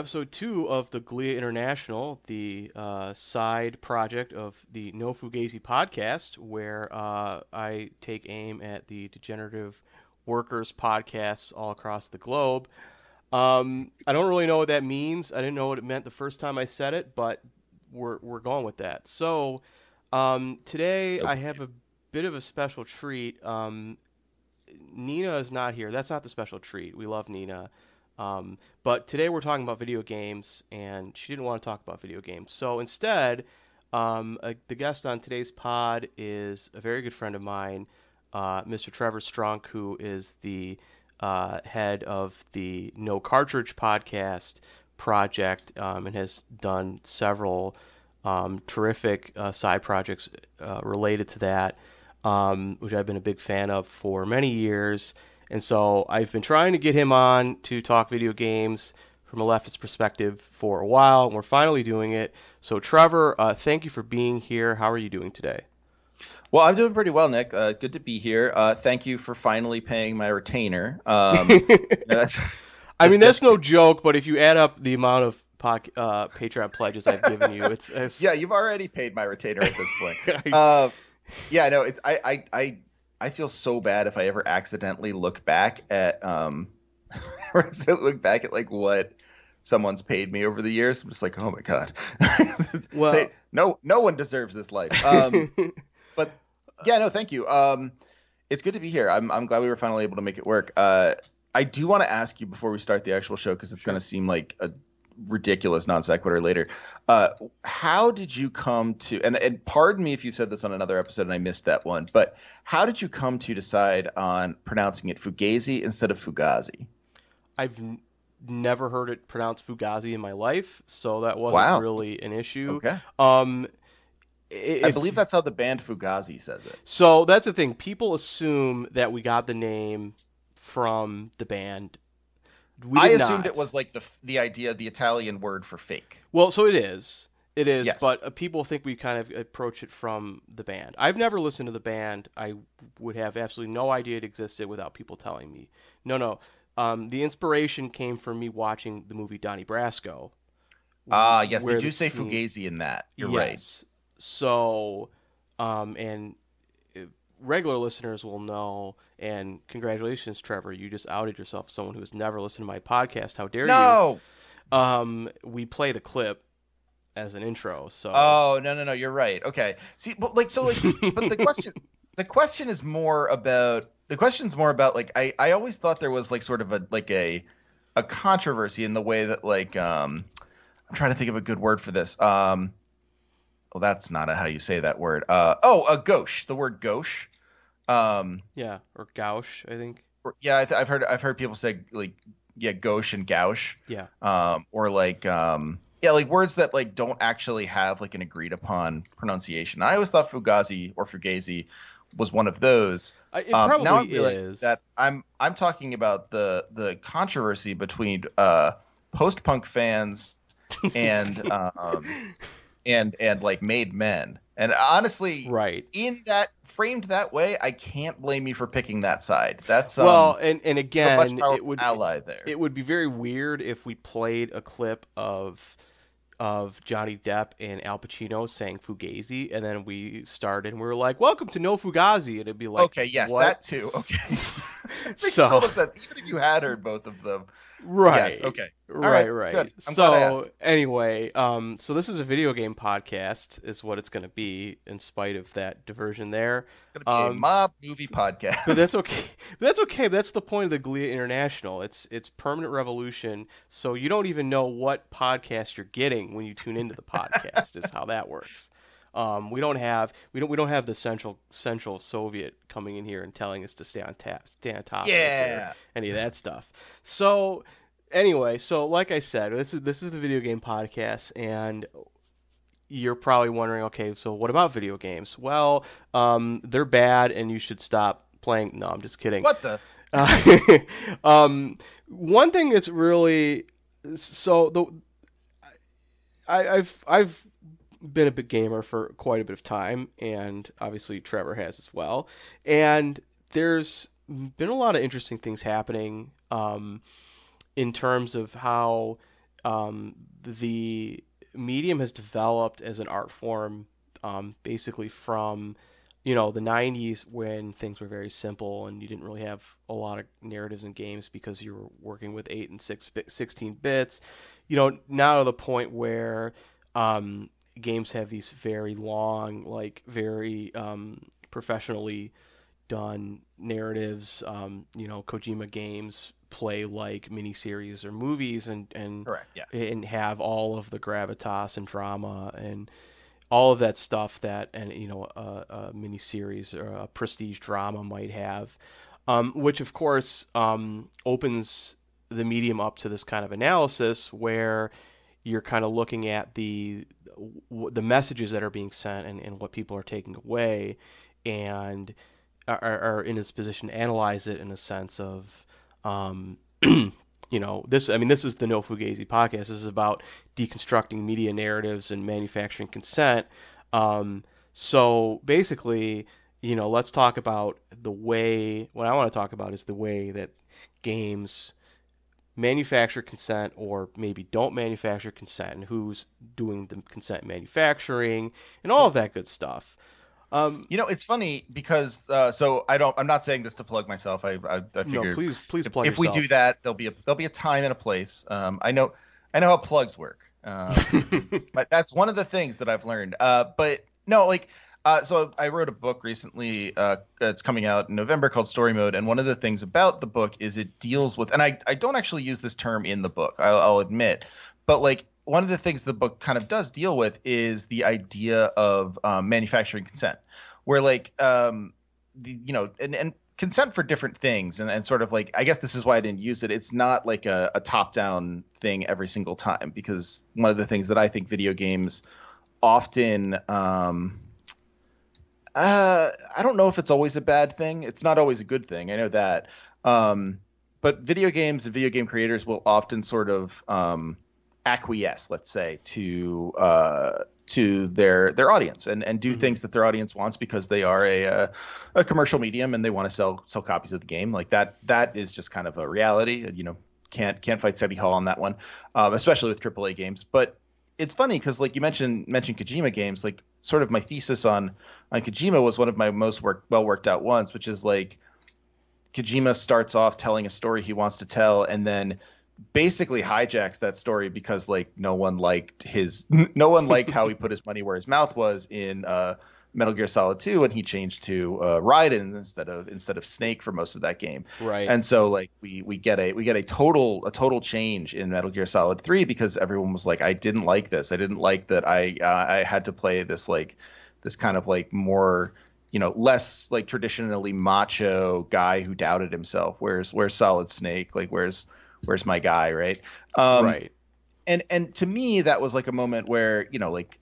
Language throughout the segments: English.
episode two of the Glia International, the uh, side project of the No Fugazi podcast, where uh, I take aim at the degenerative workers podcasts all across the globe. Um, I don't really know what that means. I didn't know what it meant the first time I said it, but we're we're going with that. So um, today So- I have a bit of a special treat. Um, Nina is not here. That's not the special treat. We love Nina. Um, but today we're talking about video games, and she didn't want to talk about video games. So instead, um, uh, the guest on today's pod is a very good friend of mine, uh, Mr. Trevor Strunk, who is the uh, head of the No Cartridge podcast project um, and has done several um, terrific uh, side projects uh, related to that, um, which I've been a big fan of for many years. And so I've been trying to get him on to talk video games from a leftist perspective for a while, and we're finally doing it. So, Trevor, uh, thank you for being here. How are you doing today? Well, I'm doing pretty well, Nick. Uh, good to be here. Uh, thank you for finally paying my retainer. Um, that's, I mean, that's no joke, but if you add up the amount of poc- uh, Patreon pledges I've given you, it's, it's yeah, you've already paid my retainer at this point. Uh, yeah, no, it's I, I I I feel so bad if I ever accidentally look back at um look back at like what someone's paid me over the years. I'm just like, oh my god. Well- They- no no one deserves this life. Um, but yeah, no, thank you. Um, it's good to be here. I'm I'm glad we were finally able to make it work. Uh, I do want to ask you before we start the actual show because it's going to seem like a ridiculous non sequitur later. Uh, how did you come to? And, and pardon me if you've said this on another episode and I missed that one. But how did you come to decide on pronouncing it Fugazi instead of Fugazi? I've n- never heard it pronounced Fugazi in my life, so that wasn't Wow. really an issue. Okay, Um, i- I believe that's how the band Fugazi says it. So that's the thing. People assume that we got the name from the band. I assumed not. it was like the the idea, the Italian word for fake. Well, so it is. It is, Yes. but uh, people think we kind of approach it from the band. I've never listened to the band. I would have absolutely no idea it existed without people telling me. No, no. Um, the inspiration came from me watching the movie Donnie Brasco. Ah, yes, where they do the say scene- Fugazi in that. You're yes. right. So, um, and uh, regular listeners will know. And congratulations, Trevor, you just outed yourself as someone who has never listened to my podcast. How dare No. you? Um, we play the clip as an intro. So. Oh no no no, you're right. Okay. See, but like so like, but the question the question is more about the question's more about like I I always thought there was like sort of a like a a controversy in the way that like um I'm trying to think of a good word for this. Um, well, that's not how you say that word. Uh oh, a gauche. The word gauche. Um, Yeah, or gauche, I think. or- yeah, I th- I've heard I've heard people say like yeah gauche and gauche. Yeah. um, or like um, yeah, like words that like don't actually have like an agreed upon pronunciation. I always thought Fugazi or Fugazi was one of those. I, it Um, probably now I realize is. that I'm I'm talking about the the controversy between uh, post punk fans and um, and and like made men. And honestly, right. in that framed that way, I can't blame you for picking that side. That's um, well, and and again, it would ally there. it would be very weird if we played a clip of of Johnny Depp and Al Pacino saying Fugazi, and then we started and we were like, "Welcome to No Fugazi," and it'd be like, okay, yes, what? that too. Okay. Makes So- total sense. Even if you had heard both of them. Right, Yes, okay. right, right, right. good. I'm glad I so anyway, um, so this is a video game podcast, is what it's going to be, in spite of that diversion there. It's gonna be a Um, mob movie podcast. But that's okay. But that's okay. That's the point of the Glia International. It's it's permanent revolution. So you don't even know what podcast you're getting when you tune into the podcast. is how that works. Um, we don't have we don't we don't have the central central Soviet coming in here and telling us to stay on tap stay on top of yeah. any of that stuff. So anyway, so like I said, this is this is the video game podcast, and you're probably wondering, okay, so what about video games? Well, um, they're bad, and you should stop playing. No, I'm just kidding. What the? Uh, um, one thing that's really so the I, I've I've been a big gamer for quite a bit of time, and obviously Trevor has as well. And there's been a lot of interesting things happening um, in terms of how um, the medium has developed as an art form um, basically from you know the 90s when things were very simple and you didn't really have a lot of narratives in games because you were working with 8 and 6 16 bits you know now to the point where um, games have these very long like very um, professionally done narratives um, you know Kojima games play like miniseries or movies and and Correct. Yeah. and have all of the gravitas and drama and all of that stuff that and you know a, a miniseries or a prestige drama might have, um, which of course um, opens the medium up to this kind of analysis where you're kind of looking at the the messages that are being sent and, and what people are taking away and are, are in this position to analyze it in a sense of um, you know, this I mean this is the No Fugazi podcast. This is about deconstructing media narratives and manufacturing consent. Um, so basically, you know, let's talk about the way. What I want to talk about is the way that games manufacture consent or maybe don't manufacture consent and who's doing the consent manufacturing and all of that good stuff. Um, you know, it's funny because uh, so I don't. I'm not saying this to plug myself. I I, I figure no, please please if, plug if we do that, there'll be a there'll be a time and a place. Um, I know I know how plugs work. Um, but that's one of the things that I've learned. Uh, but no, like. Uh, so I wrote a book recently. Uh, coming out in November called Story Mode, and one of the things about the book is it deals with, and I, I don't actually use this term in the book. I'll, I'll admit, but like one of the things the book kind of does deal with is the idea of um, manufacturing consent, where like um, the, you know, and, and consent for different things, and, and sort of like I guess this is why I didn't use it. It's not like a, a top down thing every single time because one of the things that I think video games often um, uh, I don't know if it's always a bad thing. It's not always a good thing. I know that. Um, but video games and video game creators will often sort of um, acquiesce, let's say, to uh, to their their audience and, and do mm-hmm. things that their audience wants because they are a, a, uh, a commercial medium and they want to sell sell copies of the game. Like that that is just kind of a reality. You know, can't can't fight City Hall on that one, um, especially with AAA games. But it's funny because like you mentioned mentioned Kojima games, like sort of my thesis on on Kojima was one of my most work, well worked out ones, which is like Kojima starts off telling a story he wants to tell and then basically hijacks that story because like no one liked his no one liked how he put his money where his mouth was in uh, Metal Gear Solid 2 and he changed to uh, Raiden instead of instead of Snake for most of that game. Right. And so like we we get a we get a total a total change in Metal Gear Solid 3 because everyone was like I didn't like this. I didn't like that I uh, I had to play this like this kind of like more you know less like traditionally macho guy who doubted himself where's where's Solid Snake like where's where's my guy, right? Um, right. And and to me that was like a moment where you know like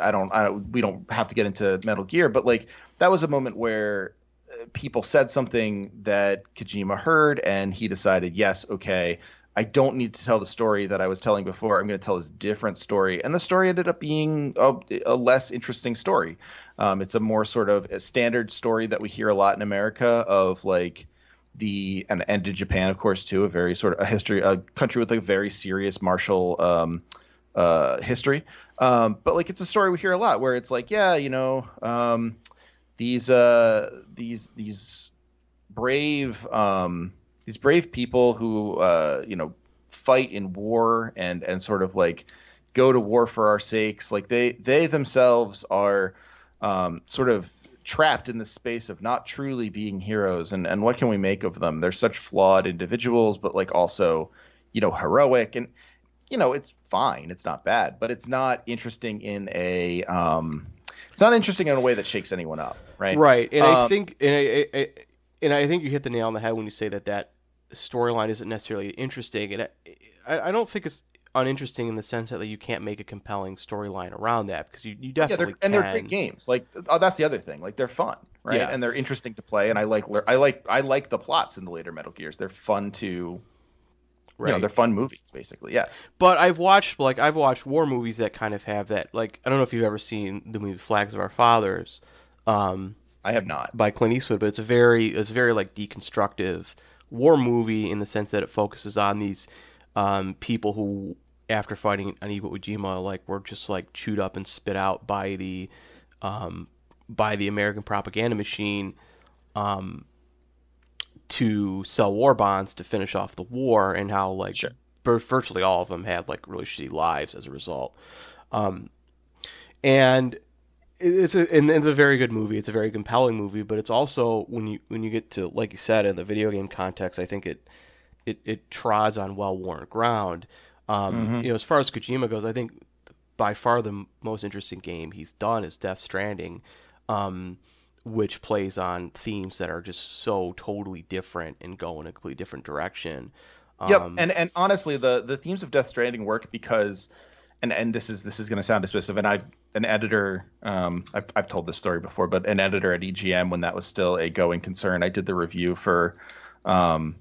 I don't I don't, we don't have to get into Metal Gear, but like that was a moment where uh, people said something that Kojima heard and he decided yes okay I don't need to tell the story that I was telling before. I'm going to tell this different story, and the story ended up being a, a less interesting story. Um, it's a more sort of a standard story that we hear a lot in America of like the and, in Japan, of course, too, a very sort of a history, a country with a very serious martial um, uh, history. Um, but like it's a story we hear a lot where it's like, yeah, you know, um, these uh, these these brave um, these brave people who uh, you know fight in war and and sort of like go to war for our sakes, like they they themselves are um, sort of trapped in the space of not truly being heroes. And and what can we make of them? They're such flawed individuals but like also you know heroic. And you know it's fine it's not bad but it's not interesting in a um it's not interesting in a way that shakes anyone up right right and um, i think and I, I, and I think you hit the nail on the head when you say that that storyline isn't necessarily interesting and I, I don't think it's uninteresting in the sense that like, you can't make a compelling storyline around that because you, you definitely yeah, and they're great games. Like oh, that's the other thing. Like they're fun, right? Yeah. And they're interesting to play. And I like I like I like the plots in the later Metal Gears. They're fun to. Right. You know, they're fun movies, basically. Yeah. But I've watched like I've watched war movies that kind of have that. Like I don't know if you've ever seen the movie Flags of Our Fathers. Um, I have not. By Clint Eastwood, but it's a very it's very like deconstructive war movie in the sense that it focuses on these um, people who after fighting on Iwo Jima, like were just like chewed up and spit out by the um, by the American propaganda machine um, to sell war bonds to finish off the war, and how like Sure. virtually all of them had like really shitty lives as a result. Um, and it's a and it's a very good movie. It's a very compelling movie, but it's also when you when you get to like you said in the video game context, I think it it, it trods on well worn ground. Um, Mhm. You know, as far as Kojima goes, I think by far the m- most interesting game he's done is Death Stranding, um, which plays on themes that are just so totally different and go in a completely different direction. Yep, Um, and and honestly, the the themes of Death Stranding work because, and and this is this is going to sound dismissive, and I an editor, um, I've I've told this story before, but an editor at EGM when that was still a going concern, I did the review for, um,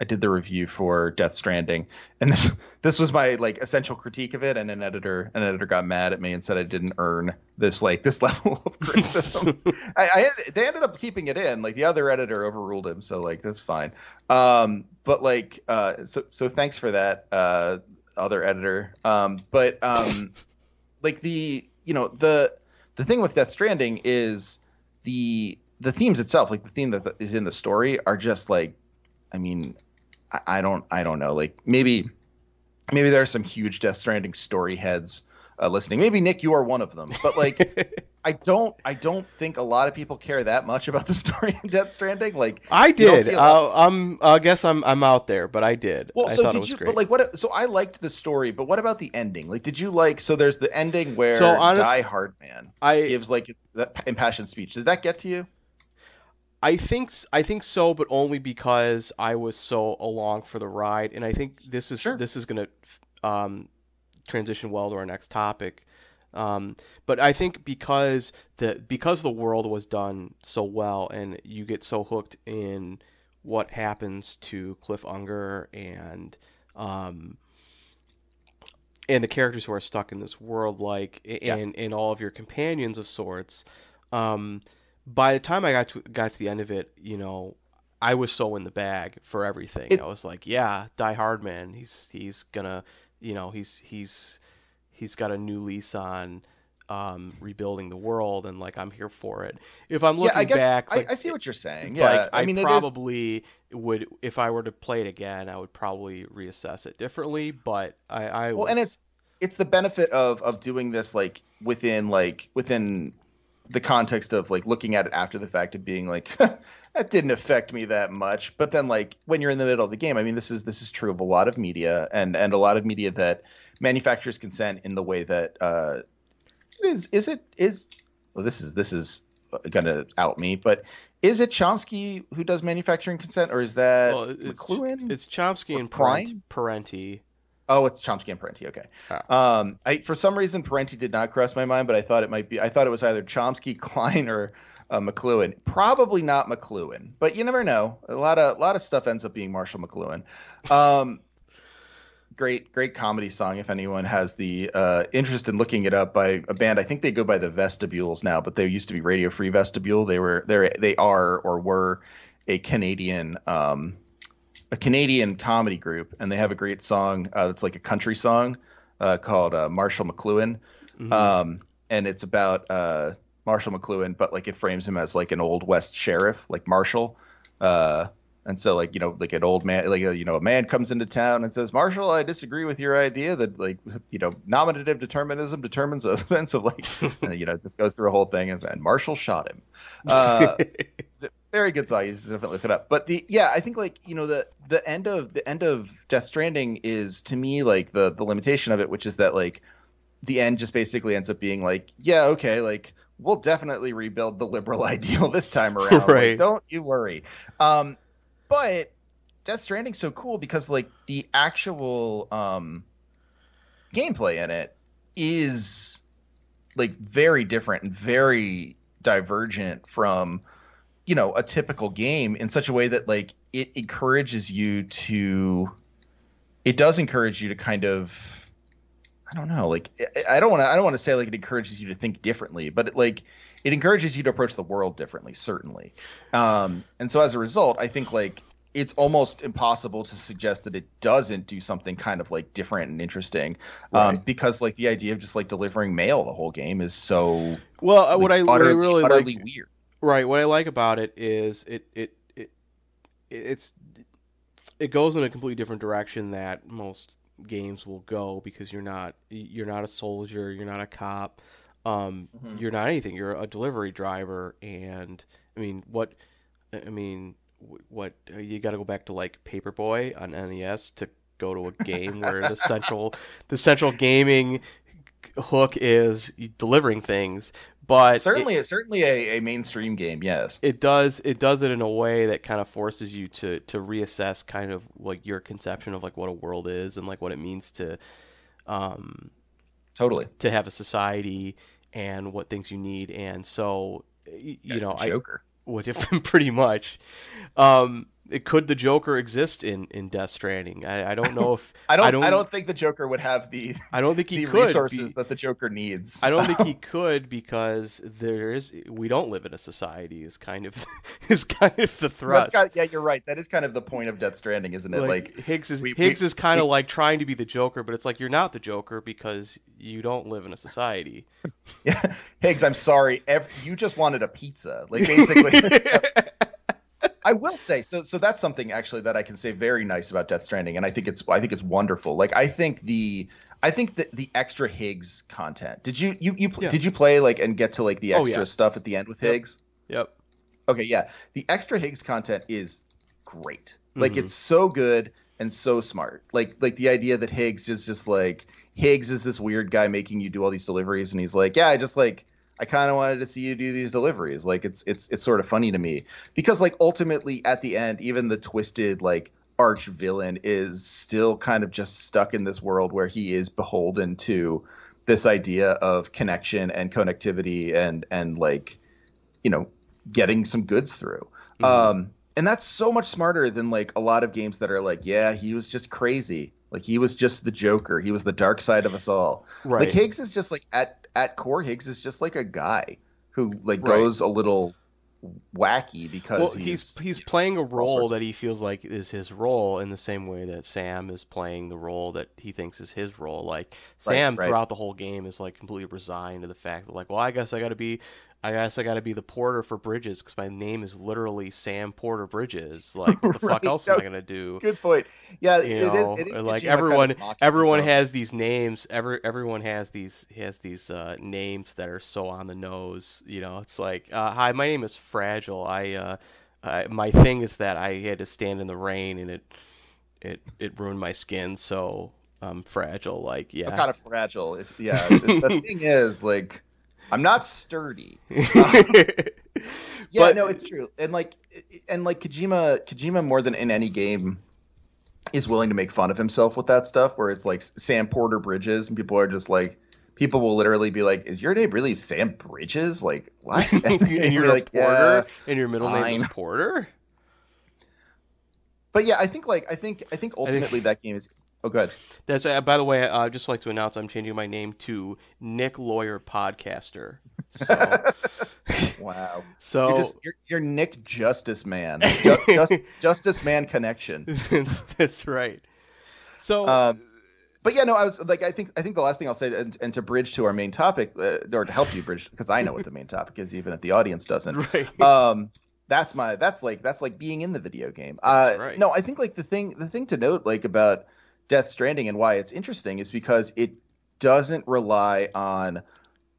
I did the review for Death Stranding, and this this was my like essential critique of it, and an editor an editor got mad at me and said I didn't earn this like this level of criticism. I, I they ended up keeping it in. Like the other editor overruled him, so like that's fine. Um, but like uh, so so thanks for that, uh, other editor. Um, but um, like the you know the the thing with Death Stranding is the the themes itself, like the theme that is in the story, are just like, I mean, I, I don't I don't know, like maybe maybe there are some huge Death Stranding story heads uh, listening. Maybe Nick, you are one of them. But like, I don't I don't think a lot of people care that much about the story in Death Stranding. Like, I did. see a lot- Uh, I'm. I guess I'm. I'm out there, but I did. well, I so thought it did was you? great. But like, what? So I liked the story, but what about the ending? Like, did you like? So there's the ending where So honest- Die Hard Man I gives like that impassioned speech. Did that get to you? I think I think so, but only because I was so along for the ride, and I think this is Sure. this is gonna um, transition well to our next topic. Um, but I think because the because the world was done so well, and you get so hooked in what happens to Cliff Unger and um, and the characters who are stuck in this world, like Yeah. and and all of your companions of sorts. Um, by the time I got to got to the end of it, you know, I was so in the bag for everything. It- I was like, yeah, Die Hard man, he's he's gonna, you know, he's he's he's got a new lease on um, rebuilding the world, and like I'm here for it. If I'm looking yeah, I guess back, I, like, I see what you're saying. like, Yeah, I, I mean, probably would if I were to play it again, I would probably reassess it differently. But I, I Well, and it's it's the benefit of of doing this like within like within the context of like looking at it after the fact and being like that didn't affect me that much but then like when you're in the middle of the game i mean this is this is true of a lot of media and and a lot of media that manufacturers consent in the way that uh is is it is well this is this is gonna out me but is it chomsky who does manufacturing consent or is that well, it's, mcluhan it's Chomsky Or and Prime? Parenti. Oh, it's Chomsky and Parenti. Okay. Ah. Um, I for some reason Parenti did not cross my mind, but I thought it might be. I thought it was either Chomsky, Klein, or uh, McLuhan. Probably not McLuhan, but you never know. A lot of a lot of stuff ends up being Marshall McLuhan. Um, great, great comedy song. If anyone has the uh, interest in looking it up by a band, I think they go by the Vestibules now, but they used to be Radio Free Vestibule. They were they they are or were a Canadian. Um, a Canadian comedy group, and they have a great song uh, that's like a country song uh, called uh, Marshall McLuhan, Mhm. um, and it's about uh, Marshall McLuhan, but like it frames him as like an old West sheriff, like Marshall. Uh, and so like you know like an old man like a, you know a man comes into town and says Marshall I disagree with your idea that like you know nominative determinism determines a sense of like you know this goes through a whole thing and, and Marshall shot him uh, th- very good song. You should definitely look it up. But the yeah, I think like you know the the end of the end of Death Stranding is to me like the the limitation of it, which is that like the end just basically ends up being like yeah okay like we'll definitely rebuild the liberal ideal this time around. Like, Right. don't you worry. Um, but Death Stranding's so cool because like the actual um gameplay in it is like very different and very divergent from you know a typical game in such a way that like it encourages you to it does encourage you to kind of I don't know like I- don't want to I don't want to say like it encourages you to think differently but it like it encourages you to approach the world differently certainly. Um and so as a result I think like it's almost impossible to suggest that it doesn't do something kind of like different and interesting um, because like the idea of just like delivering mail the whole game is so Well, uh, what I like, what I really utterly like weird Right. What I like about it is it it it it's it goes in a completely different direction that most games will go because you're not you're not a soldier, you're not a cop, um, Mhm. you're not anything. You're a delivery driver, and I mean, what I mean, what uh, you got to go back to like Paperboy on NES to go to a game where the central the central gaming hook is delivering things, but it- certainly certainly a, a mainstream game yes. It does it does it in a way that kind of forces you to to reassess kind of like your conception of like what a world is and like what it means to um totally. to have a society and what things you need. And so you That's know the I would have if pretty much. Um it, could the Joker exist in in Death Stranding I, I don't know if I don't, I I don't- don't think the Joker would have the I don't think he the could resources be- that the Joker needs. I don't think he could because there is we don't live in a society is kind of is kind of the thrust. kind yeah, you're right. That is kind of the point of Death Stranding, isn't it? like, Like, Higgs is we- Higgs we- is kind of like trying to be the Joker, but it's like you're not the Joker because you don't live in a society. yeah, Higgs, I'm sorry. Ev- you just wanted a pizza. Like basically, I will say so. So that's something actually that I can say very nice about Death Stranding, and I think it's I think it's wonderful. Like I think the I think that the extra Higgs content. Did you you you Yeah. did you play like and get to like the Oh, extra yeah. stuff at the end with Yep. Higgs? yep. Okay, yeah. The extra Higgs content is great. Like Mhm. it's so good and so smart. Like like the idea that Higgs is just like Higgs is this weird guy making you do all these deliveries and he's like, "Yeah, I just like I kind of wanted to see you do these deliveries." Like it's it's it's sort of funny to me because like ultimately at the end even the twisted like arch villain is still kind of just stuck in this world where he is beholden to this idea of connection and connectivity and and like you know getting some goods through Mhm. um and that's so much smarter than like a lot of games that are like yeah he was just crazy like he was just the joker he was the dark side of us all right. like higgs is just like at at core higgs is just like a guy who like Right. goes a little wacky because well, he's he's he's playing a role that he feels like is his role in the same way that Sam is playing the role that he thinks is his role. Like Right, Sam right. throughout the whole game is like completely resigned to the fact that like, well, I guess I got to be, I guess I got to be the porter for Bridges because my name is literally Sam Porter Bridges. Like, what the fuck Right, else am I gonna do? good point yeah You it know, is it is like Kojima kind of everyone, everyone has these names. Every everyone has these has these uh, names that are so on the nose. You know, it's like, uh, hi, my name is Fragile. I, uh, I my thing is that I had to stand in the rain and it it it ruined my skin, so I'm fragile. Like, yeah. I'm kind of fragile if yeah the thing is like i'm not sturdy um, Yeah, But- no, it's true. And like and like Kojima Kojima more than in any game is willing to make fun of himself with that stuff where it's like Sam Porter Bridges and people are just like people will literally be like, Is your name really Sam Bridges? Like what? and you're you're like, porter, "Yeah." and your middle name is. Porter. But yeah, I think like I think I think ultimately that game is oh good. That's uh, by the way. I uh, just like to announce I'm changing my name to Nick Lawyer Podcaster. So, Wow. so You're just you're, you're Nick Justice Man. Ju- just, Justice Man connection. that's, that's right. So Um, but yeah, no, I was like, I think, I think the last thing I'll say, and, and to bridge to our main topic, uh, or to help you bridge, because I know what the main topic is, even if the audience doesn't. right. Um, that's my, that's like, that's like being in the video game. Uh, Right. no, I think like the thing, the thing to note, like about Death Stranding and why it's interesting is because it doesn't rely on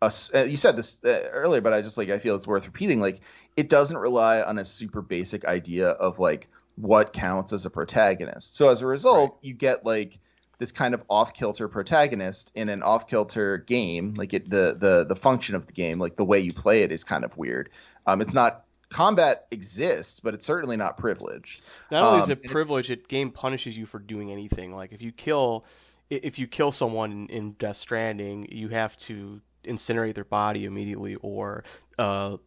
us. Uh, you said this uh, earlier, but I just like, I feel it's worth repeating. Like, it doesn't rely on a super basic idea of like what counts as a protagonist. So as a result, you get like this kind of off-kilter protagonist in an off-kilter game. Like it, the the the function of the game, like the way you play it, is kind of weird. Um, it's not combat exists, but it's certainly not privileged. Not only is um, it privilege, it game punishes you for doing anything. Like if you kill, if you kill someone in, Death Stranding, you have to incinerate their body immediately, or uh,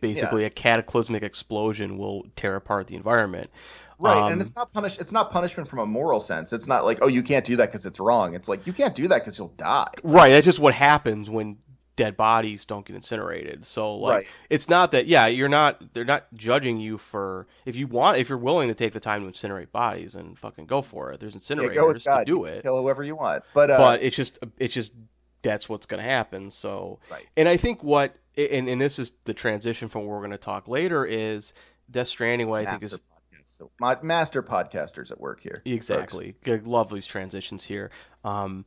basically a cataclysmic explosion will tear apart the environment. Right, Um, and it's not punish. It's not punishment from a moral sense. It's not like, oh, you can't do that because it's wrong. It's like you can't do that because you'll die. Right, that's just what happens when dead bodies don't get incinerated. So like Right. it's not that yeah, you're not they're not judging you for if you want if you're willing to take the time to incinerate bodies and fucking go for it. There's Yeah, incinerators with to do it. Kill whoever you want. But uh, but it's just it's just that's what's going to happen. So Right. and I think what and and this is the transition from what we're going to talk later is Death Stranding what I think is. So, ma- master podcasters at work here. folks. Exactly. Good, love these transitions here. Um,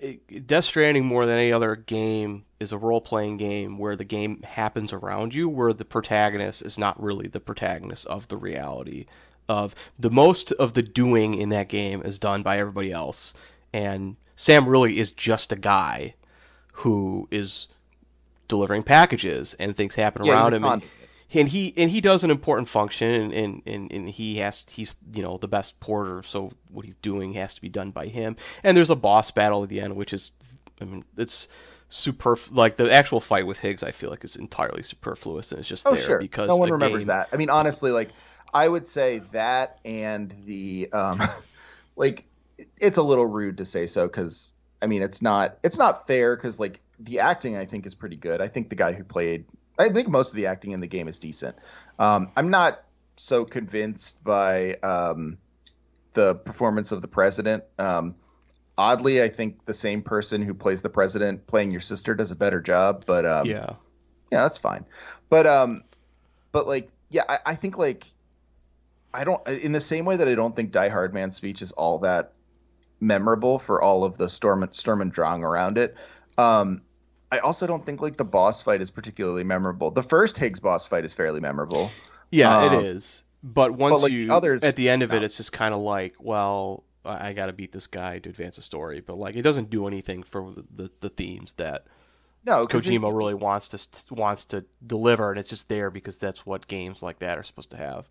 it, Death Stranding, more than any other game, is a role playing game where the game happens around you, where the protagonist is not really the protagonist of the reality. Of the most of the doing in that game is done by everybody else, and Sam really is just a guy who is delivering packages and things happen Yeah, around him. And. And he and he does an important function and, and, and, he has he's you know the best porter so what he's doing has to be done by him and there's a boss battle at the end which is I mean it's super like the actual fight with Higgs I feel like is entirely superfluous and it's just Oh there sure. because no one remembers game- that. I mean, honestly, like I would say that and the um, like it's a little rude to say so because I mean it's not it's not fair because like the acting I think is pretty good. I think the guy who played I think most of the acting in the game is decent. Um, I'm not so convinced by um, the performance of the president. Um, oddly, I think the same person who plays the president playing your sister does a better job. But um, yeah yeah, that's fine. But um, but like, yeah, I, I think like, I don't in the same way that I don't think Die Hard Man's speech is all that memorable for all of the storm Sturm and Drang around it. Um, I also don't think like the boss fight is particularly memorable. The first Higgs boss fight is fairly memorable. yeah um, it is but once like, you the others- at the end of it it's just kind of like well I got to beat this guy to advance the story but like it doesn't do anything for the the, the themes that No, 'cause it- Kojima really wants to wants to deliver, and it's just there because that's what games like that are supposed to have.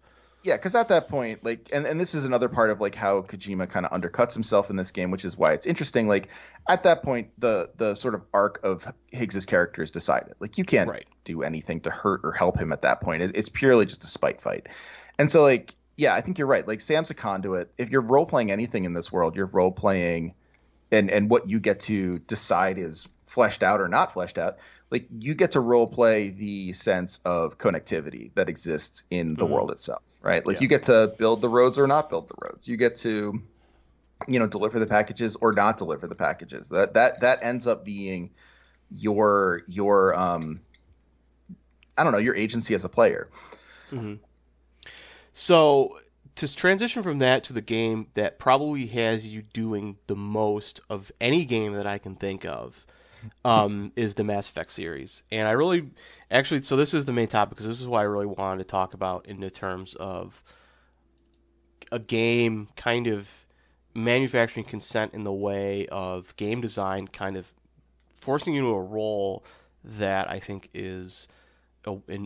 Yeah, because at that point, like, and, and this is another part of like how Kojima kind of undercuts himself in this game, which is why it's interesting. Like, at that point, the the sort of arc of Higgs's character is decided. Like, you can't Right. do anything to hurt or help him at that point. It, it's purely just a spite fight. And so, like, yeah, I think you're right. Like, Sam's a conduit. If you're role playing anything in this world, you're role playing, and and what you get to decide is fleshed out or not fleshed out. Like, you get to role play the sense of connectivity that exists in the Mhm. world itself, right? Like, Yeah. you get to build the roads or not build the roads. You get to, you know, deliver the packages or not deliver the packages. That that that ends up being your your um I don't know, your agency as a player. hmm So to transition from that to the game that probably has you doing the most of any game that I can think of um, is the Mass Effect series, and I really actually so this is the main topic because this is what I really wanted to talk about in the terms of a game kind of manufacturing consent in the way of game design kind of forcing you into a role that I think is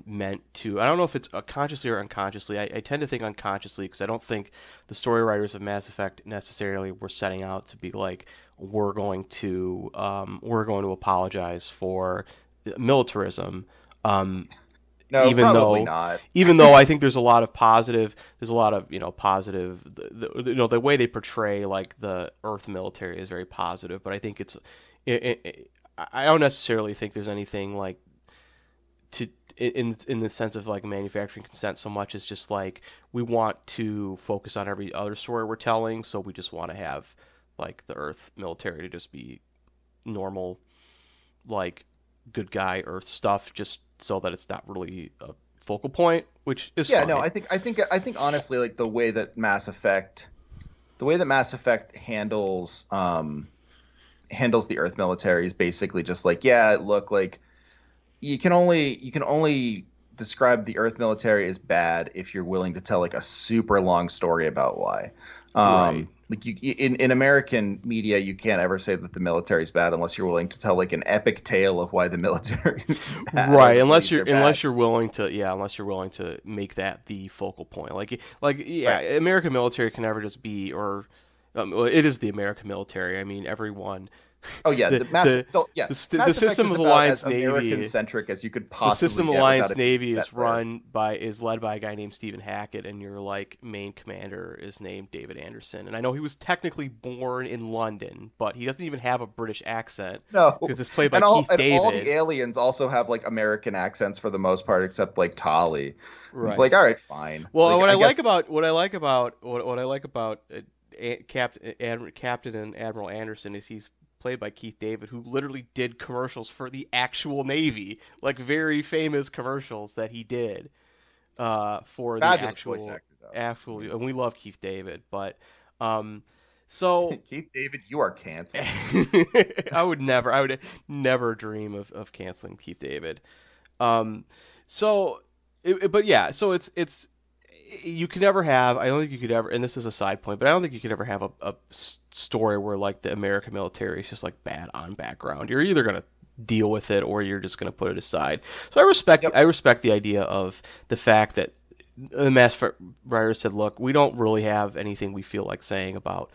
meant to. I don't know if it's consciously or unconsciously. I, I tend to think unconsciously because I don't think the story writers of Mass Effect necessarily were setting out to be like we're going to um, we're going to apologize for militarism. Um, No, Even probably though- not. even though I think there's a lot of positive, there's a lot of you know positive, the, the, you know the way they portray like the Earth military is very positive, but I think it's, it, it, it, I don't necessarily think there's anything like to in in the sense of like manufacturing consent so much as just like we want to focus on every other story we're telling, so we just want to have like the Earth military to just be normal, like good guy Earth stuff, just so that it's not really a focal point, which is yeah fine. no i think i think i think honestly like the way that mass effect the way that mass effect handles um handles the earth military is basically just like yeah look like you can only you can only describe the earth military as bad if you're willing to tell like a super long story about why. Um Right. like you in in american media you can't ever say that the military is bad unless you're willing to tell like an epic tale of why the military is bad. Right unless you're bad. unless you're willing to yeah unless you're willing to make that the focal point. Like like yeah american military can never just be or um, it is the american military. I mean everyone Oh yeah, The- the, Mass, the- don't- yeah. the the Effect System is of Alliance American Navy- centric as you could the System Alliance without it being Navy is run by is led by a guy named Steven Hackett, and your like main commander is named David Anderson. And I know he was technically born in London, but he doesn't even have a British accent No, because it's played by and all Keith and David. all the aliens also have like American accents for the most part, except like Tali. right. It's like all right, fine. Well, what I, guess- like about what I like about what, what I like about uh, A- Cap, Ad, Captain and Admiral Anderson is he's played by Keith David, who literally did commercials for the actual Navy, like very famous commercials that he did uh, for the fabulous actual voice actor actual. And we love Keith David, but um, so Keith David, you are canceled. I would never, I would never dream of, of canceling Keith David. Um, so, it- but yeah, so it's it's you could never have. I don't think you could ever, and this is a side point, but I don't think you could ever have a, a story where like the American military is just like bad on background. You're either gonna deal with it or you're just gonna put it aside. So I respect Yep. I respect the idea of the fact that the mass writer said, look, we don't really have anything we feel like saying about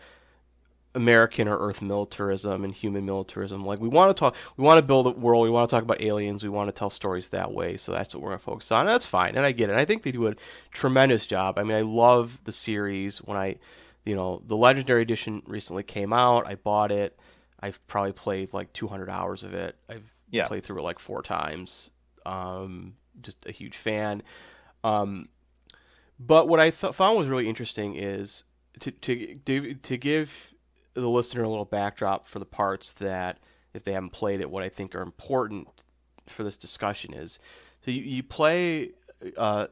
American or Earth militarism and human militarism. Like we want to talk, we want to build a world, we want to talk about aliens, we want to tell stories that way. So that's what we're gonna focus on. And that's fine, and I get it. I think they do a tremendous job. I mean, I love the series. When I, you know, the Legendary Edition recently came out, I bought it. I've probably played like 200 hours of it. I've Yeah. played through it like four times. Um, just a huge fan. Um, but what I th- found was really interesting is to to to to give the listener a little backdrop for the parts that, if they haven't played it, what I think are important for this discussion is, so you, you play uh,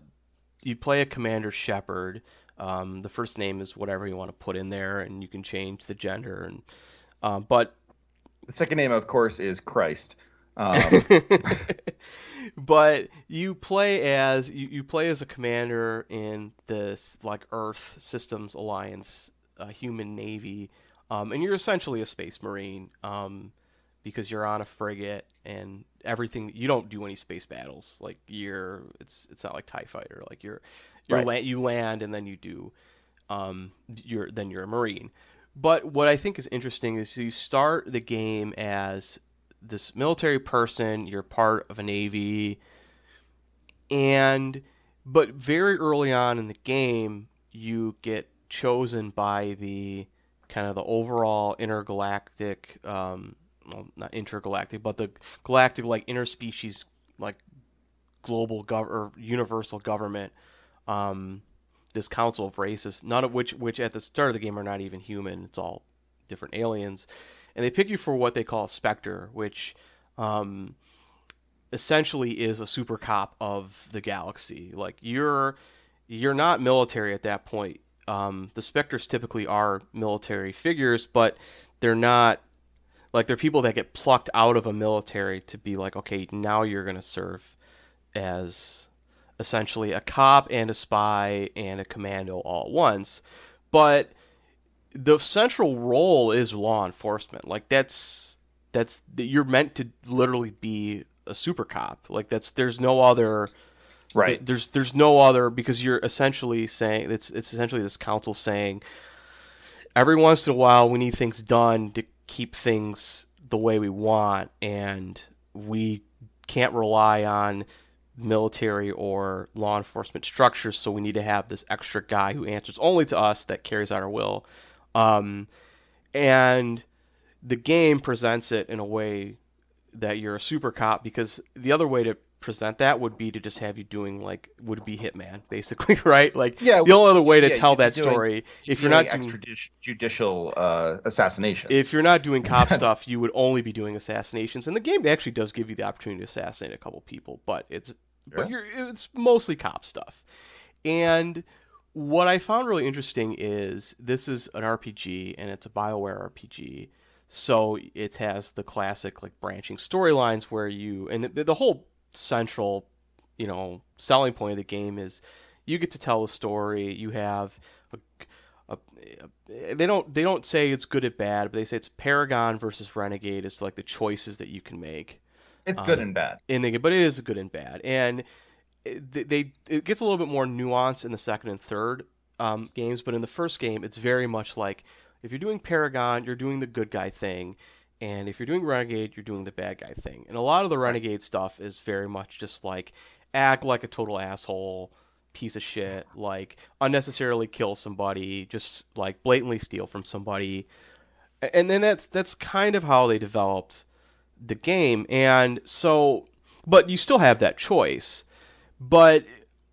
you play a commander Shepard. Um, the first name is whatever you want to put in there, and you can change the gender. And um, but The second name, of course, is Christ. Um, but you play as you, you play as a commander in this like Earth Systems Alliance uh, human navy, um, and you're essentially a space marine um, because you're on a frigate and everything. You don't do any space battles. Like you're it's it's not like Tie Fighter. Like you're you're Right. la- you land and then you do um, you're then you're a marine. But what I think is interesting is you start the game as this military person, you're part of a navy, and but very early on in the game, you get chosen by the kind of the overall intergalactic, um, well, not intergalactic, but the galactic like interspecies like global gov or universal government. Um, this council of races, none of which which at the start of the game are not even human. It's all different aliens, and they pick you for what they call a Spectre, which um, essentially is a super cop of the galaxy. Like you're you're not military at that point. Um, the Spectres typically are military figures, but they're not like they're people that get plucked out of a military to be like, okay, now you're gonna serve as essentially a cop and a spy and a commando all at once. But the central role is law enforcement. Like that's that's you're meant to literally be a super cop. Like that's there's no other right. there's there's no other because you're essentially saying it's it's essentially this council saying every once in a while we need things done to keep things the way we want and we can't rely on military or law enforcement structures so we need to have this extra guy who answers only to us that carries out our will um, and the game presents it in a way that you're a super cop because the other way to present that would be to just have you doing like would be Hitman basically, right? Like Yeah, the only other way to yeah, tell that doing- story if you're not doing, extrajudicial uh, assassinations. if you're not doing cop stuff, you would only be doing assassinations. And the game actually does give you the opportunity to assassinate a couple people, but it's Sure. but you're it's mostly cop stuff. And what I found really interesting is this is an RPG and it's a BioWare RPG. So it has the classic like branching storylines where you and the, the whole central, you know, selling point of the game is you get to tell a story. You have a, a, a- they don't they don't say it's good or bad, but they say it's Paragon versus Renegade. It's like the choices that you can make it's good um, and bad. in the game, but it is good and bad, and it- they, they it gets a little bit more nuance in the second and third um, games, but in the first game, it's very much like if you're doing Paragon, you're doing the good guy thing, And if you're doing Renegade, you're doing the bad guy thing. And a lot of the Renegade stuff is very much just like act like a total asshole, piece of shit, like unnecessarily kill somebody, just like blatantly steal from somebody. And then that's that's kind of how they developed the game. And so but you still have that choice. But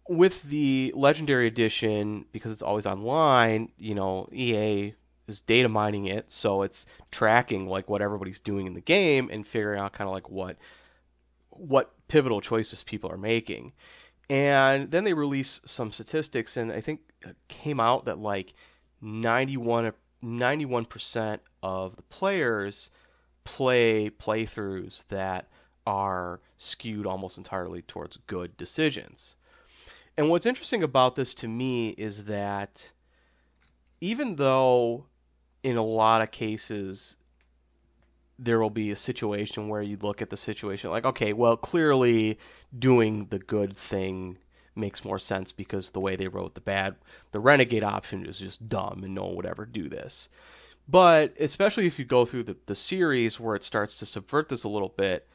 with the legendary edition because it's always online, you know, EA is data mining it, so it's tracking like what everybody's doing in the game and figuring out kind of like what what pivotal choices people are making. And then they release some statistics, and I think it came out that like 91 91% of the players play playthroughs that are skewed almost entirely towards good decisions. And what's interesting about this to me is that even though in a lot of cases there will be a situation where you look at the situation like, okay, well, clearly doing the good thing makes more sense because the way they wrote the bad, the renegade option is just dumb and no one would ever do this. But especially if you go through the, the series where it starts to subvert this a little bit,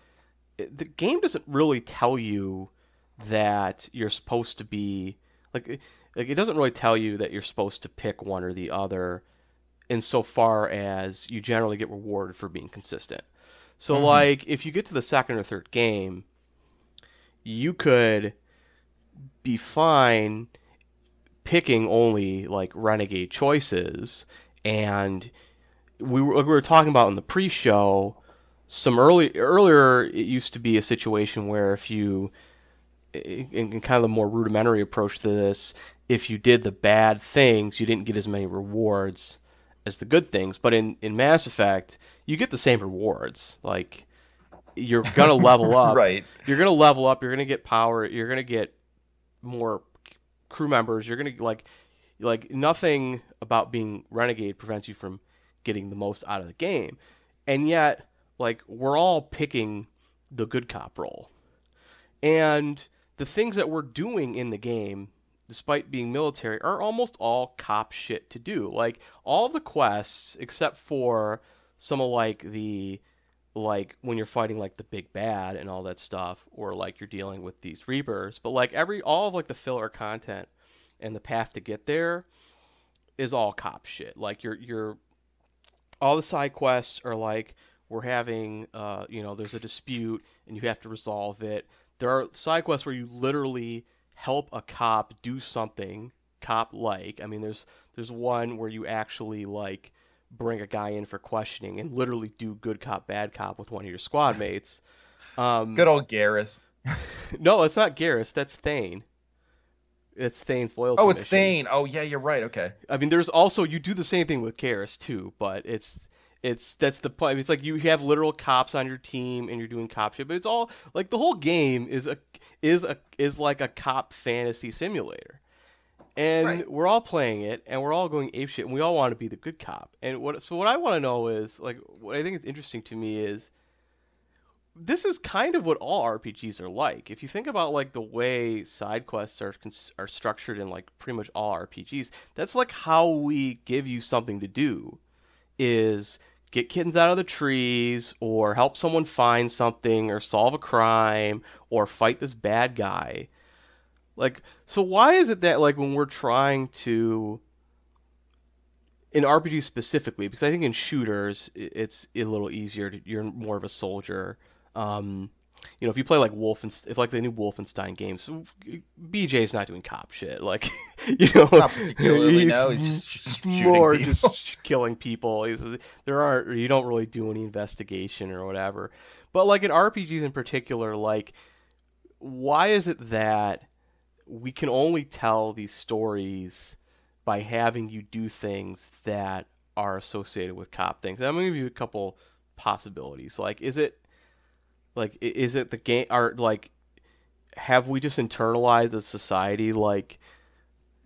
it, the game doesn't really tell you that you're supposed to be like like it doesn't really tell you that you're supposed to pick one or the other insofar as you generally get rewarded for being consistent. So mm-hmm. like if you get to the second or third game, you could be fine picking only like renegade choices and we were, we were talking about in the pre-show some early earlier it used to be a situation where if you in, in kind of the more rudimentary approach to this, if you did the bad things, you didn't get as many rewards as the good things. But in, in Mass Effect, you get the same rewards. Like you're gonna level up. right. You're gonna level up. You're gonna get power. You're gonna get more crew members. You're gonna like like nothing about being renegade prevents you from getting the most out of the game. And yet, like we're all picking the good cop role. And the things that we're doing in the game, despite being military, are almost all cop shit to do. Like all the quests, except for some of like the like when you're fighting like the big bad and all that stuff, or like you're dealing with these reapers. But like every all of like the filler content and the path to get there is all cop shit. Like you're you're all the side quests are like we're having uh you know there's a dispute and you have to resolve it there are side quests where you literally help a cop do something cop like. I mean, there's there's one where you actually like bring a guy in for questioning and literally do good cop bad cop with one of your squad mates. Um, good old Garrus. no, it's not Garrus. That's Thane. It's Thane's loyalty. Oh, it's mission. Thane. Oh, yeah, you're right. Okay. I mean, there's also you do the same thing with Garrus too, but it's it's that's the point. It's like you have literal cops on your team and you're doing cop shit, but it's all like the whole game is a is a is like a cop fantasy simulator. And right. we're all playing it and we're all going ape shit and we all want to be the good cop. And what so what I want to know is like what I think is interesting to me is this is kind of what all RPGs are like. If you think about like the way side quests are are structured in like pretty much all RPGs, that's like how we give you something to do is get kittens out of the trees or help someone find something or solve a crime or fight this bad guy. Like so why is it that like when we're trying to in RPGs specifically because I think in shooters it's a little easier to, you're more of a soldier um, you know, if you play like Wolfenstein, if like the new Wolfenstein games, BJ's not doing cop shit. Like, you know, not particularly. He's no, he's just more people. just killing people. He's, there aren't you don't really do any investigation or whatever. But like in RPGs in particular, like, why is it that we can only tell these stories by having you do things that are associated with cop things? I'm gonna give you a couple possibilities. Like, is it like, is it the game? Are like, have we just internalized as society like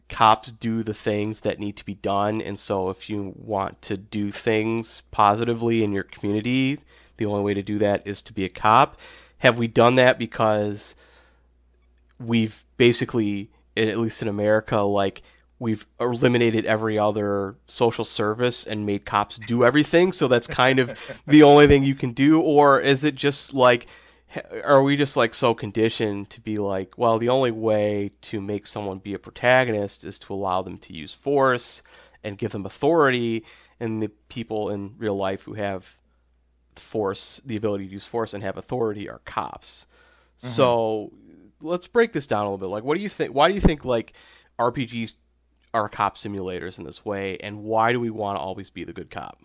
cops do the things that need to be done, and so if you want to do things positively in your community, the only way to do that is to be a cop. Have we done that because we've basically, at least in America, like we've eliminated every other social service and made cops do everything, so that's kind of the only thing you can do, or is it just like are we just like so conditioned to be like, well, the only way to make someone be a protagonist is to allow them to use force and give them authority, and the people in real life who have force, the ability to use force and have authority are cops. Mm-hmm. So let's break this down a little bit. Like, what do you think? Why do you think like RPGs are cop simulators in this way, and why do we want to always be the good cop?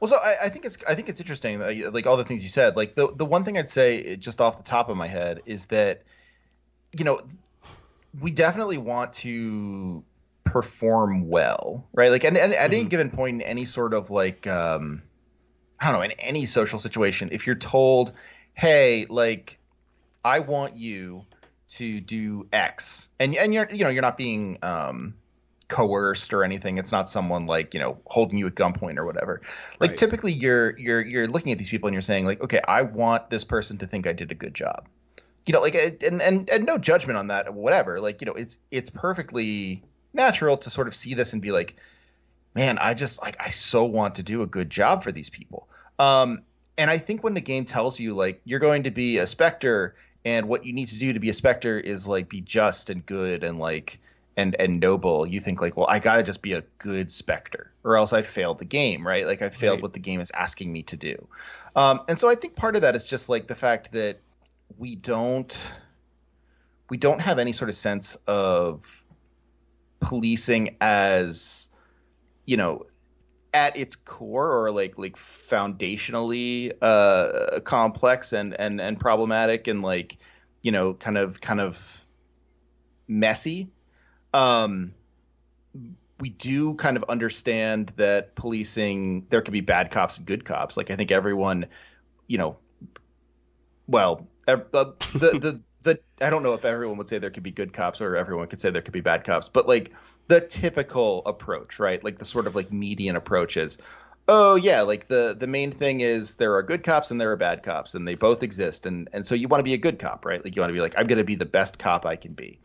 Well, so I, I, think it's I think it's interesting, like all the things you said. Like the the one thing I'd say, just off the top of my head, is that you know we definitely want to perform well, right? Like, and, and at mm-hmm. any given point in any sort of like um, I don't know, in any social situation, if you're told, hey, like I want you to do X, and and you're you know you're not being um, coerced or anything. It's not someone like you know holding you at gunpoint or whatever. Like right. typically you're you're you're looking at these people and you're saying like, okay, I want this person to think I did a good job. You know, like and and and no judgment on that, whatever. Like you know, it's it's perfectly natural to sort of see this and be like, man, I just like I so want to do a good job for these people. Um, and I think when the game tells you like you're going to be a spectre and what you need to do to be a spectre is like be just and good and like and and noble. You think like well i gotta just be a good spectre or else i failed the game right? Like i failed right. what the game is asking me to do. Um, and so i think part of that is just like the fact that we don't we don't have any sort of sense of policing as you know at its core or like like foundationally uh complex and and and problematic and like you know kind of kind of messy um we do kind of understand that policing there could be bad cops and good cops. Like i think everyone you know well uh, the the the i don't know if everyone would say there could be good cops or everyone could say there could be bad cops but like the typical approach, right? Like the sort of like median approach is, oh yeah, like the the main thing is there are good cops and there are bad cops, and they both exist, and and so you want to be a good cop, right? Like you want to be like I'm going to be the best cop I can be.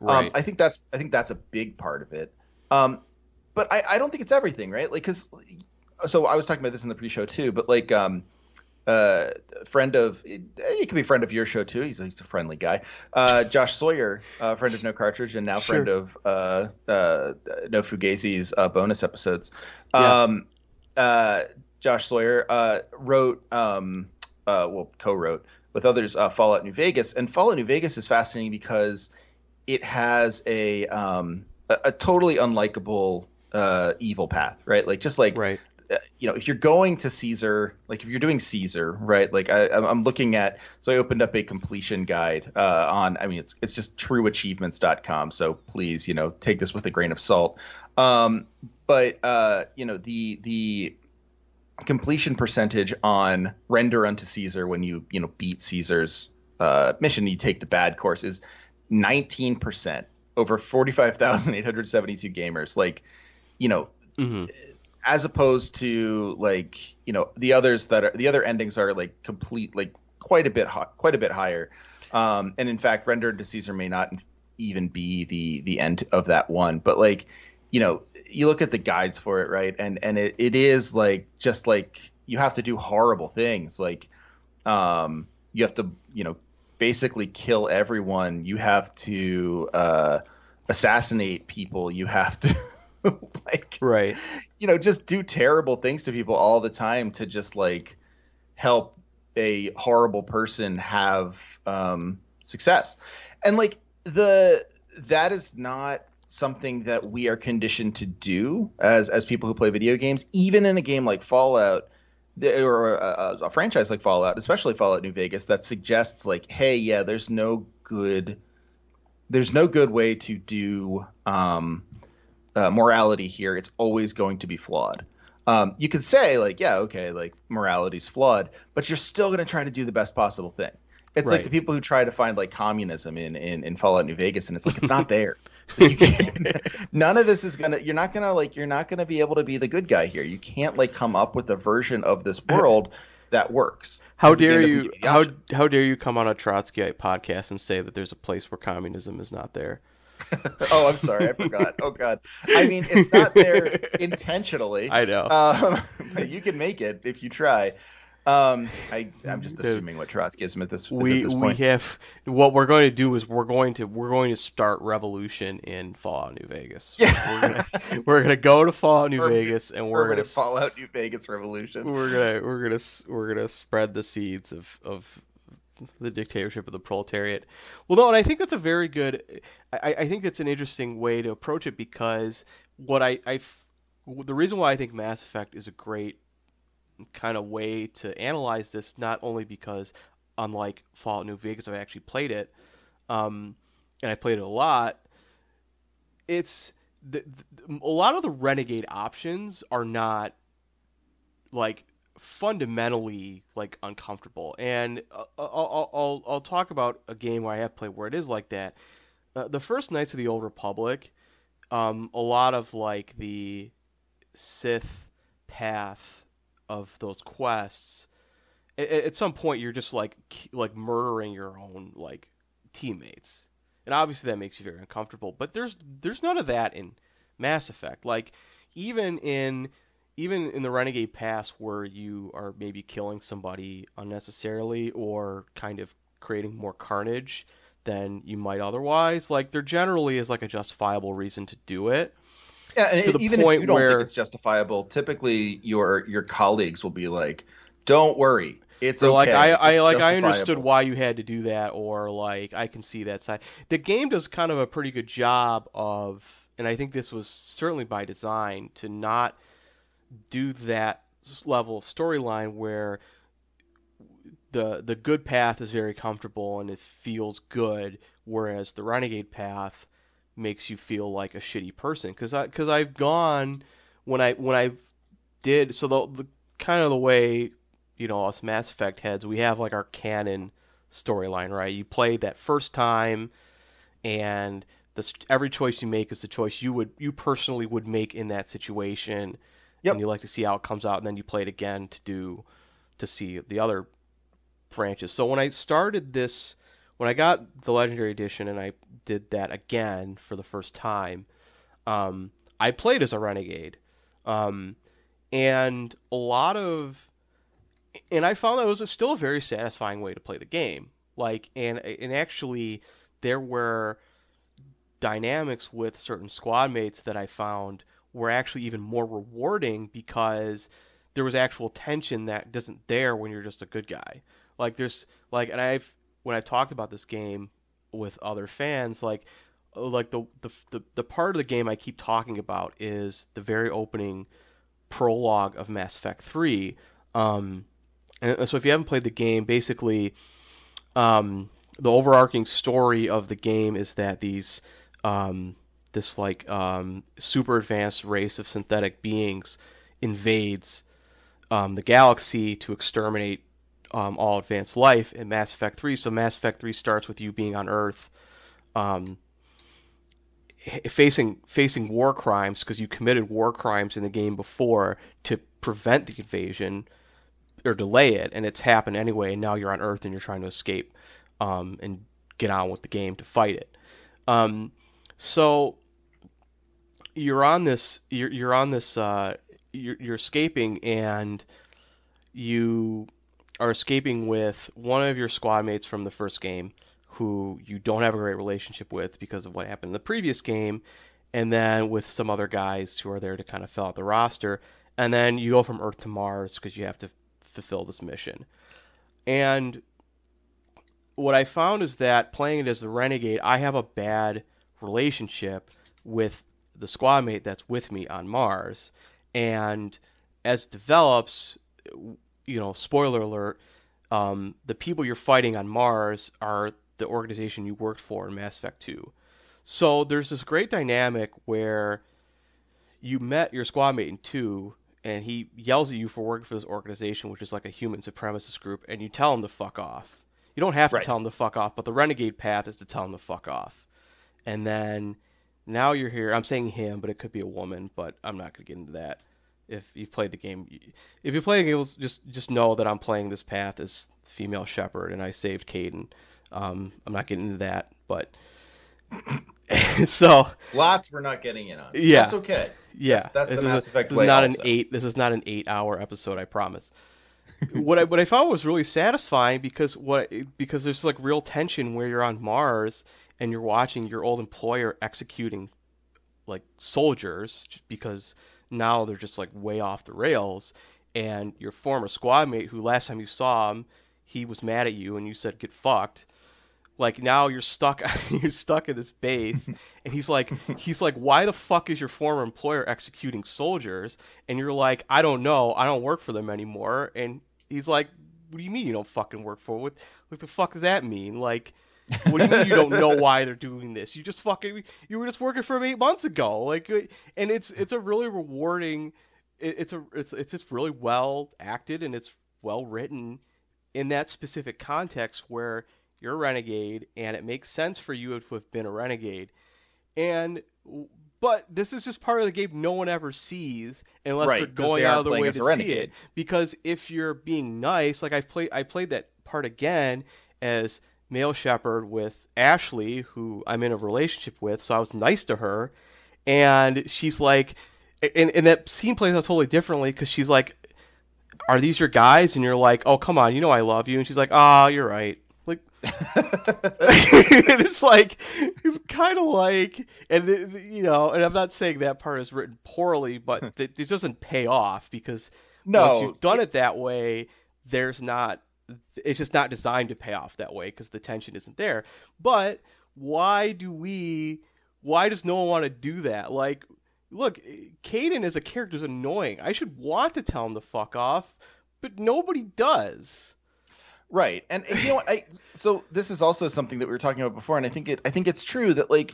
Um, right. Um, I think that's I think that's a big part of it. Um, but I, I don't think it's everything, right? Like because so I was talking about this in the pre-show too, but like um, uh, friend of he could be a friend of your show too. He's a, he's a friendly guy. Uh, Josh Sawyer, uh, friend of No Cartridge, and now friend of uh, uh, No Fugazi's uh, bonus episodes. Yeah. Um, uh, Josh Sawyer uh, wrote, um, uh, well, co-wrote with others, uh, Fallout New Vegas, and Fallout New Vegas is fascinating because it has a um, a, a totally unlikable uh, evil path, right? Like just like right. Uh, you know, if you're going to Caesar, like if you're doing Caesar, right? Like I, I'm looking at, so I opened up a completion guide uh, on, I mean, it's it's just trueachievements.com. So please, you know, take this with a grain of salt. Um, but uh, you know, the the completion percentage on render unto Caesar when you you know beat Caesar's uh, mission, you take the bad course is 19% over 45,872 gamers. Like, you know. Mm-hmm as opposed to like you know the others that are the other endings are like complete like quite a bit hot, quite a bit higher. Um, and in fact, rendered to Caesar may not even be the the end of that one. But like you know, you look at the guides for it, right? And and it, it is like just like you have to do horrible things. Like um, you have to you know basically kill everyone. You have to uh, assassinate people. You have to like right. you know just do terrible things to people all the time to just like help a horrible person have um success. And like the that is not something that we are conditioned to do as as people who play video games even in a game like fallout or a, a franchise like fallout especially fallout new vegas that suggests like hey yeah there's no good there's no good way to do um uh, morality here, it's always going to be flawed. Um, you could say like, yeah, okay, like morality's flawed, but you're still going to try to do the best possible thing. It's right. like the people who try to find like communism in, in, in Fallout New Vegas, and it's like it's not there. none of this is gonna. You're not gonna like. You're not gonna be able to be the good guy here. You can't like come up with a version of this world that works. How dare you? How how dare you come on a Trotskyite podcast and say that there's a place where communism is not there? oh, I'm sorry, I forgot. Oh God, I mean it's not there intentionally. I know. Um, but you can make it if you try. Um, I I'm just assuming what Trotskyism at this is we at this we point. have what we're going to do is we're going to we're going to start revolution in Fallout New Vegas. Yeah. We're gonna we're gonna go to Fallout New Permanent- Vegas and we're gonna Permanent Fallout New Vegas revolution. we're gonna we're gonna we're gonna spread the seeds of of the dictatorship of the proletariat. Well, no, and I think that's a very good. I, I think that's an interesting way to approach it because what I, I the reason why I think Mass Effect is a great kind of way to analyze this, not only because unlike Fallout New Vegas, I've actually played it, um, and I played it a lot. It's the, the, a lot of the renegade options are not like fundamentally like uncomfortable. And uh, I'll, I'll I'll talk about a game where I have played where it is like that. Uh, the first Knights of the Old Republic, um, a lot of like the Sith path of those quests. At, at some point, you're just like like murdering your own like teammates, and obviously that makes you very uncomfortable. But there's there's none of that in Mass Effect. Like even in even in the Renegade Pass where you are maybe killing somebody unnecessarily or kind of creating more carnage than you might otherwise, like there generally is like a justifiable reason to do it. Yeah, and to the even if point you don't where- think it's justifiable, typically your your colleagues will be like, "Don't worry, it's okay." like I, I It's like I understood why you had to do that, or like I can see that side. The game does kind of a pretty good job of, and I think this was certainly by design to not do that level of storyline where the the good path is very comfortable and it feels good, whereas the renegade path makes you feel like a shitty person. Because I because I've gone when I when I did so the, the kind of the way you know us Mass Effect heads we have like our canon storyline right. You play that first time and every choice you make is the choice you would you personally would make in that situation Yep. and you like to see how it comes out and then you play it again to do to see the other branches. So when I started this when I got the legendary edition and I did that again for the first time, um, I played as a renegade. Um, and a lot of and I found that it was a, still a very satisfying way to play the game. Like and and actually there were dynamics with certain squad mates that I found were actually even more rewarding because there was actual tension that doesn't there when you're just a good guy. Like there's like and I've when I've talked about this game with other fans like uh, like the the the, the part of the game I keep talking about is the very opening prologue of Mass Effect 3. Um, and so if you haven't played the game, basically, um, the overarching story of the game is that these um, this like um, super advanced race of synthetic beings invades um, the galaxy to exterminate um, all advanced life in Mass Effect 3. So Mass Effect 3 starts with you being on Earth, um, facing facing war crimes because you committed war crimes in the game before to prevent the invasion or delay it, and it's happened anyway. And now you're on Earth and you're trying to escape um, and get on with the game to fight it. Um, so you're on this you're, you're on this uh, you're, you're escaping and you are escaping with one of your squad mates from the first game who you don't have a great relationship with because of what happened in the previous game. And then with some other guys who are there to kind of fill out the roster. And then you go from earth to mars because you have to fulfill this mission. And what i found is that playing it as the renegade i have a bad relationship with the squad mate that's with me on mars. And as it develops you know spoiler alert um, the people you're fighting on mars are the organization you worked for in mass effect 2 so there's this great dynamic where you met your squad mate in 2 and he yells at you for working for this organization which is like a human supremacist group and you tell him to fuck off. You don't have to Right. tell him to fuck off but the renegade path is to tell him to fuck off. And then now you're here i'm saying him but it could be a woman but i'm not going to get into that if you've played the game if you play the game just just know that i'm playing this path as female Shepard and i saved Kaidan. um i'm not getting into that but so lots we're not getting in on. Yeah. that's okay. yeah, That's- that's the Mass is, Effect this is way not also. an eight. This is not an eight-hour episode. I promise. what I what I found was really satisfying because what because there's like real tension where you're on Mars and you're watching your old employer executing like soldiers because now they're just like way off the rails and your former squad mate who last time you saw him he was mad at you and you said get fucked. Like now you're stuck you're stuck in this base and he's like he's like why the fuck is your former employer executing soldiers? And you're like I don't know. I don't work for them anymore. And he's like what do you mean you don't fucking work for? What what the fuck does that mean? Like what do you mean you don't know why they're doing this? You just fucking you were just working for them eight months ago. Like, and it's it's a really rewarding. it- It's a it's it's just really well acted and it's well written in that specific context where you're a renegade and it makes sense for you to have been a renegade. And but this is just part of the game no one ever sees unless Right, they're going they out of their way to see it. Because if you're being nice, like I played I played that part again as male Shepard with Ashley, who I'm in a relationship with, so I was nice to her, and she's like, and, and that scene plays out totally differently because she's like, "Are these your guys?" And you're like, "Oh, come on, you know I love you," and she's like, "Ah, you're right." Like, and it's like, it's kind of like, and you know, and I'm not saying that part is written poorly, but it, it doesn't pay off because no, once you've done it that way, there's not. It's just not designed to pay off that way because the tension isn't there. But why do we? Why does no one want to do that? Like, look, Kaidan as a character is annoying. I should want to tell him to fuck off, but nobody does. Right. And you know I so this is also something that we were talking about before and I think it I think it's true that like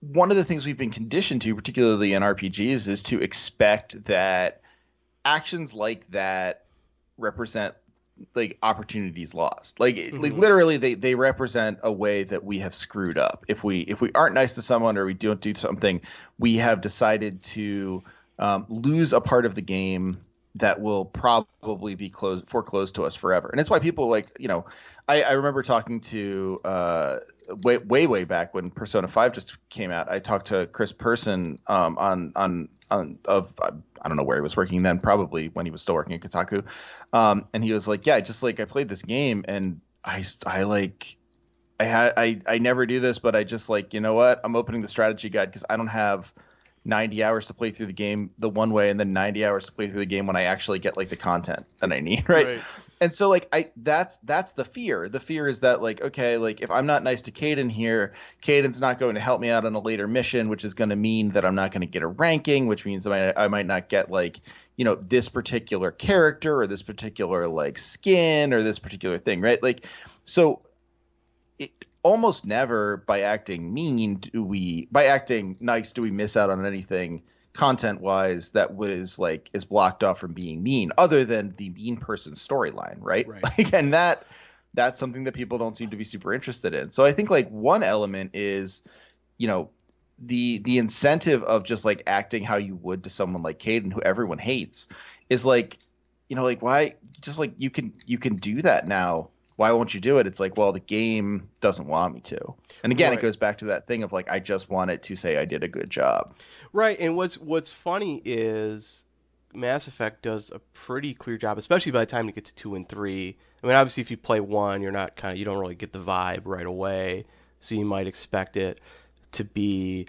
one of the things we've been conditioned to particularly in RPGs is to expect that actions like that represent like opportunities lost. Like it- like literally they they represent a way that we have screwed up. If we if we aren't nice to someone or we don't do something, we have decided to um, lose a part of the game that will probably be closed foreclosed to us forever. And it's why people like, you know, I, I remember talking to uh, way way way back when Persona 5 just came out. I talked to Chris Person um, on on on of I don't know where he was working then, probably when he was still working at Kotaku. Um, and he was like, "Yeah, just like I played this game and I I like I had I I never do this, but I just like you know what? I'm opening the strategy guide because I don't have 90 hours to play through the game the one way and then 90 hours to play through the game when I actually get like the content that I need, right? And so like I that's that's the fear. The fear is that like okay, like if I'm not nice to Kaidan here, Kaidan's not going to help me out on a later mission, which is going to mean that I'm not going to get a ranking, which means I might, I might not get like you know this particular character or this particular like skin or this particular thing, right? Like so it almost never by acting mean do we by acting nice do we miss out on anything content wise that was like is blocked off from being mean other than the mean person storyline right? Right. like and that that's something that people don't seem to be super interested in so i think like one element is you know the the incentive of just like acting how you would to someone like Kaidan who everyone hates is like you know like why just like you can you can do that now why won't you do it it's like well the game doesn't want me to and again Right. it goes back to that thing of like i just want it to say i did a good job Right, and what's what's funny is Mass Effect does a pretty clear job, especially by the time you get to two and three. I mean, obviously, if you play one, you're not kind of you don't really get the vibe right away, so you might expect it to be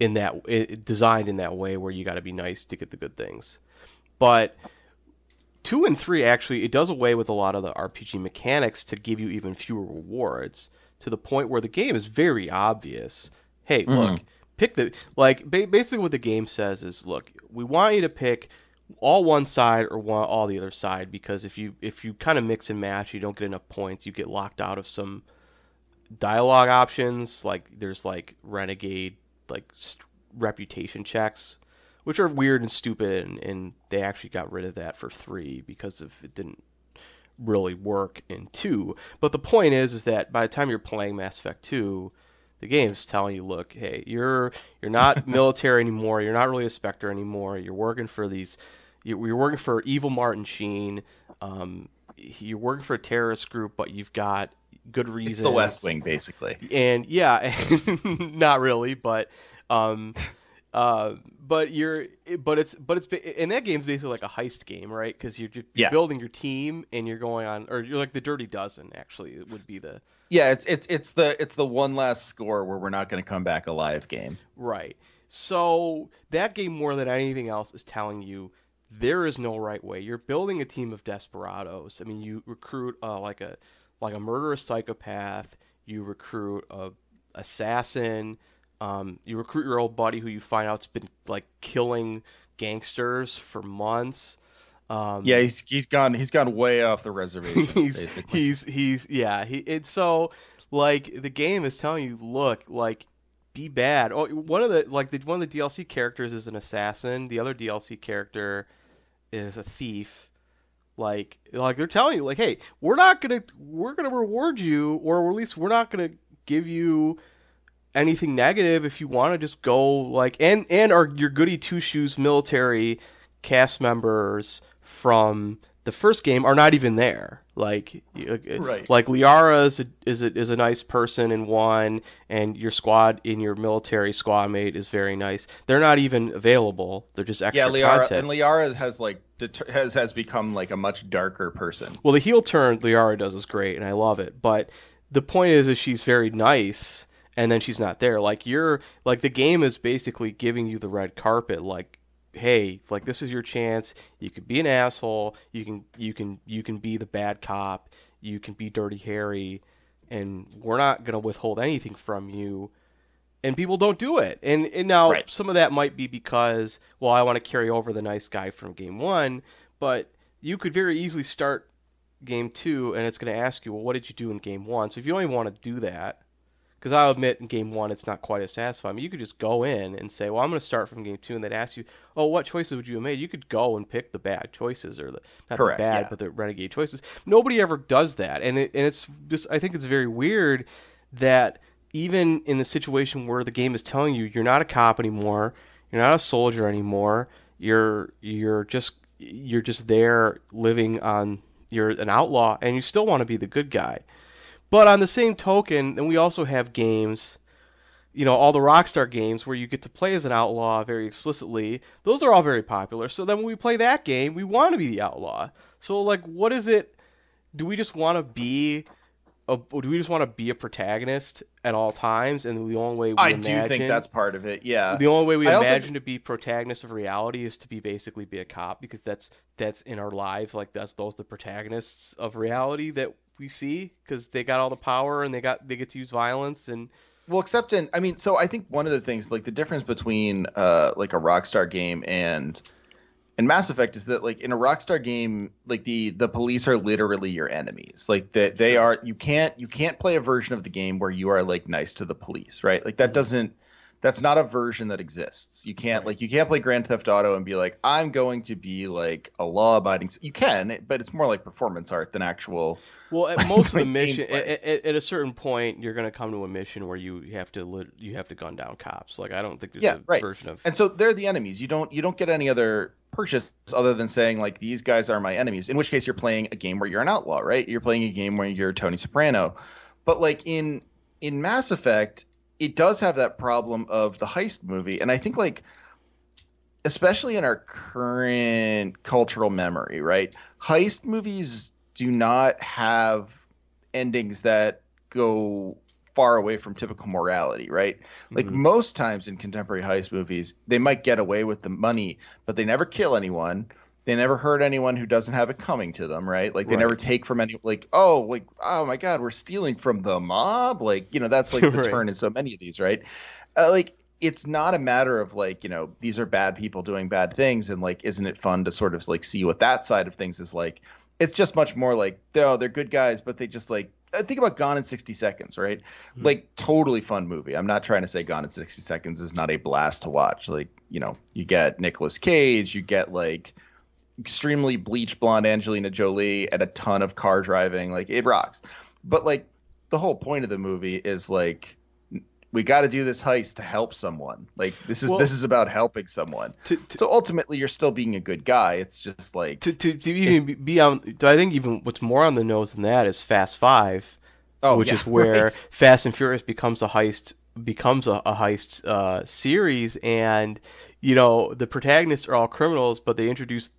in that i designed in that way where you got to be nice to get the good things. But two and three actually it does away with a lot of the RPG mechanics to give you even fewer rewards to the point where the game is very obvious. Hey, mm-hmm. look, pick the like ba- basically what the game says is look, we want you to pick all one side or one all the other side because if you if you kind of mix and match, you don't get enough points, you get locked out of some dialogue options like there's like renegade like st- reputation checks which are weird and stupid and, and they actually got rid of that for 3 because of it didn't really work in 2 but the point is is that by the time you're playing Mass Effect 2 the game's telling you look hey you're you're not military anymore you're not really a spectre anymore you're working for these you're, you're working for evil Martin Sheen um, you're working for a terrorist group but you've got good reason. It's the West Wing, basically. And yeah, not really, but um, uh, but you're, but it's, but it's, and that game's basically like a heist game, right? Because you're, you're Yeah. building your team and you're going on, or you're like the Dirty Dozen, actually, it would be the Yeah, it's it's it's the it's the one last score where we're not going to come back alive game. right. So that game more than anything else is telling you there is no right way. You're building a team of desperados. I mean, you recruit uh, like a like a murderous psychopath. You recruit a assassin. Um, you recruit your old buddy who you find out's been like killing gangsters for months. Um, Yeah, he's he's gone he's gone way off the reservation he's basically. he's he's yeah. He it's so like the game is telling you, look, like be bad. Oh, one of the like the one of the DLC characters is an assassin. The other DLC character is a thief. Like like they're telling you, like, hey, we're not gonna we're gonna reward you, or at least we're not gonna give you anything negative if you want to just go like and and our your goody two shoes military cast members from the first game are not even there. Like, uh, Right. like Liara is a, is a, is a nice person in one, and your squad in your military squad mate is very nice. They're not even available. They're just extra yeah, Liara content. and Liara has like deter- has has become like a much darker person. Well, the heel turn Liara does is great, and I love it. But the point is, is she's very nice, and then she's not there. Like you're, like the game is basically giving you the red carpet. Like, hey, like this is your chance. You can be an asshole. You can, you can, you can be the bad cop. You can be Dirty Harry, and we're not gonna withhold anything from you. And people don't do it. And and now Right. some of that might be because, well, I want to carry over the nice guy from game one, but you could very easily start game two and it's going to ask you, well, what did you do in game one? So if you don't want to do that, because I'll admit in game one it's not quite as satisfying, but you could just go in and say, well, I'm going to start from game two, and then ask you, oh, what choices would you have made? You could go and pick the bad choices or the not Correct, the bad, yeah. but the renegade choices. Nobody ever does that, and it, and it's just I think it's very weird that even in the situation where the game is telling you you're not a cop anymore, you're not a soldier anymore, you're you're just you're just there living on you're an outlaw and you still want to be the good guy. But on the same token, then we also have games, you know, all the Rockstar games where you get to play as an outlaw very explicitly. Those are all very popular. So then when we play that game, we want to be the outlaw. So like what is it do we just want to be a, do we just want to be a protagonist at all times and the only way we I imagine do think that's part of it. Yeah. the only way we I also imagine to be protagonist of reality is to be basically be a cop because that's that's in our lives like that's those the protagonists of reality that we see because they got all the power and they got they get to use violence and Well, except in, I mean, so I think one of the things, like the difference between uh, like a Rockstar game and and Mass Effect is that like in a Rockstar game, like the the police are literally your enemies. Like that they are you can't you can't play a version of the game where you are like nice to the police, right? Like that Mhm. doesn't that's not a version that exists. You can't Right. like you can't play Grand Theft Auto and be like I'm going to be like a law-abiding. You can, but it's more like performance art than actual. well at most of the mission at, at, a certain point you're going to come to a mission where you have to you have to gun down cops like i don't think there's Yeah, a right. version of And so they're the enemies. You don't you don't get any other purchase other than saying like these guys are my enemies. In which case you're playing a game where you're an outlaw, right? You're playing a game where you're Tony Soprano. But like in in Mass Effect, it does have that problem of the heist movie, and I think like especially in our current cultural memory, right? Heist movies do not have endings that go far away from typical morality, right? Like Mhm. most times in contemporary heist movies, they might get away with the money, but they never kill anyone. They never hurt anyone who doesn't have it coming to them, right? Like they Right. never take from any like, oh, like oh my god, we're stealing from the mob. Like, you know, that's like the Right. turn in so many of these, right? Uh, like it's not a matter of like, you know, these are bad people doing bad things and like isn't it fun to sort of like see what that side of things is like? It's just much more like, oh, they're good guys, but they just like uh, think about Gone in 60 Seconds, right? Mhm. Like totally fun movie. I'm not trying to say Gone in 60 Seconds is not a blast to watch. Like, you know, you get Nicolas Cage, you get like extremely bleach blonde Angelina Jolie and a ton of car driving. Like it rocks. But like the whole point of the movie is like we got to do this heist to help someone. Like this is Well- this is about helping someone. to, to, So ultimately you're still being a good guy. It's just like to, to, to even be- be on I think even what's more on the nose than that is Fast Five Oh, which yeah, is where right. Fast and Furious becomes a heist becomes a, a heist uh, series, and you know the protagonists are all criminals, but they introduce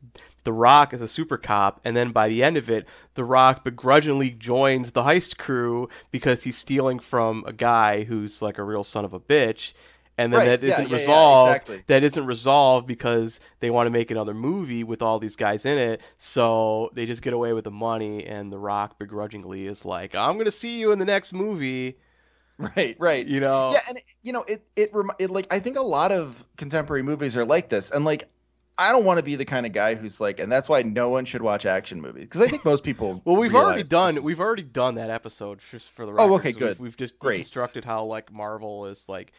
The Rock as a super cop, and then by the end of it, The Rock begrudgingly joins the heist crew because he's stealing from a guy who's like a real son of a bitch. And then Right, that yeah, isn't yeah, yeah, resolved. exactly. That isn't resolved because they want to make another movie with all these guys in it. So they just get away with the money, and The Rock begrudgingly is like, "I'm gonna see you in the next movie." Right, right. You know? Yeah, and you know, it it, rem- it like I think a lot of contemporary movies are like this, and like I don't want to be the kind of guy who's like, and that's why no one should watch action movies because I think most people. Well, we've already done is- we've already done that episode just for the Oh, record. okay, 'cause good. We've, we've just Great. deconstructed how like Marvel is like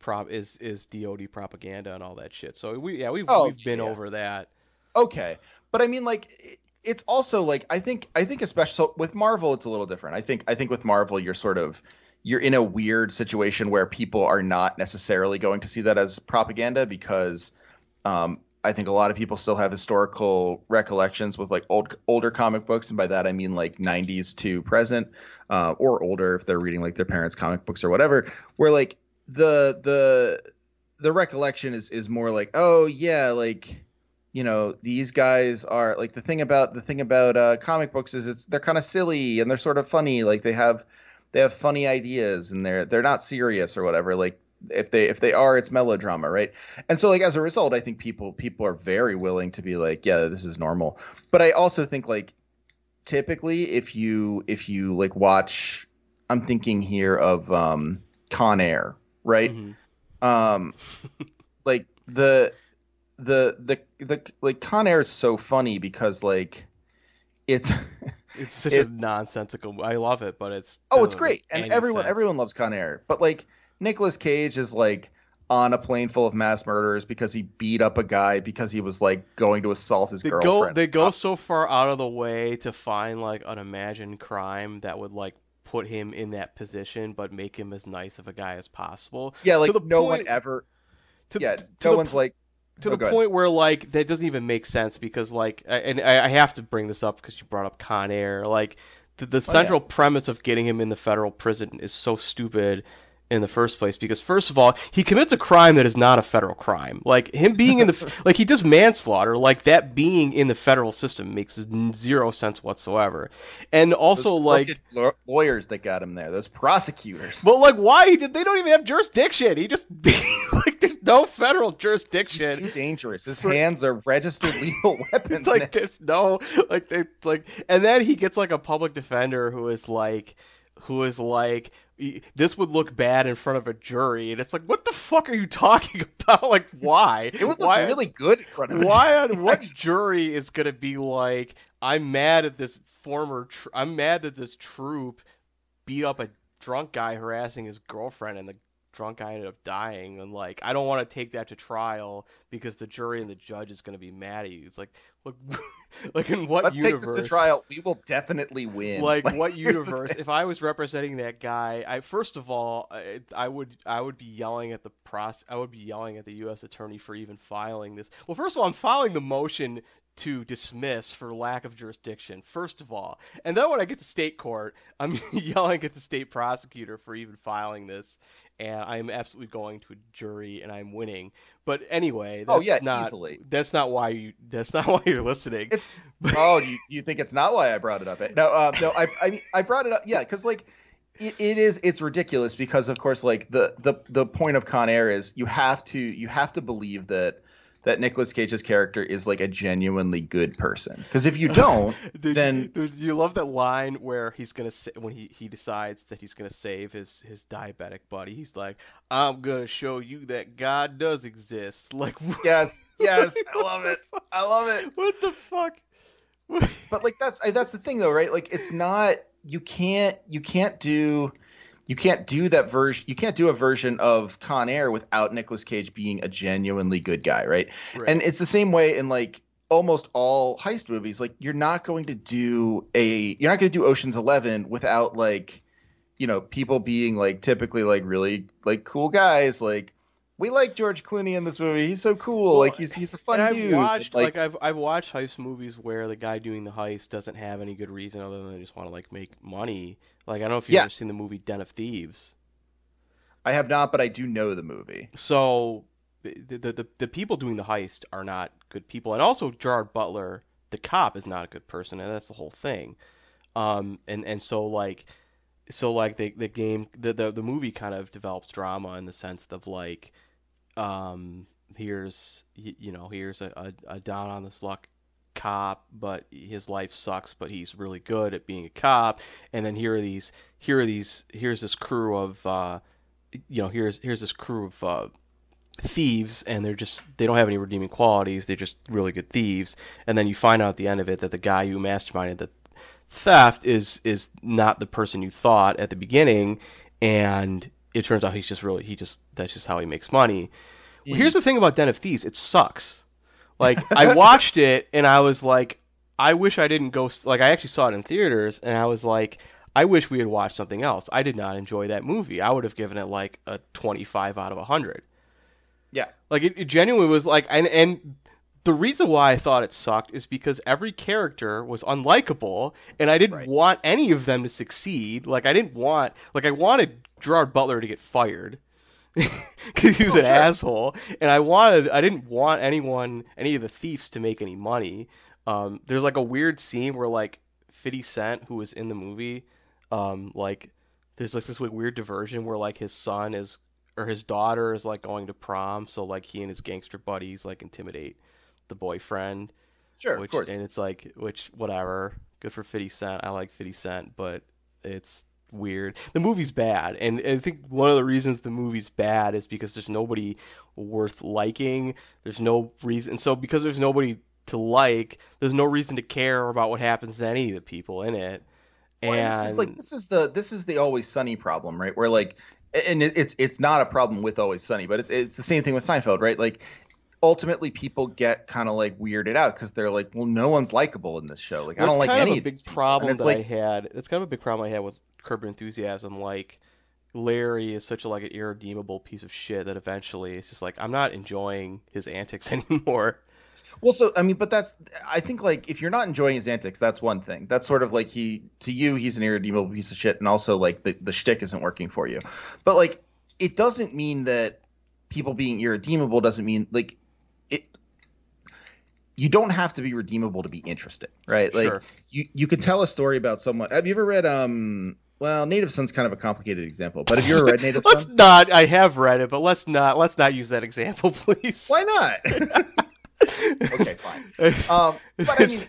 prop is is DoD propaganda and all that shit. So we yeah we've Oh, we've been yeah. over that. okay, but I mean, like, it- it's also like I think I think especially so with Marvel, it's a little different. I think I think with Marvel, you're sort of you're in a weird situation where people are not necessarily going to see that as propaganda because um, I think a lot of people still have historical recollections with like old older comic books, and by that I mean like 90s to present, uh, or older if they're reading like their parents' comic books or whatever, where like the the the recollection is is more like oh yeah like you know these guys are like the thing about the thing about uh, comic books is it's they're kind of silly and they're sort of funny like they have they have funny ideas and they're they're not serious or whatever. Like if they if they are it's melodrama right? And so like as a result i think people people are very willing to be like yeah this is normal. But i also think like typically if you if you like watch i'm thinking here of um con air right? Mhm. um like the the the the like con air is so funny because like it's It's such It's- a nonsensical. I love it, but it's oh it's great and everyone sense. everyone loves con air but like Nicolas Cage is like on a plane full of mass murderers because he beat up a guy because he was like going to assault his They go girlfriend. they go uh, so far out of the way to find like an imagined crime that would like put him in that position, but make him as nice of a guy as possible. yeah, like no point- one ever. To, Yeah, to no one's like to Oh, the point where like that doesn't even make sense because like and I, have to bring this up because you brought up Con Air like the, the Oh, yeah. central premise of getting him in the federal prison is so stupid in the first place because first of all he commits a crime that is not a federal crime like him being in the like he does manslaughter like that being in the federal system makes zero sense whatsoever and also like lawyers that got him there, those prosecutors. but like why did they don't even have jurisdiction he just like there's no federal jurisdiction too dangerous. His hands are registered lethal weapons. like this no like they like and then he gets like a public defender who is like who is like this would look bad in front of a jury and it's like what the fuck are you talking about? Like why? It would look why really good in front of a why on what jury is gonna be like i'm mad at this former tr- i'm mad that this troop beat up a drunk guy harassing his girlfriend and the drunk guy ended up dying and like i don't want to take that to trial because the jury and the judge is going to be mad at you it's like look like in what Let's universe take this to trial. We will definitely win. like what universe if i was representing that guy i first of all I, I would i would be yelling at the pros i would be yelling at the us attorney for even filing this well first of all i'm filing the motion to dismiss for lack of jurisdiction first of all and then when i get to state court i'm yelling at the state prosecutor for even filing this and i'm absolutely going to a jury and i'm winning but anyway that's Oh, yeah, not easily. that's not why you that's not why you're listening It's oh, you, you think it's not why I brought it up? No, uh, no, I, I, I brought it up, yeah, because like it, it is, it's ridiculous because of course, like the, the, the point of Con Air is you have to, you have to believe that that Nicolas Cage's character is like a genuinely good person. Because if you don't, Dude, then dude, you love that line where he's gonna sa- when he he decides that he's gonna save his his diabetic buddy. He's like, "I'm gonna show you that God does exist." Like, yes, yes, I love it, I love it. What the fuck? but like that's that's the thing though right like it's not you can't you can't do you can't do that version you can't do a version of con air without Nicolas Cage being a genuinely good guy right? Right. and it's the same way in like almost all heist movies like you're not going to do a you're not going to do Ocean's 11 without like you know people being like typically like really like cool guys like we like George Clooney in this movie. He's so cool. Well, like he's he's a fun and I've dude. watched like, like, I've I've watched heist movies where the guy doing the heist doesn't have any good reason other than they just want to like make money. Like I don't know if you've Yeah. ever seen the movie Den of Thieves. I have not, but I do know the movie. So the the the, the people doing the heist are not good people, and also Gerard Butler, the cop, is not a good person, and that's the whole thing. Um, and and so like, so like the the game the the, the movie kind of develops drama in the sense of like, um, here's you know here's a, a, a down on this luck cop, but his life sucks, but he's really good at being a cop. And then here are these here are these here's this crew of uh, you know here's here's this crew of uh, thieves and they're just they don't have any redeeming qualities. They're just really good thieves. And then you find out at the end of it that the guy who masterminded the theft is is not the person you thought at the beginning. And it turns out he's just really he just that's just how he makes money well, mm. here's the thing about Den of Thieves it sucks like I watched it and I was like I wish I didn't go like I actually saw it in theaters and I was like I wish we had watched something else. I did not enjoy that movie. I would have given it like a 25 out of 100. Yeah. Like it, it genuinely was like and and the reason why I thought it sucked is because every character was unlikable and I didn't Right. want any of them to succeed. Like I didn't want like I wanted Gerard Butler to get fired because he was Oh, an sure. asshole and I wanted I didn't want anyone any of the thieves to make any money. Um there's like a weird scene where like 50 Cent who was in the movie um like there's like this weird diversion where like his son is or his daughter is like going to prom so like he and his gangster buddies like intimidate the boyfriend Sure, which of course. and it's like which whatever good for 50 cent i like 50 cent but it's weird the movie's bad and i think one of the reasons the movie's bad is because there's nobody worth liking there's no reason and so because there's nobody to like there's no reason to care about what happens to any of the people in it Well, and and this is like this is the this is the always sunny problem, right? Where like, and it, it's it's not a problem with always sunny, but it's it's the same thing with Seinfeld, right? Like, ultimately people get kind of like weirded out because they're like, well, no one's likable in this show. Like, I don't like any of a big problem that like, I had. It's kind of a big problem I had with Curb Your Enthusiasm. Like Larry is such a like an irredeemable piece of shit that eventually it's just like I'm not enjoying his antics anymore. Well, so I mean, but that's I think like if you're not enjoying his antics, that's one thing. That's sort of like he to you he's an irredeemable piece of shit, and also like the the shtick isn't working for you. But like it doesn't mean that people being irredeemable doesn't mean like. You don't have to be redeemable to be interesting, right? Like Sure. you you could tell a story about someone. Have you ever read um? Well, Native Son's kind of a complicated example, but have you ever read Native Son? let's not. I have read it, but let's not. Let's not use that example, please. Why not? okay, fine. Um, but I mean,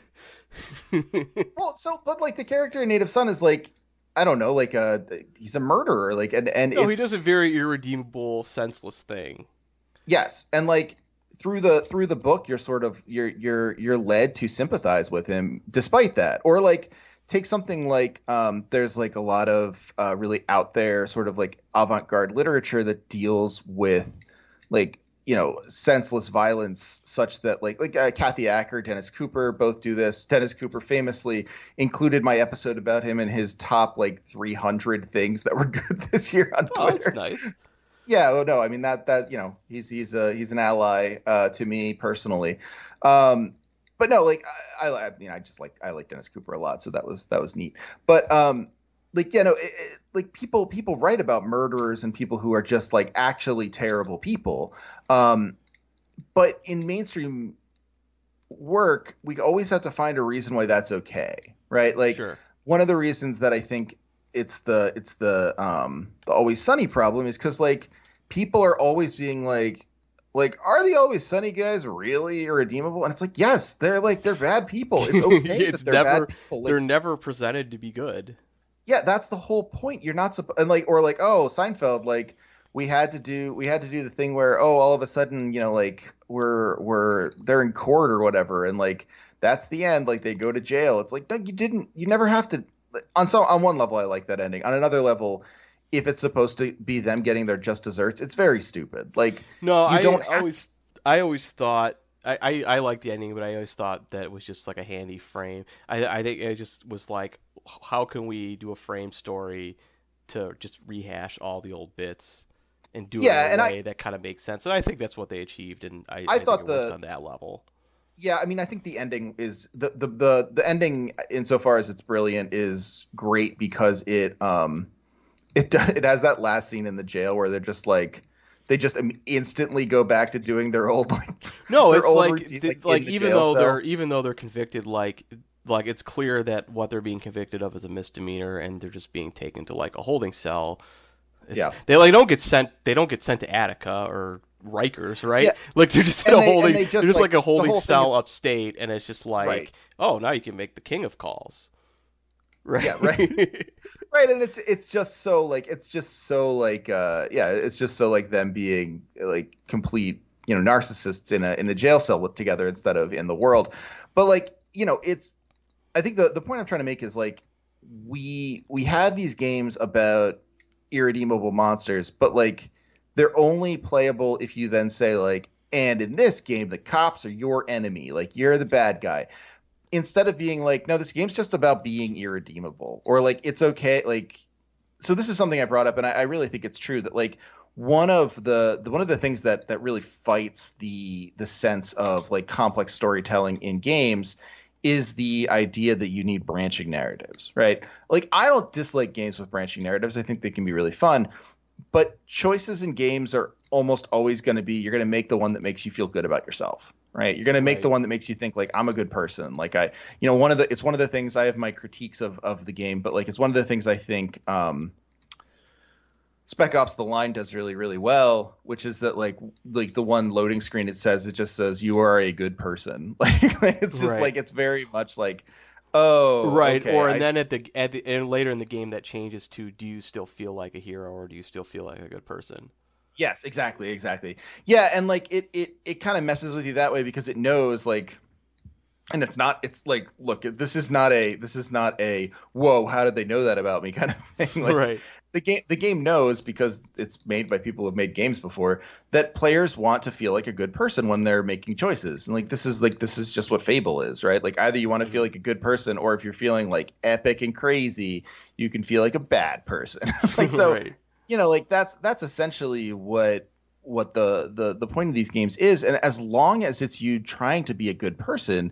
Well, so but like the character in Native Son is like I don't know, like a he's a murderer, like and and no, he does a very irredeemable, senseless thing. yes, and like through the through the book, you're sort of you're you're you're led to sympathize with him despite that, or like take something like um there's like a lot of uh, really out there sort of like avant-garde literature that deals with like you know senseless violence such that like like uh, Kathy Acker, Dennis Cooper both do this. Dennis Cooper famously included my episode about him in his top like 300 things that were good this year on Oh, Twitter. that's nice. Yeah, well, no, I mean that that you know he's he's a he's an ally uh, to me personally, um, but no, like I, I I mean I just like I like Dennis Cooper a lot, so that was that was neat. But um, like you know, it, it, like people people write about murderers and people who are just like actually terrible people, um, but in mainstream work, we always have to find a reason why that's okay, right? Like Sure. one of the reasons that I think it's the it's the um the always sunny problem is because like people are always being like like are the always sunny guys really irredeemable? And it's like yes they're like they're bad people. It's okay It's that they're never- bad people like, They're never presented to be good. yeah that's the whole point. You're not supposed and like or like oh Seinfeld like we had to do we had to do the thing where oh all of a sudden you know like we're we're they're in court or whatever and like that's the end. Like they go to jail. It's like no you didn't you never have to on some on one level I like that ending on another level if it's supposed to be them getting their just desserts it's very stupid like No, You I always I always thought I, I, I like the ending, but I always thought that it was just like a handy frame. I I think it just was like, how can we do a frame story to just rehash all the old bits and do Yeah, it in a I- way that kind of makes sense. And I think that's what they achieved, and I, I I, thought think it worked the- on that level. Yeah, I mean, I think the ending is the the the the ending, insofar as it's brilliant, is great because it um it it has that last scene in the jail where they're just like they just instantly go back to doing their old like No, it's like routine, th- like, like, even though cell. they're even though they're convicted, like like it's clear that what they're being convicted of is a misdemeanor, and they're just being taken to like a holding cell. It's- Yeah. they like don't get sent. They don't get sent to Attica or Rikers, right? Yeah. Like they're just And a they- and holding. they they're just like, like, a holding cell is- upstate, and it's just like, Right. oh, now you can make the king of calls. Right. Yeah, right. right and it's it's just so like it's just so like uh yeah it's just so like them being like complete you know narcissists in a in a jail cell with together instead of in the world but like you know it's i think the the point i'm trying to make is like we we have these games about irredeemable monsters but like they're only playable if you then say like and in this game the cops are your enemy. Like you're the bad guy. Instead of being like no this game's just about being irredeemable or like it's okay like so this is something i brought up and i, I really think it's true that like one of the, the one of the things that that really fights the the sense of like complex storytelling in games is the idea that you need branching narratives right? Like i don't dislike games with branching narratives. I think they can be really fun but choices in games are almost always going to be you're going to make the one that makes you feel good about yourself right you're going to make Right. the one that makes you think like i'm a good person like i you know one of the it's one of the things i have my critiques of of the game but like it's one of the things i think um spec ops the line does really really well which is that like like the one loading screen it says it just says you are a good person like it's just Right. like it's very much like oh right. okay, or I and then at the at the and later in the game that changes to do you still feel like a hero or do you still feel like a good person? Yes, exactly, exactly. Yeah, and like it it it kind of messes with you that way because it knows like and it's not it's like look, this is not a this is not a whoa, how did they know that about me kind of thing. Like right. the game the game knows because it's made by people who've made games before that players want to feel like a good person when they're making choices. And like this is like this is just what Fable is, right? Like either you want to feel mm-hmm. like a good person or if you're feeling like epic and crazy, you can feel like a bad person. like so right. you know like that's that's essentially what what the the the point of these games is and as long as it's you trying to be a good person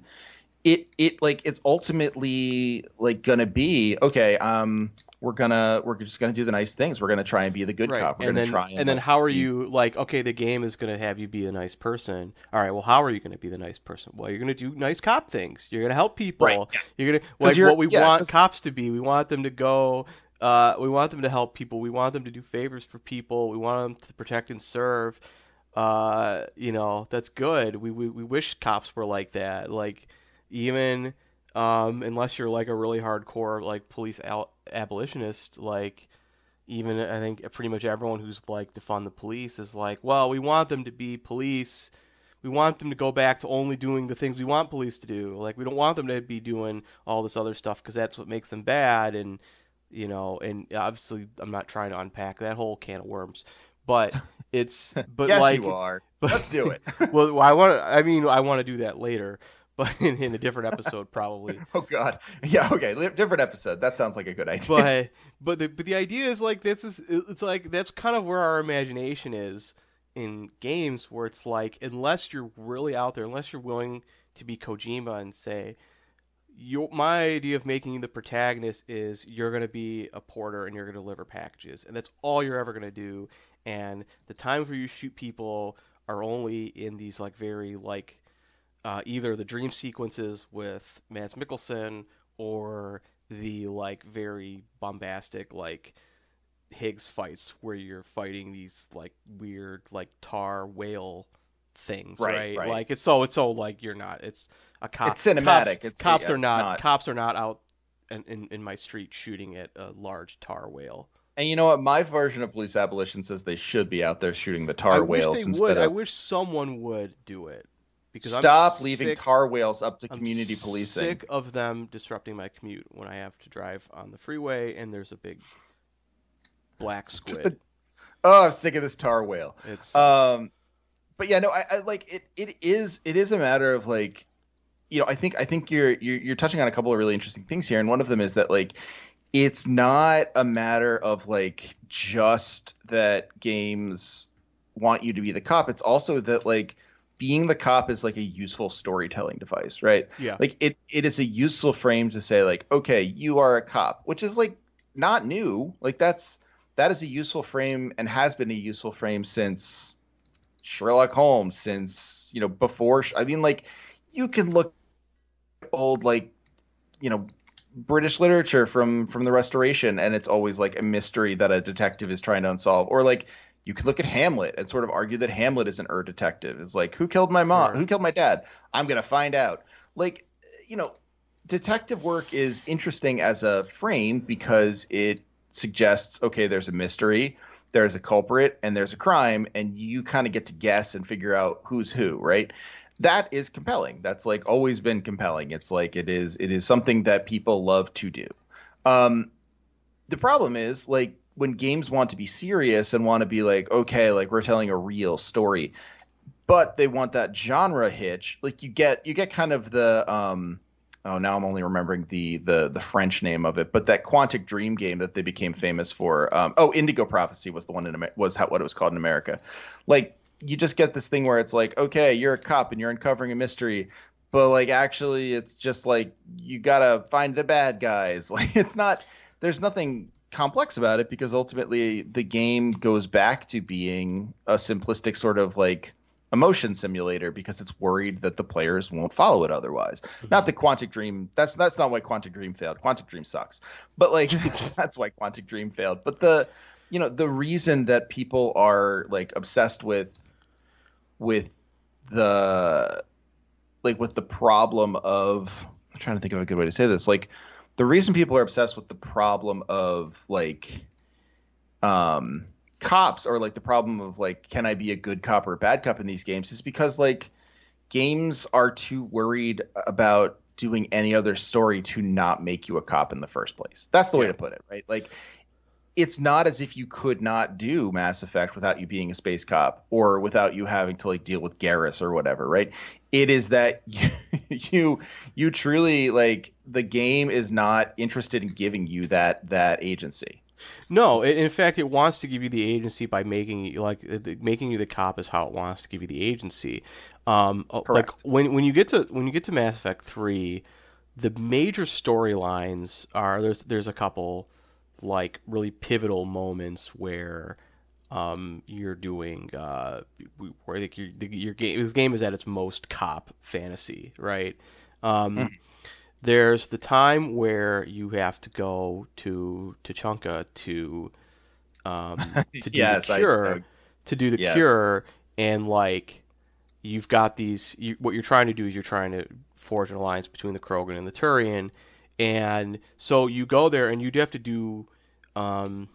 it it like it's ultimately like gonna be okay um we're gonna we're just gonna do the nice things. We're gonna try and be the good right. cop. We're and gonna then, try and, and then like, how are you like okay the game is going to have you be a nice person. All right well how are you going to be the nice person? Well you're going to do nice cop things. You're going to help people. Right, yes. you're to like you're- what we yeah, want cops to be. We want them to go uh, we want them to help people we want them to do favors for people we want them to protect and serve uh, you know that's good we, we we wish cops were like that like even um, unless you're like a really hardcore like police al- abolitionist like even I think pretty much everyone who's like defund the police is like, well, we want them to be police. We want them to go back to only doing the things we want police to do. Like we don't want them to be doing all this other stuff because that's what makes them bad. And you know, and obviously I'm not trying to unpack that whole can of worms, but it's but yes like you are but- let's do it well, I want to. I mean, I want to do that later, but in, in a different episode probably. oh god yeah okay different episode that sounds like a good idea but but the but the idea is like this is it's like that's kind of where our imagination is in games where it's like unless you're really out there unless you're willing to be Kojima and say your my idea of making the protagonist is you're going to be a porter and you're going to deliver packages and that's all you're ever going to do and the times where you shoot people are only in these like very like uh, either the dream sequences with Mads Mikkelsen or the like very bombastic like Higgs fights where you're fighting these like weird like tar whale things, Right, right? right. Like it's so it's so like you're not. It's a cop. It's cinematic, Cops, it's- cops yeah, are not, not- cops are not out in, in in my street shooting at a large tar whale. and you know what my version of police abolition says they should be out there shooting the tar I whales wish they would. I wish someone would do it because I'm stop leaving sick- tar whales up to I'm community policing Sick of them disrupting my commute when I have to drive on the freeway and there's a big black squid. the- oh i'm sick of this tar whale It's um but yeah no I, I like it it is it is a matter of like you know i think i think you're, you're you're touching on a couple of really interesting things here and one of them is that like it's not a matter of like just that games want you to be the cop. It's also that like being the cop is like a useful storytelling device, right? Yeah. Like it it is a useful frame to say like, okay, you are a cop, which is like not new. Like that's that is a useful frame and has been a useful frame since Sherlock Holmes, since you know before. I mean, like you can look old like you know British literature from from the Restoration, and it's always like a mystery that a detective is trying to unsolve, or like you could look at Hamlet and sort of argue that Hamlet is an ur detective. It's like who killed my mom? Sure. Who killed my dad? I'm gonna find out. Like you know, detective work is interesting as a frame because it suggests okay, there's a mystery, there's a culprit, and there's a crime, and you kind of get to guess and figure out who's who, right? That is compelling. That's like always been compelling. It's like it is it is something that people love to do. Um, the problem is like when games want to be serious and want to be like okay, like we're telling a real story, but they want that genre hitch. Like you get you get kind of the um oh now I'm only remembering the the the French name of it, but that Quantic Dream game that they became famous for. Um, oh, Indigo Prophecy was the one in was how, what it was called in America. Like you just get this thing where it's like okay, you're a cop and you're uncovering a mystery. But like actually, it's just like you gotta find the bad guys. Like it's not. There's nothing complex about it because ultimately the game goes back to being a simplistic sort of like emotion simulator because it's worried that the players won't follow it otherwise. Mm-hmm. Not that Quantic Dream that's that's not why Quantic Dream failed. Quantic Dream sucks. But like that's why Quantic Dream failed. But the you know, the reason that people are like obsessed with with the like with the problem of I'm trying to think of a good way to say this. Like the reason people are obsessed with the problem of like um cops or like the problem of like can I be a good cop or a bad cop in these games is because like games are too worried about doing any other story to not make you a cop in the first place. That's the way to put it, right? Like it's not as if you could not do Mass Effect without you being a space cop or without you having to like deal with Garrus or whatever, right? It is that you you, you truly like the game is not interested in giving you that that agency. No, in fact, it wants to give you the agency by making you like making you the cop is how it wants to give you the agency. Um, uh, Correct. Like when when you get to when you get to Mass Effect three, the major storylines are there's there's a couple like really pivotal moments where um, you're doing uh, where think your your game this game is at its most cop fantasy, right? Um, mm. There's the time where you have to go to Tuchanka to um, to do yes, the cure, I, I, to do the yes. cure, and like you've got these. You, what you're trying to do is you're trying to forge an alliance between the Krogan and the Turian, and so you go there and you have to do um,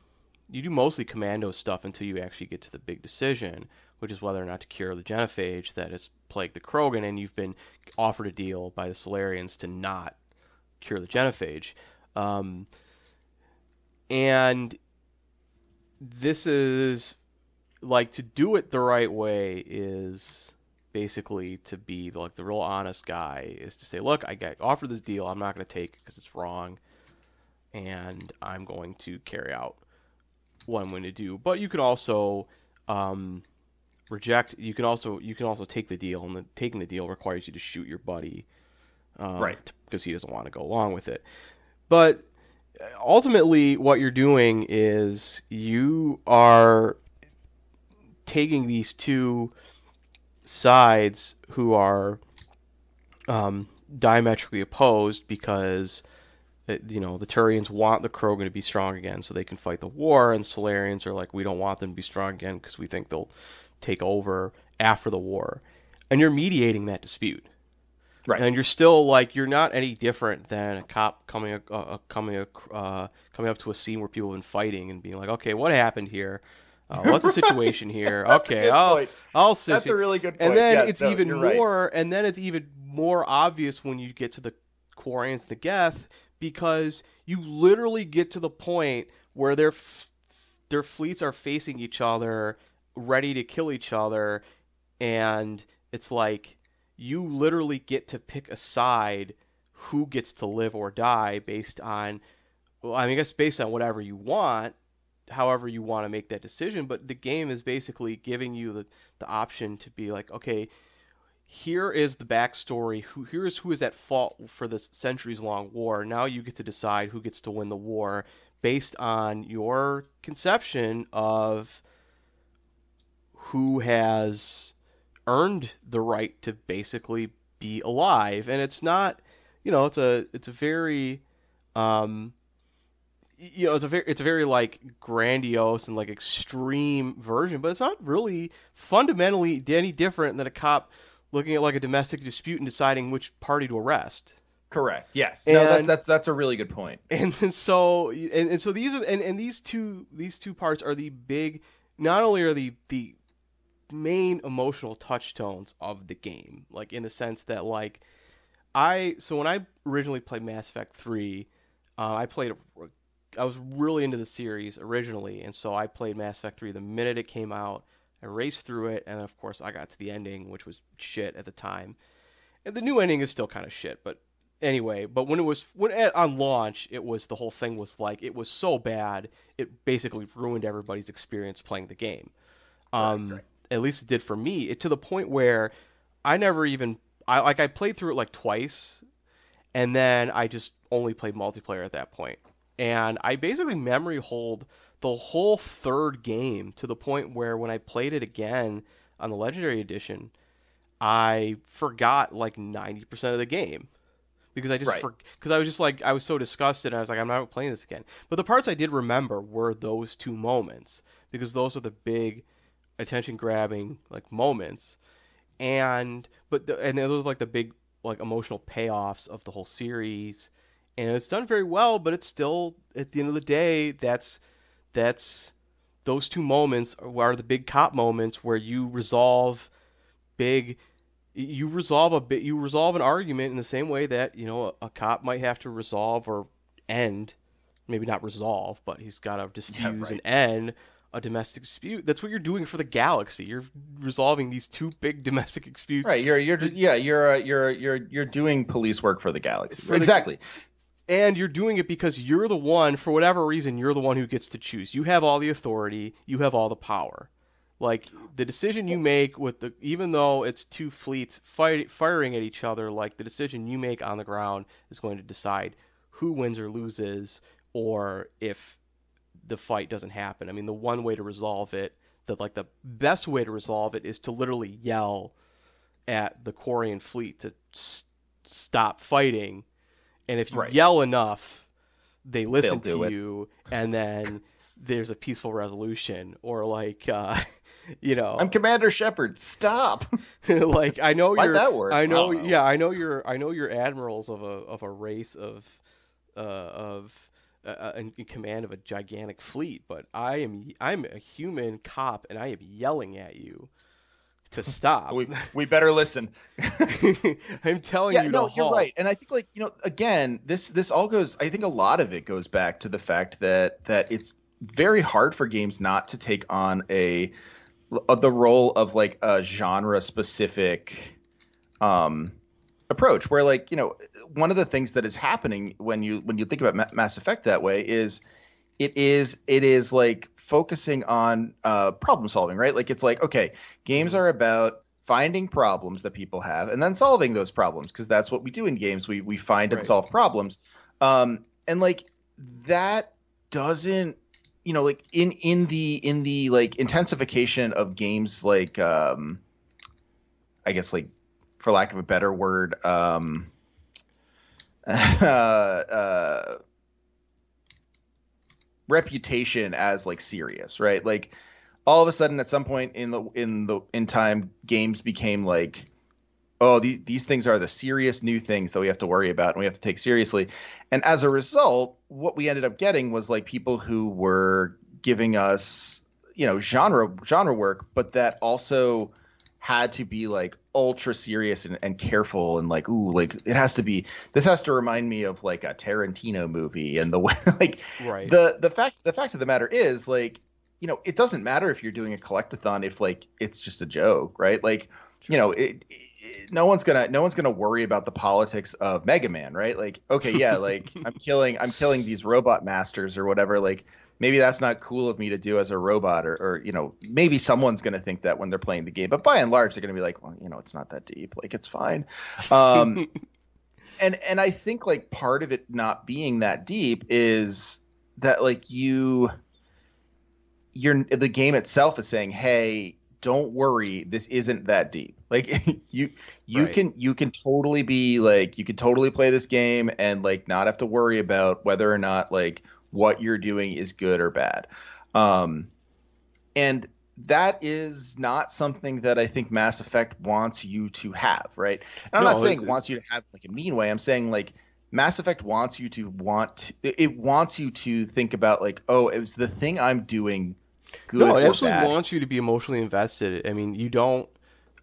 you do mostly commando stuff until you actually get to the big decision, which is whether or not to cure the genophage that has plagued the Krogan, and you've been offered a deal by the Salarians to not cure the genophage. Um, and this is like to do it the right way is basically to be like the real honest guy is to say, look, I got offered this deal, I'm not going to take it because it's wrong, and I'm going to carry out what I'm going to do. But you can also um, reject. You can also you can also take the deal, and the, taking the deal requires you to shoot your buddy, um, right? Because he doesn't want to go along with it. But ultimately, what you're doing is you are taking these two sides who are um, diametrically opposed because you know, the Turians want the Krogan to be strong again so they can fight the war, and Salarians are like, we don't want them to be strong again because we think they'll take over after the war. And you're mediating that dispute. Right. And you're still like you're not any different than a cop coming uh, uh coming uh, coming up to a scene where people have been fighting and being like, okay, what happened here? Uh, what's the situation here? okay, I'll point. I'll sit. That's here. a really good point. And then yes, it's no, even more, right. and then it's even more obvious when you get to the Quarians, the Geth, because you literally get to the point where their f- their fleets are facing each other, ready to kill each other, and it's like you literally get to pick a side who gets to live or die based on well, I mean, I guess based on whatever you want, however you want to make that decision. But the game is basically giving you the the option to be like, okay, here is the backstory. Who here is who is at fault for this centuries long war. Now you get to decide who gets to win the war based on your conception of who has earned the right to basically be alive. And it's not, you know, it's a it's a very um you know, it's a very it's a very like grandiose and like extreme version, but it's not really fundamentally any different than a cop looking at like a domestic dispute and deciding which party to arrest. Correct. Yes. And, no, that's that's that's a really good point. And, and so and, and so these are and, and these two these two parts are the big not only are the the main emotional touchstones of the game, like in the sense that like I so when I originally played Mass Effect 3, uh, I played I was really into the series originally, and so I played Mass Effect 3 the minute it came out. I raced through it, and of course I got to the ending, which was shit at the time. And the new ending is still kind of shit, but anyway. But when it was when on launch, it was the whole thing was like it was so bad, it basically ruined everybody's experience playing the game. Um, right, right. At least it did for me. It to the point where I never even I like I played through it like twice, and then I just only played multiplayer at that point. point and I basically memory hold the whole third game to the point where when I played it again on the Legendary Edition, I forgot like 90% of the game because I just because right. I was just like I was so disgusted. I was like I'm not playing this again. But the parts I did remember were those two moments because those are the big attention grabbing like moments. And but the, and those are like the big like emotional payoffs of the whole series and it's done very well. But it's still at the end of the day, that's that's those two moments are the big cop moments where you resolve big you resolve a bit you resolve an argument in the same way that you know a, a, cop might have to resolve or end maybe not resolve but he's got to diffuse yeah, right. and end a domestic dispute. That's what you're doing for the galaxy. You're resolving these two big domestic disputes right you're you're yeah you're uh, you're you're you're doing police work for the galaxy. For exactly and you're doing it because you're the one for whatever reason you're the one who gets to choose. You have all the authority you have all the power. Like the decision you make with the even though it's two fleets fight, firing at each other like the decision you make on the ground is going to decide who wins or loses or if the fight doesn't happen. I mean the one way to resolve it the like the best way to resolve it is to literally yell at the Quarian fleet to stop fighting and if you right. yell enough, they listen to it. you, and then there's a peaceful resolution. Or like, uh, you know, I'm Commander Shepard. Stop. like I know you're. that work? I know. Yeah, I know you're. I know you're admirals of a of a race of uh, of uh, uh in, in command of a gigantic fleet, but I am I'm a human cop, and I am yelling at you to stop. we we better listen. I'm telling yeah, you. no, you're halt. right. And I think like you know, again, this this all goes. I think a lot of it goes back to the fact that that it's very hard for games not to take on a uh, the role of like a genre specific um approach where like you know one of the things that is happening when you when you think about mass effect that way is it is it is like focusing on uh, problem solving, right? Like it's like, okay, games mm-hmm. are about finding problems that people have and then solving those problems because that's what we do in games. We we find right. and solve problems. Um, and like that doesn't you know like in in the in the like intensification of games like um I guess like for lack of a better word um uh, uh reputation as like serious, right? Like all of a sudden at some point in the in the in time games became like oh these these things are the serious new things that we have to worry about and we have to take seriously. And as a result, what we ended up getting was like people who were giving us, you know, genre genre work, but that also had to be like ultra serious and, and careful and like ooh like it has to be this has to remind me of like a Tarantino movie and the way like right. the the fact the fact of the matter is like you know it doesn't matter if you're doing a collectathon if like it's just a joke right like you know it no one's gonna no one's gonna worry about the politics of Mega Man, right? Like, okay, yeah, like I'm killing I'm killing these robot masters or whatever. Like, maybe that's not cool of me to do as a robot, or, or you know, maybe someone's gonna think that when they're playing the game. But by and large, they're gonna be like, well, you know, it's not that deep. Like, it's fine. Um, and and I think like part of it not being that deep is that like you you're the game itself is saying, "Hey, don't worry, this isn't that deep." Like you you Right. can you can totally be like you can totally play this game and like not have to worry about whether or not like what you're doing is good or bad. Um and that is not something that I think Mass Effect wants you to have, right? And I'm No, not saying it- wants you to have like a mean way. I'm saying like Mass Effect wants you to want it it wants you to think about like, oh, it was the thing I'm doing good no, it absolutely bad. wants you to be emotionally invested. I mean, you don't.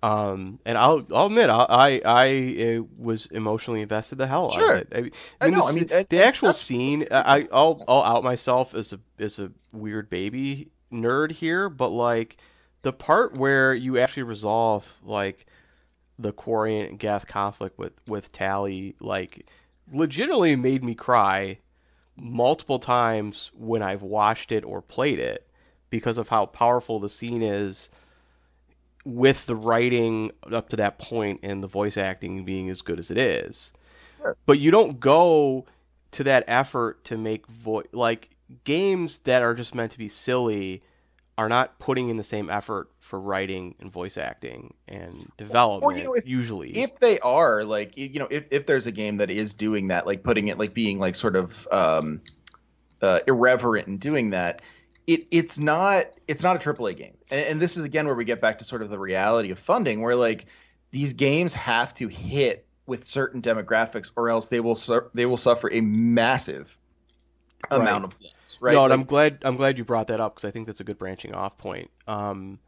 Um, and I'll I'll admit I I, I uh, was emotionally invested the hell Sure. out of it. I, mean, I know, the, I mean, the actual scene. I I'll I'll out myself as a as a weird baby nerd here, but like the part where you actually resolve like the Quarian and Geth conflict with with Tali, like legitimately made me cry multiple times when I've watched it or played it because of how powerful the scene is with the writing up to that point and the voice acting being as good as it is. Sure. But you don't go to that effort to make voice like games that are just meant to be silly are not putting in the same effort for writing and voice acting and development know, if- usually. if they are like you know if, if there's a game that is doing that like putting it like being like sort of um uh, irreverent in doing that it it's not it's not a AAA game and, and this is again where we get back to sort of the reality of funding where like these games have to hit with certain demographics or else they will su- they will suffer a massive Right. amount of loss right No, and Like, I'm glad I'm glad you brought that up because I think that's a good branching off point. Um,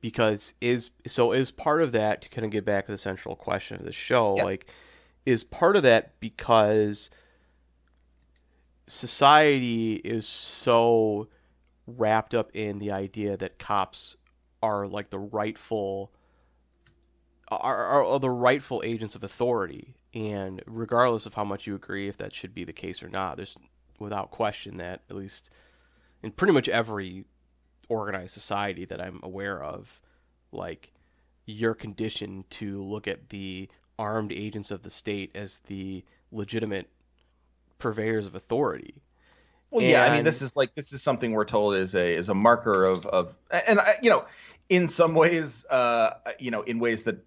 because is so is part of that to kind of get back to the central question of the show, Yeah. like is part of that because society is so wrapped up in the idea that cops are like the rightful are, are, the rightful agents of authority. And regardless of how much you agree if that should be the case or not there's without question that at least in pretty much every organized society that I'm aware of like you're conditioned to look at the armed agents of the state as the legitimate purveyors of authority Well, yeah, I mean, this is like this is something we're told is a is a marker of of, and I, you know, in some ways, uh, you know, in ways that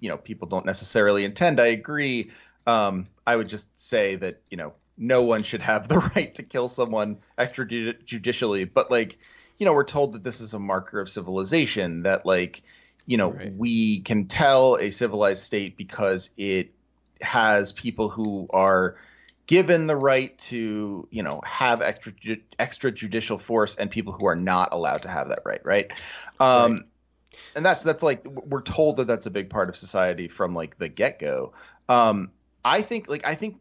you know people don't necessarily intend. I agree. Um, I would just say that you know no one should have the right to kill someone extrajudicially, but like you know we're told that this is a marker of civilization that like you know Right. we can tell a civilized state because it has people who are given the right to you know have extra extrajudicial force and people who are not allowed to have that right right um Right. and that's that's like we're told that that's a big part of society from like the get-go um i think like i think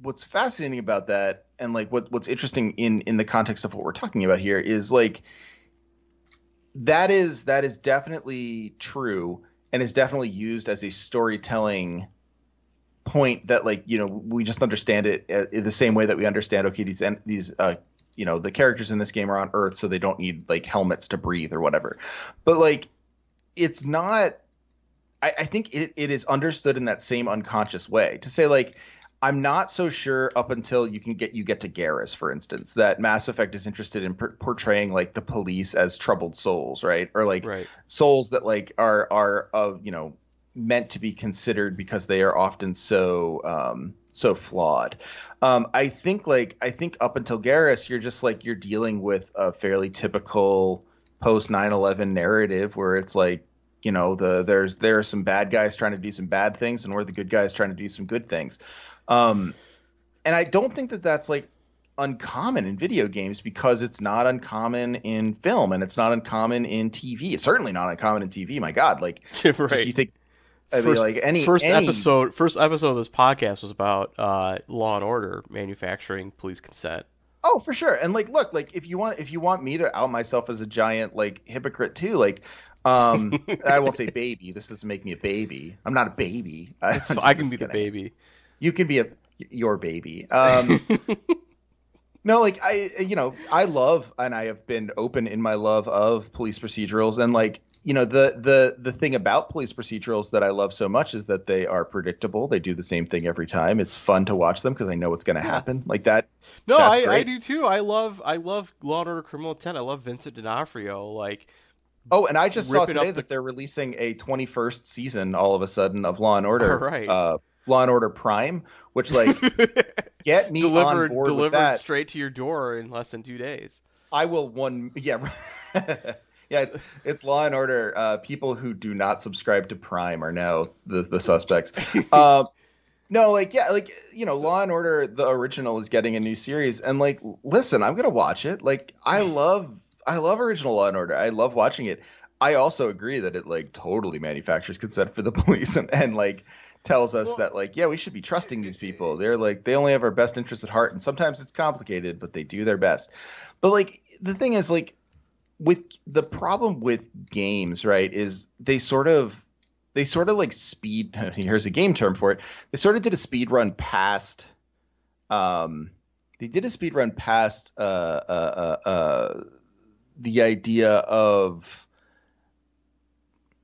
what's fascinating about that and like what what's interesting in in the context of what we're talking about here is like that is that is definitely true and is definitely used as a storytelling point that like you know we just understand it uh, in the same way that we understand okay these en- these uh you know the characters in this game are on earth so they don't need like helmets to breathe or whatever. But like it's not i, I think it, it is understood in that same unconscious way. To say like i'm not so sure up until you can get you get to Garrus for instance that mass effect is interested in per- portraying like the police as troubled souls right? Or like right. souls that like are are of you know meant to be considered because they are often so um so flawed um i think like i think up until Garrus you're just like you're dealing with a fairly typical post 9/11 narrative where it's like you know the there's there are some bad guys trying to do some bad things and we're the good guys trying to do some good things um and i don't think that that's like uncommon in video games because it's not uncommon in film and it's not uncommon in TV. It's certainly not uncommon in TV. My God, like right you think, I mean, First- like any first any- episode first episode of this podcast was about uh, law and order manufacturing police consent Oh, for sure. And like, look, like if you want, if you want me to out myself as a giant like hypocrite too, like, um, I won't say baby. This doesn't make me a baby. I'm not a baby. I, I can be the baby. You can be a your baby. Um, no, like I, you know, I love and I have been open in my love of police procedurals and like you know the the the thing about police procedurals that I love so much is that they are predictable. They do the same thing every time. It's fun to watch them because I know what's going to yeah. happen. Like that. No, I, I do too. I love I love Law and Order Criminal Intent. I love Vincent D'Onofrio. Like. Oh, and I just saw today the... that they're releasing a 21st season all of a sudden of Law and Order. All right. Uh, Law and Order Prime, which like get me delivered, on board delivered with that. straight to your door in less than two days. I will one yeah. yeah, it's it's Law and Order. Uh, people who do not subscribe to Prime are now the the suspects. uh, no, like yeah, like you know, Law and Order the original is getting a new series, and like, listen, I'm gonna watch it. Like, I love I love original Law and Order. I love watching it. I also agree that it like totally manufactures consent for the police and, and like tells us well, that like yeah we should be trusting these people they're like they only have our best interests at heart and sometimes it's complicated but they do their best but like the thing is like with the problem with games right is they sort of they sort of like speed here's a game term for it they sort of did a speed run past um they did a speed run past uh uh uh, uh the idea of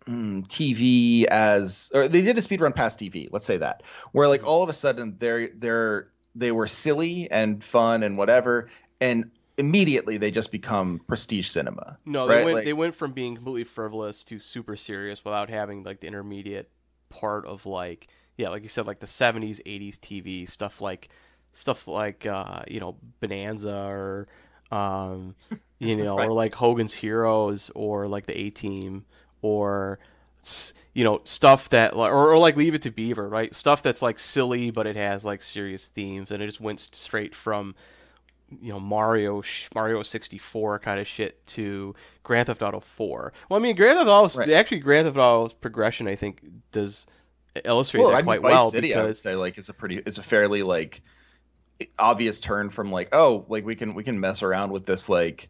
mm, TV as or they did a speed run past TV, let's say that. Where like all of a sudden they're they're they were silly and fun and whatever and immediately they just become prestige cinema. No, right? they went like, they went from being completely frivolous to super serious without having like the intermediate part of like yeah, like you said like the 70s, 80s TV stuff like stuff like uh, you know, Bonanza or um, you know, right. or like Hogan's Heroes or like the A Team or you know stuff that or, or like leave it to beaver right stuff that's like silly but it has like serious themes and it just went straight from you know Mario Mario 64 kind of shit to Grand Theft Auto 4. Well, I mean Grand Theft Auto right. actually Grand Theft Auto's progression I think does illustrate well, that I mean, quite Vice well City, because I would say like it's a pretty it's a fairly like obvious turn from like oh like we can we can mess around with this like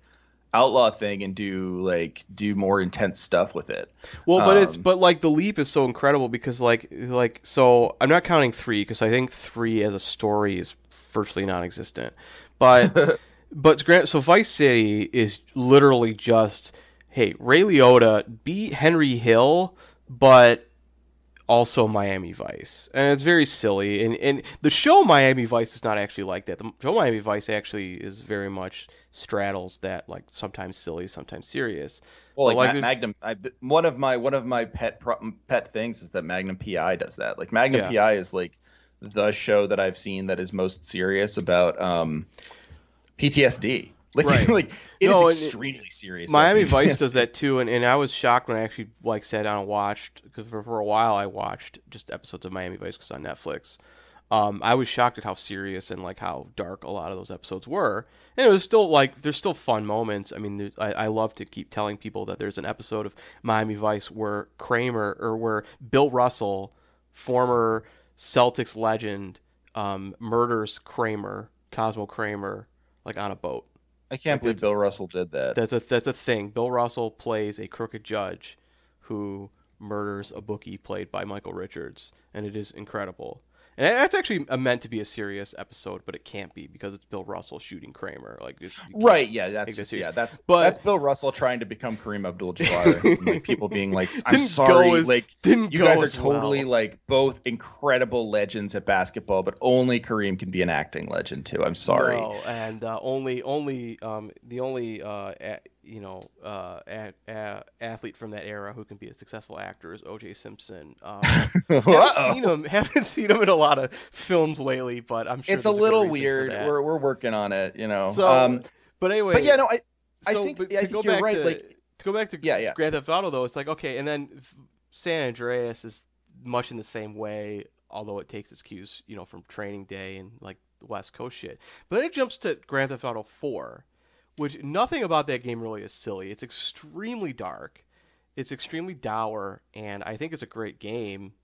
outlaw thing and do like do more intense stuff with it. Well, but um, it's but like the leap is so incredible because like like so I'm not counting three because I think three as a story is virtually non-existent. But but Grant, so Vice City is literally just hey Ray Liotta beat Henry Hill, but also Miami Vice, and it's very silly. And and the show Miami Vice is not actually like that. The show Miami Vice actually is very much straddles that like sometimes silly, sometimes serious. Well, like, like Ma- Magnum, I, one of my one of my pet pet things is that Magnum PI does that. Like Magnum yeah. PI is like the show that I've seen that is most serious about um, PTSD. Like, right. like it no, is extremely it, serious. Miami Vice does that too, and, and I was shocked when I actually like sat down and watched because for, for a while I watched just episodes of Miami Vice because on Netflix. Um, I was shocked at how serious and like how dark a lot of those episodes were, and it was still like there's still fun moments. I mean, I, I love to keep telling people that there's an episode of Miami Vice where Kramer or where Bill Russell, former Celtics legend, um, murders Kramer, Cosmo Kramer, like on a boat I can't believe Bill Russell did that. That's a that's a thing. Bill Russell plays a crooked judge who murders a bookie played by Michael Richards, and it is incredible. And that's actually meant to be a serious episode, but it can't be because it's Bill Russell shooting Kramer. Like right, yeah, that's just, yeah, that's but, that's Bill Russell trying to become Kareem Abdul-Jabbar. like people being like, "I'm sorry, as, like you guys are totally well. like both incredible legends at basketball, but only Kareem can be an acting legend too. I'm sorry." No, and uh, only only um, the only uh, you know, uh, a, a, athlete from that era who can be a successful actor is O.J. Simpson. Um, haven't seen him. Haven't seen him in a lot of films lately, but I'm sure it's a little weird. We're we're working on it, you know. So, um, but anyway, but yeah, no, I I so, think, I think you're right. To, like to go back to yeah, yeah. Grand Theft Auto though, it's like okay, and then San Andreas is much in the same way, although it takes its cues, you know, from Training Day and like West Coast shit. But then it jumps to Grand Theft Auto 4 which nothing about that game really is silly. It's extremely dark, it's extremely dour, and I think it's a great game,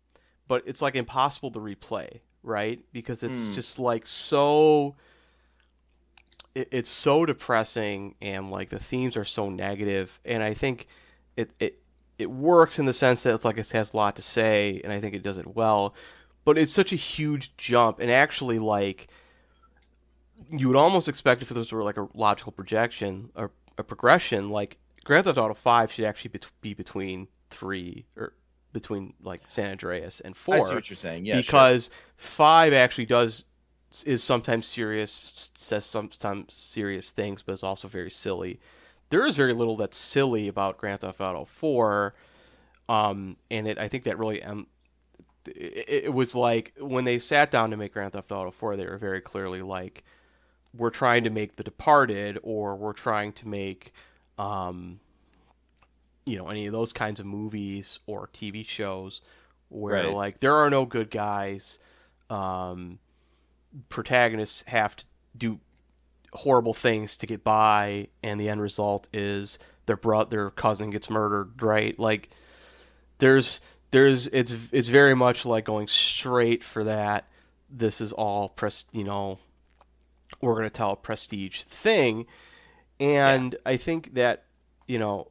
but it's like impossible to replay, right? Because it's mm. just like so. it, it's so depressing and like the themes are so negative and I think it it it works in the sense that it's like it has a lot to say and I think it does it well, but it's such a huge jump and actually like you would almost expect if this were like a logical projection or a progression like Grand Theft Auto 5 should actually be between 3 or between like San Andreas and 4 I see what you're saying. Yeah, because sure. 5 actually does is sometimes serious, says sometimes serious things, but is also very silly. There is very little that's silly about Grand Theft Auto 4, um, and it I think that really um, it, it was like when they sat down to make Grand Theft Auto 4, they were very clearly like, we're trying to make The Departed, or we're trying to make, um, you know, any of those kinds of movies or TV shows where Right. like there are no good guys. Um, protagonists have to do horrible things to get by, and the end result is their bro- their cousin gets murdered. Right? Like there's there's it's it's very much like going straight for that. This is all pres you know we're gonna tell a prestige thing, and I think that you know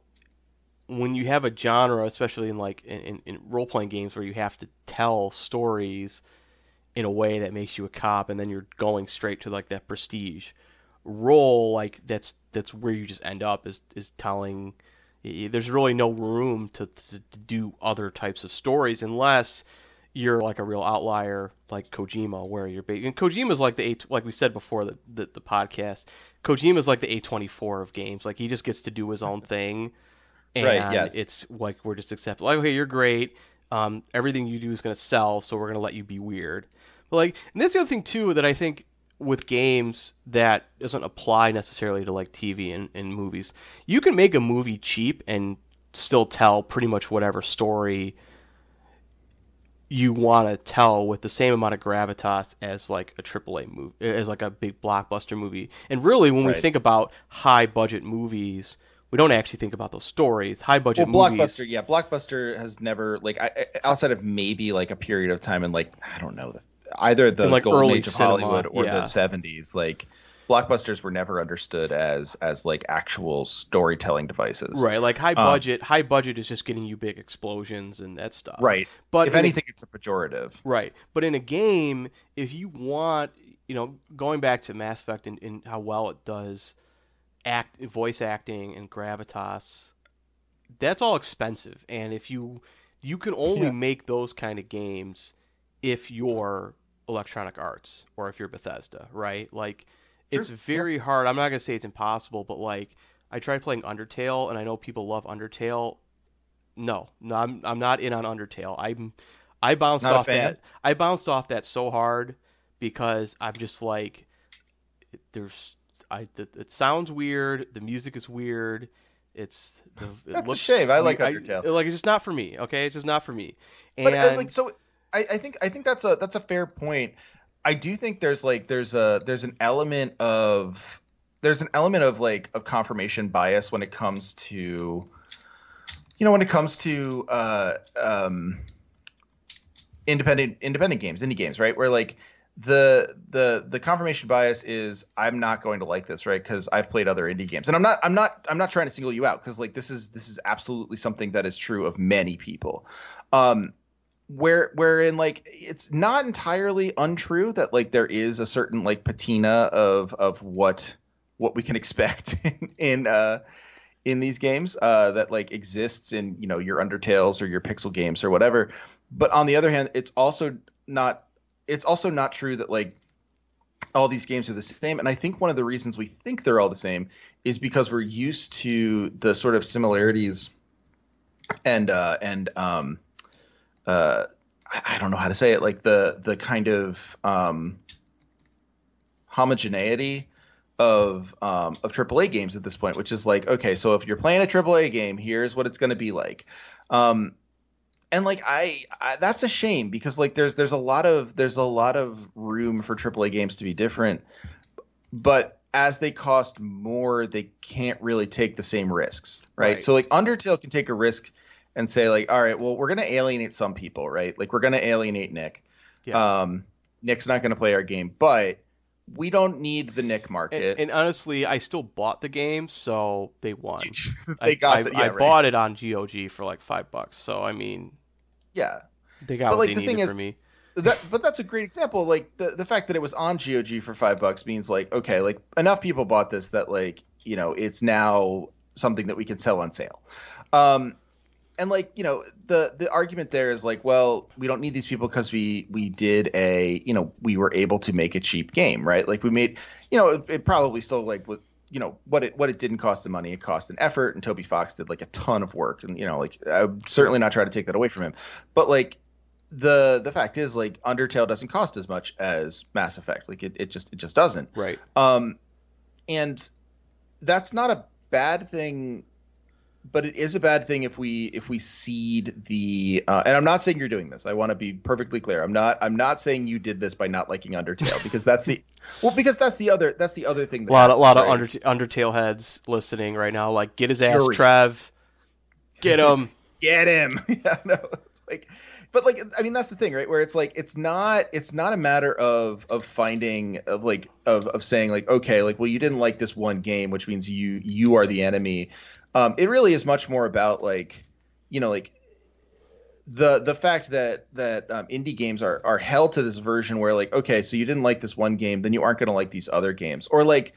when you have a genre, especially in like in, in, in role playing games where you have to tell stories in a way that makes you a cop, and then you're going straight to like that prestige role. Like that's that's where you just end up is is telling. There's really no room to, to, to do other types of stories unless you're like a real outlier like Kojima, where you're big. And Kojima's like the A, like we said before the, the the podcast. Kojima's like the A24 of games. Like he just gets to do his own thing, and Right, yes. it's like we're just accept. Like okay, you're great. Um, everything you do is gonna sell, so we're gonna let you be weird. But like, and that's the other thing too that I think with games that doesn't apply necessarily to like TV and, and movies. You can make a movie cheap and still tell pretty much whatever story you want to tell with the same amount of gravitas as like a AAA movie, as like a big blockbuster movie. And really, when we think about high budget movies, we don't actually think about those stories. High budget Well, movies. Blockbuster, yeah, Blockbuster has never like I, outside of maybe like a period of time in like I don't know the, either the In, like, golden early age of cinema, Hollywood or yeah. the '70s. Like blockbusters were never understood as as like actual storytelling devices. Right, like high Um, budget. high budget is just getting you big explosions and that stuff. Right. But if in a- anything, it's a pejorative. Right. But in a game, if you want, you know, going back to Mass Effect and, and how well it does act voice acting and gravitas, that's all expensive. And if you you can only Yeah. make those kind of games if you're Electronic Arts or if you're Bethesda, right? Like it's Sure, very hard. I'm not going to say it's impossible, but like I tried playing Undertale and I know people love Undertale. No, no, I'm I'm not in on Undertale. I'm I bounced Not off that. I bounced off that so hard because I'm just like, there's I it, it sounds weird. The music is weird. It's the, it That's a shame. I like Undertale. like it's just not for me. Okay, it's just not for me. And But uh, like so, I, I think I think that's a that's a fair point. I do think there's like there's a there's an element of there's an element of like of confirmation bias when it comes to you know when it comes to uh um independent independent games indie games right? Where like the the the confirmation bias is I'm not going to like this right? Because I've played other indie games. And I'm not I'm not I'm not trying to single you out because like this is this is absolutely something that is true of many people. Um where wherein like it's not entirely untrue that like there is a certain like patina of of what what we can expect in, in uh in these games uh that like exists in you know your undertales or your pixel games or whatever. But on the other hand it's also not it's also not true that like all these games are the same. And i think one of the reasons we think they're all the same is because we're used to the sort of similarities and uh and um uh I, I don't know how to say it like the the kind of um homogeneity of um of AAA games at this point which is like okay so if you're playing a AAA game here's what it's going to be like um and like I, I that's a shame because like there's there's a lot of there's a lot of room for AAA games to be different but as they cost more they can't really take the same risks right, Right. so like Undertale can take a risk and say like all right well we're going to alienate some people right like we're going to alienate Nick Yeah. um Nick's not going to play our game but we don't need the Nick market. And, and honestly, I still bought the game, so they won. they I, got I, the, yeah, I right. bought it on GOG for like five bucks. So I mean, Yeah. they got But, what like, they the thing needed is- for me. That, but that's a great example. Like the the fact that it was on GOG for five bucks means like okay, like enough people bought this that like you know it's now something that we can sell on sale. Um, and like you know the the argument there is like well we don't need these people because we we did a you know we were able to make a cheap game right? Like we made you know it, it probably still like you know what it what it didn't cost the money it cost an effort and Toby Fox did like a ton of work and you know like i'm certainly not trying to take that away from him. But like the the fact is like Undertale doesn't cost as much as Mass Effect. Like it, it just it just doesn't. Right. um, and that's not a bad thing, but it is a bad thing if we if we seed the. Uh, and I'm not saying you're doing this. I want to be perfectly clear. I'm not. I'm not saying you did this by not liking Undertale because that's the. Well, because that's the other. That's the other thing. A That lot, a lot of happens, Under, right? Undertale heads listening right now. Like, get his ass, Furious. Trev. Get him. get him. yeah, no, it's like, but like, I mean, that's the thing, right? Where it's like, it's not, it's not a matter of of finding of like of of saying like, okay, like, well, you didn't like this one game, which means you you are the enemy. Um, it really is much more about like, you know, like the the fact that that um, indie games are are held to this version where like, okay, so you didn't like this one game, then you aren't going to like these other games, or like,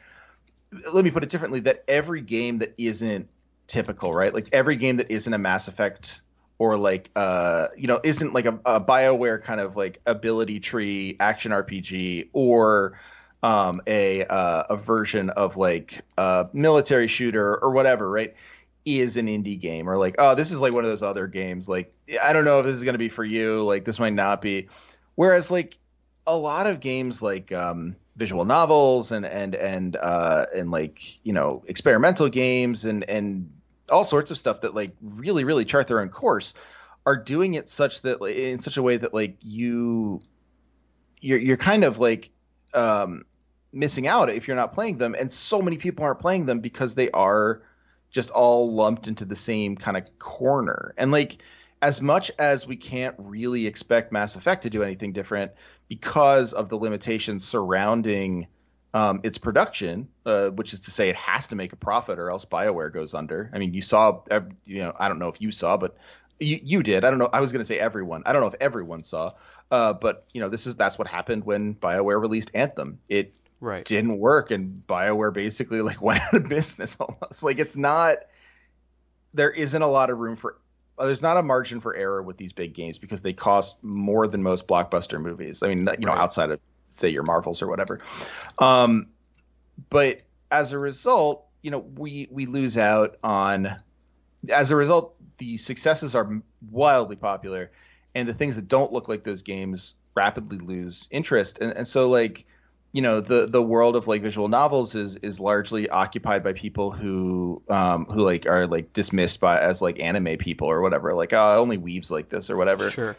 let me put it differently, that every game that isn't typical, right? Like every game that isn't a Mass Effect or like uh you know isn't like a, a BioWare kind of like ability tree action RPG or um a uh, a version of like a military shooter or whatever, right? Is an indie game or like oh this is like one of those other games like I don't know if this is to be for you like this might not be whereas like a lot of games like um visual novels and and and uh and like you know experimental games and and all sorts of stuff that like really really chart their own course are doing it such that in such a way that like you you're you're kind of like um missing out if you're not playing them and so many people aren't playing them because they are just all lumped into the same kind of corner and like as much as we can't really expect Mass Effect to do anything different because of the limitations surrounding um, its production, uh, which is to say it has to make a profit or else BioWare goes under. I mean, you saw, you know, I don't know if you saw, but you, you did. I don't know. I was going to say everyone. I don't know if everyone saw, uh, but you know, this is that's what happened when BioWare released Anthem. It Right. didn't work, and BioWare basically like went out of business almost. Like it's not. There isn't a lot of room for. There's not a margin for error with these big games because they cost more than most blockbuster movies. I mean, you know, Right. outside of say your Marvels or whatever. Um, but as a result, you know, we we lose out on. As a result, the successes are wildly popular, and the things that don't look like those games rapidly lose interest. And and so like, you know, the the world of like visual novels is is largely occupied by people who um who like are like dismissed by as like anime people or whatever. Like, oh, only weaves like this or whatever. Sure.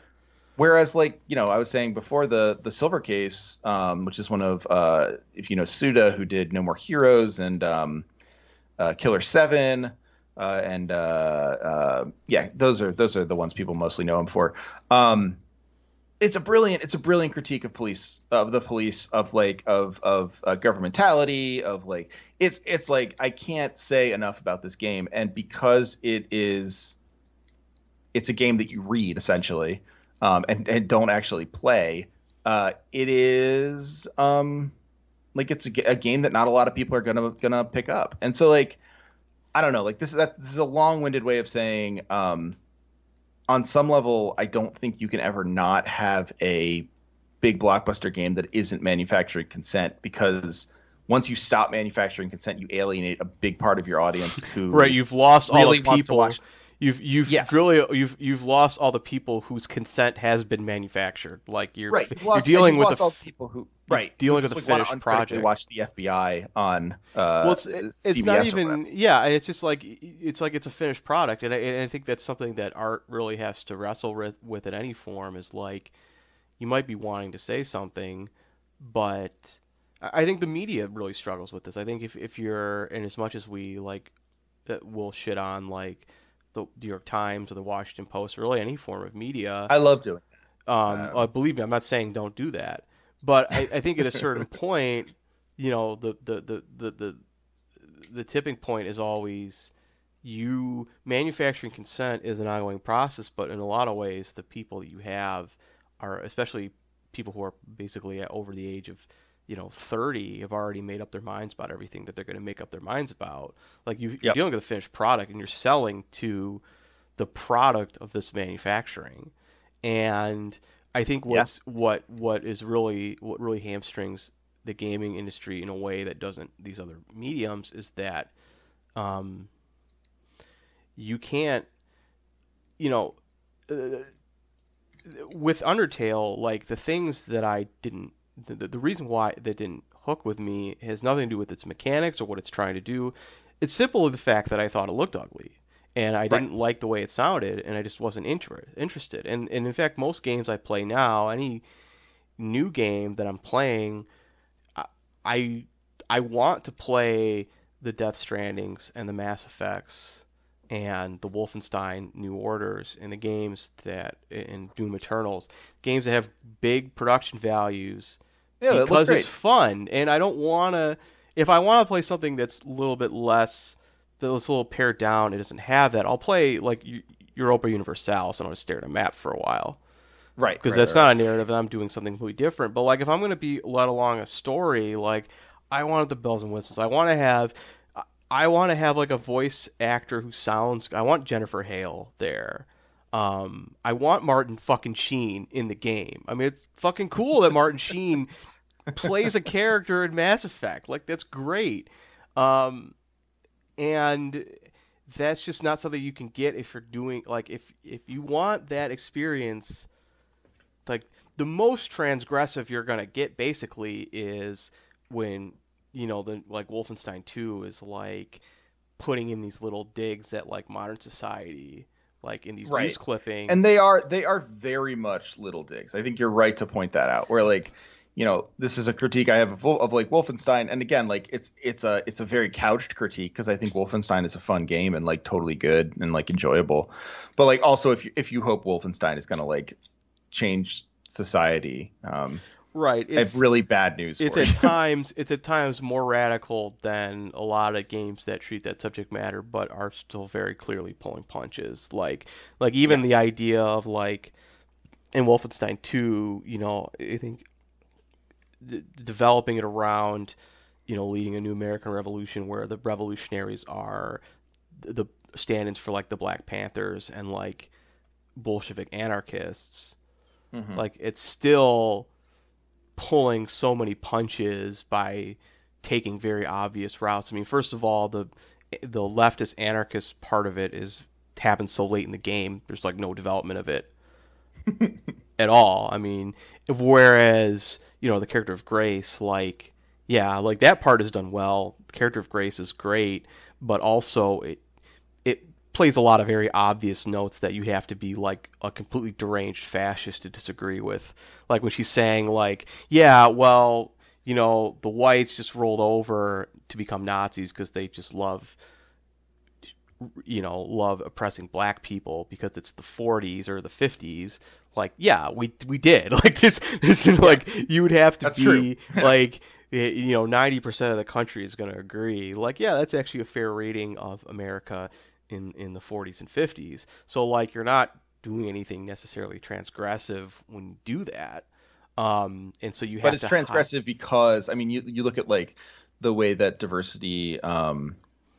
Whereas, like you know, I was saying before the the Silver Case, um, which is one of uh, if you know Suda, who did No More Heroes and um, uh, Killer Seven, uh, and uh, uh, yeah, those are those are the ones people mostly know him for. Um, it's a brilliant it's a brilliant critique of police of the police of like of of uh, governmentality of like it's it's like I can't say enough about this game, and because it is it's a game that you read essentially um, and and don't actually play. Uh, it is um, like it's a, a game that not a lot of people are gonna gonna pick up, and so like I don't know, like this is that this is a long-winded way of saying um, on some level I don't think you can ever not have a big blockbuster game that isn't manufacturing consent because once you stop manufacturing consent, you alienate a big part of your audience who Right. You've lost all really the wants to people. You've you've Yeah. really you've you've lost all the people whose consent has been manufactured. Like you're right. you're You've dealing with lost the all the people who right dealing with like, finished project. Watch the FBI on. Uh, well, it's it's not even yeah. It's just like it's like it's a finished product, and I, and I think that's something that art really has to wrestle with with in any form. Is like you might be wanting to say something, but I I think the media really struggles with this. I think if if you're and as much as we like that will shit on like the New York Times or the Washington Post or really any form of media. I love doing. Um, Um, uh, believe me, I'm not saying don't do that, but I, I think at a certain point, you know the the the the the, the tipping point is always you manufacturing consent is an ongoing process, but in a lot of ways, the people that you have are, especially people who are basically over the age of, you know, 30, have already made up their minds about everything that they're going to make up their minds about. Like you, you're Yep. dealing with a finished product, and you're selling to the product of this manufacturing, and I think Yeah. what's what what is really what really hamstrings the gaming industry in a way that doesn't these other mediums is that um, you can't, you know, uh, with Undertale, like the things that I didn't, the, the, the reason why that didn't hook with me has nothing to do with its mechanics or what it's trying to do. It's simply the fact that I thought it looked ugly. And I Right. didn't like the way it sounded, and I just wasn't inter- interested. And, and in fact, most games I play now, any new game that I'm playing, I I, I want to play the Death Strandings and the Mass Effects and the Wolfenstein New Orders and the games that in Doom Eternals, games that have big production values Yeah, because great. it's fun. And I don't want to. If I want to play something that's a little bit less, that's a little pared down, it doesn't have that. I'll play like Europa Universalis and I'll just stare at a map for a while Right. because right, that's right, not a narrative and I'm doing something completely different. But like if I'm going to be led along a story, like I want the bells and whistles. I want to have I want to have like a voice actor who sounds I want Jennifer Hale there. Um I want Martin fucking Sheen in the game. I mean it's fucking cool that Martin Sheen plays a character in Mass Effect. Like that's great. Um and that's just not something you can get if you're doing like if if you want that experience like the most transgressive you're gonna get basically is when you know the like Wolfenstein 2 is like putting in these little digs at like modern society like in these Right. news clippings and they are they are very much little digs. I think you're right to point that out. Where like, you know, this is a critique I have of, of like Wolfenstein, and again, like it's it's a it's a very couched critique because I think Wolfenstein is a fun game and like totally good and like enjoyable. But like also if you if you hope Wolfenstein is gonna like change society, um, right it's really bad news it's for at you. times it's at times more radical than a lot of games that treat that subject matter but are still very clearly pulling punches like like even the idea of like in Wolfenstein 2 you know I think d- developing it around you know leading a new American Revolution where the revolutionaries are the stand-ins for like the Black Panthers and like Bolshevik anarchists Mhm. like it's still pulling so many punches by taking very obvious routes. I mean, first of all, the the leftist anarchist part of it is happens so late in the game. There's like no development of it at all. I mean, whereas you know the character of Grace, like yeah, like that part is done well. The character of Grace is great, but also it it plays a lot of very obvious notes that you have to be like a completely deranged fascist to disagree with. Like when she's saying like, yeah, well, you know, the whites just rolled over to become Nazis because they just love you know, love oppressing black people because it's the 40s or the 50s. Like, yeah, we we did. Like this, this is like you would have to That's be like, you know, 90% of the country is going to agree. Like, yeah, that's actually a fair rating of America in in the 40s and 50s. So like, you're not doing anything necessarily transgressive when you do that. Um, and so you have but it's transgressive because I mean you you look at like the way that diversity um,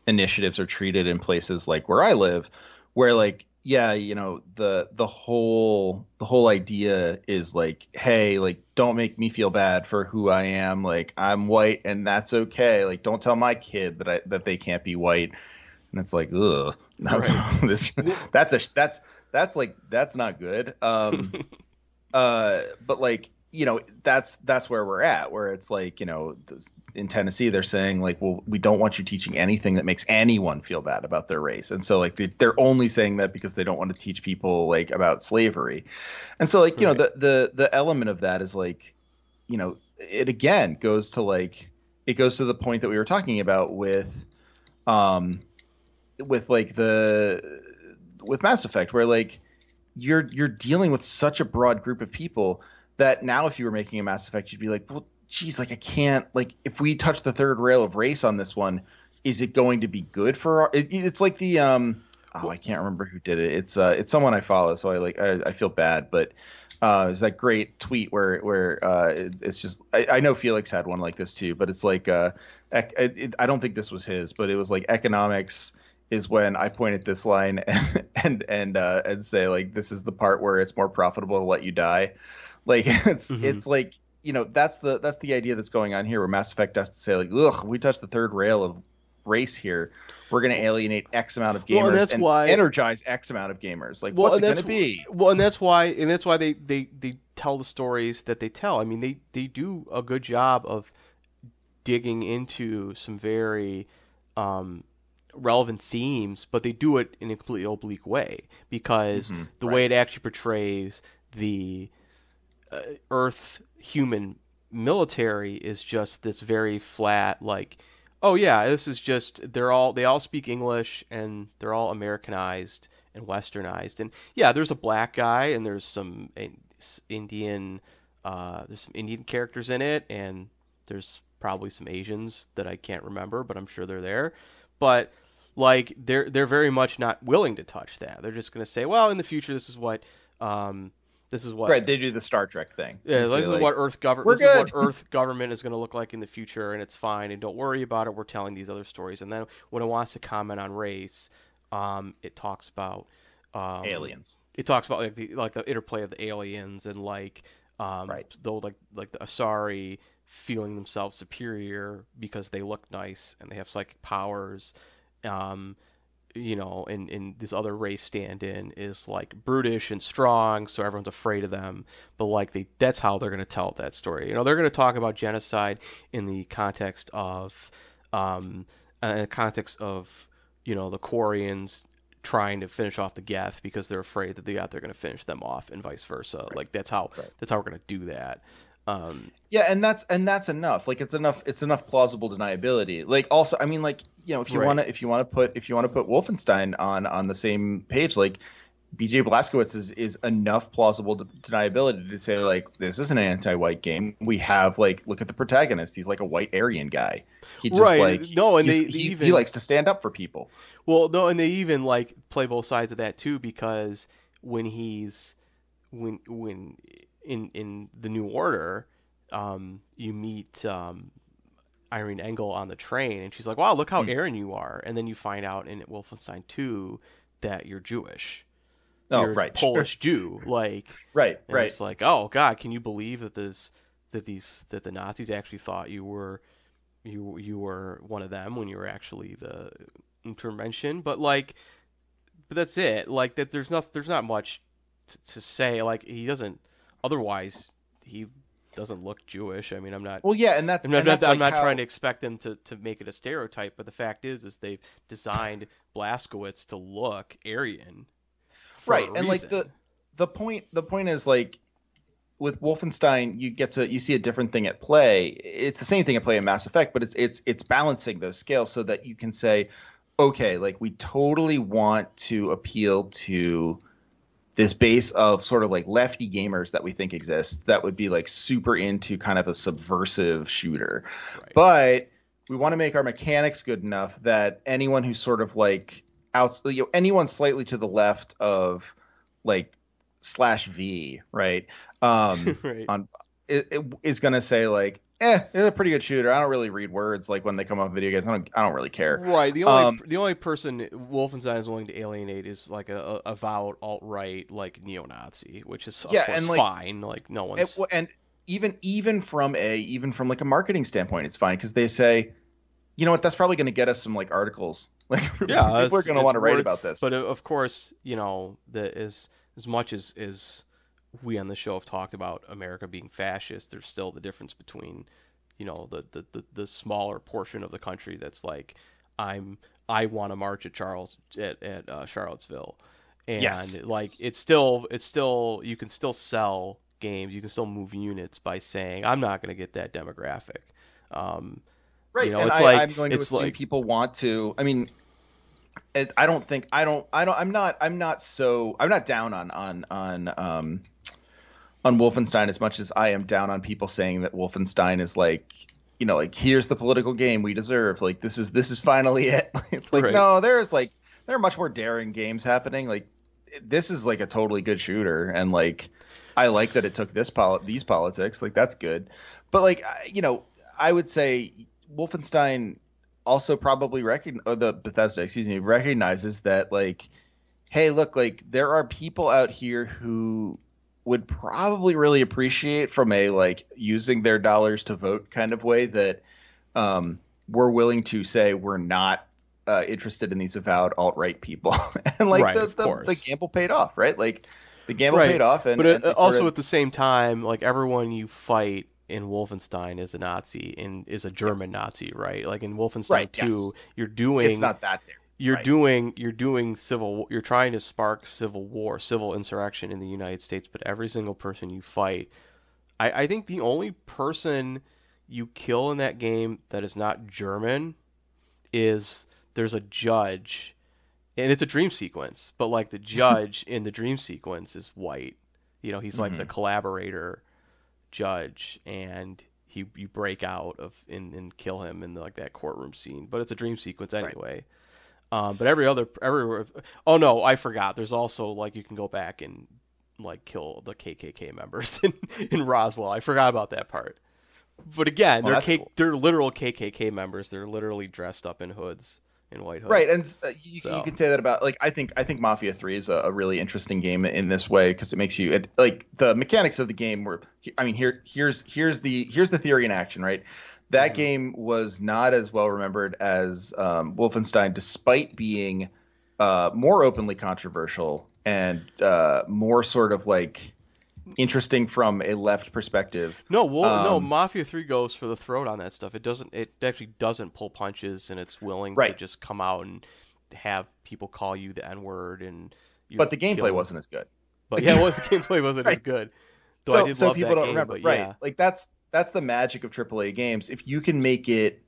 initiatives are treated in places like where I live, where like yeah you know the the whole the whole idea is like hey like don't make me feel bad for who I am like I'm white and that's okay like don't tell my kid that I that they can't be white and it's like ugh Right. this that's a that's that's like that's not good um uh but like you know that's that's where we're at where it's like you know in Tennessee they're saying like well we don't want you teaching anything that makes anyone feel bad about their race and so like they, they're only saying that because they don't want to teach people like about slavery and so like you Right. know the the the element of that is like you know it again goes to like it goes to the point that we were talking about with um with like the with Mass Effect where like you're you're dealing with such a broad group of people that now if you were making a Mass Effect you'd be like well geez, like I can't like if we touch the third rail of race on this one, is it going to be good for? Our, it, it's like the um. Oh, I can't remember who did it. It's uh, it's someone I follow, so I like I, I feel bad, but uh, it's that great tweet where where uh, it, it's just I, I know Felix had one like this too, but it's like uh, ec- it, I don't think this was his, but it was like economics is when I point at this line and and and uh, and say like this is the part where it's more profitable to let you die. Like it's Mhm. it's like you know that's the that's the idea that's going on here where Mass Effect has to say like ugh we touched the third rail of race here we're going to alienate X amount of gamers Well, and that's why- energize X amount of gamers like Well, what's it going to be Well, and that's why, and that's why they, they, they tell the stories that they tell. I mean, they, they do a good job of digging into some very um, relevant themes, but they do it in a completely oblique way because Mhm, the right. way it actually portrays the uh, Earth human military is just this very flat, like, oh yeah, this is just they're all they all speak English and they're all Americanized and westernized. And yeah, there's a black guy and there's some Indian uh, there's some Indian characters in it and there's probably some Asians that I can't remember, but I'm sure they're there. But like they're they're very much not willing to touch that. They're just going to say, well, in the future this is what um, this is what right they do the Star Trek thing yeah, this is like, what Earth government. "We're is what good." Earth government is going to look like in the future, and it's fine. And don't worry about it. We're telling these other stories. And then when it wants to comment on race, um, it talks about um, aliens It talks about like the like the interplay of the aliens and like um, Right. though like like the Asari feeling themselves superior because they look nice and they have psychic powers. Um, you know, and, and this other race stand-in is like brutish and strong, so everyone's afraid of them. But like they, that's how they're going to tell that story. You know, they're going to talk about genocide in the context of, um, uh, in the context of, you know, the Quarians trying to finish off the Geth because they're afraid that the Geth are going to finish them off, and vice versa. Like that's how Right. that's how we're going to do that. Um, Yeah, and that's and that's enough. Like it's enough. It's enough plausible deniability. Like also, I mean, like you know, if you Right. want to, if you want to put, if you want to put Wolfenstein on on the same page, like BJ Blazkowicz is is enough plausible de- deniability to say like this is an anti-white game. We have like look at the protagonist. He's like a white Aryan guy. He just Right. like No, and they- they he, even- he likes to stand up for people. Well, no, and they even like play both sides of that too because when he's when when in in the New Order, um, you meet um, Irene Engel on the train, and she's like, "Wow, look how Hmm. Aaron you are," and then you find out in Wolfenstein 2 that you're Jewish. Oh, you're right, Polish Jew, like Right, and right. It's like, oh God, can you believe that this that these that the Nazis actually thought you were you you were one of them when you were actually the intervention? But like, but that's it. Like that, there's not there's not much t- to say. Like he doesn't. Otherwise, he doesn't look Jewish. I mean, I'm not. Well, yeah, and that's I'm not, that's I'm like not how- trying to expect them to, to make it a stereotype, but the fact is, is they've designed Blazkowicz to look Aryan. right and like the the point the point is like with Wolfenstein you get to you see a different thing at play it's the same thing at play in Mass Effect but it's it's it's balancing those scales so that you can say okay like we totally want to appeal to this base of sort of like lefty gamers that we think exist that would be like super into kind of a subversive shooter Right. but we want to make our mechanics good enough that anyone who's sort of like out, you know, anyone slightly to the left of like slash V, right? Um, right. on is gonna say like, eh, it's a pretty good shooter. I don't really read words like when they come up video games. I don't, I don't really care. Right. The only Um, the only person Wolfenstein is willing to alienate is like a, a avowed alt right like neo Nazi, which is Yeah, and, like- fine. Like no one's And, and even even from a even from like a marketing standpoint, it's fine because they say, you know what, that's probably gonna get us some like articles. Like Yeah, people are gonna want to write about this. But uh, of course, you know, the as as much as as we on the show have talked about America being fascist, there's still the difference between, you know, the the, the, the smaller portion of the country that's like, I'm I want to march at Charles at at uh, Charlottesville, and Yes. like it's still it's still you can still sell games, you can still move units by saying I'm not going to get that demographic. Um, Right, You know, and it's I, like- I'm going to it's assume like- people want to. I mean, it, I don't think I don't I don't I'm not I'm not so I'm not down on on on um on Wolfenstein as much as I am down on people saying that Wolfenstein is like you know like here's the political game we deserve. Like this is this is finally it. It's like Right. no there's like there are much more daring games happening. Like this is like a totally good shooter. And like I like that it took this poli- these politics. Like that's good. But like you know I would say Wolfenstein also probably recognize or the Bethesda excuse me recognizes that like hey look like there are people out here who would probably really appreciate from a like using their dollars to vote kind of way that um, we're willing to say we're not uh, interested in these avowed alt right people, and like Right, the, the, the gamble paid off, right? Like the gamble Right, paid off, and but and uh, sort also of- at the same time, like everyone you fight in Wolfenstein is a Nazi and is a German Nazi, right? Like in Wolfenstein Right, 2, yes. you're doing it's not that there. you're right. doing you're doing civil you're trying to spark civil war civil insurrection in the united states but every single person you fight i i think the only person you kill in that game that is not german is there's a judge and it's a dream sequence but like the judge in the dream sequence is white you know he's like the Mhm. collaborator judge and he you break out of and, and kill him in like that courtroom scene but it's a dream sequence Right. anyway um, but every other every oh no, I forgot. There's also like you can go back and like kill the KKK members in, in Roswell. I forgot about that part. But again, they're K- cool. they're literal KKK members. They're literally dressed up in hoods in white hoods. Right, and uh, you, So. you can say that about like I think I think Mafia Three is a, a really interesting game in this way because it makes you it, like the mechanics of the game were. I mean, here here's here's the here's the theory in action, right? That Mhm. game was not as well remembered as um, Wolfenstein, despite being uh, more openly controversial and uh, more sort of like interesting from a left perspective. No, well, no, Um, Mafia 3 goes for the throat on that stuff. It doesn't it actually doesn't pull punches and it's willing Right. to just come out and have people call you the N-word and you But the gameplay wasn't as good. But yeah, was the gameplay wasn't as good. Though so, so people don't game, remember, right? yeah. Like that's that's the magic of AAA games. If you can make it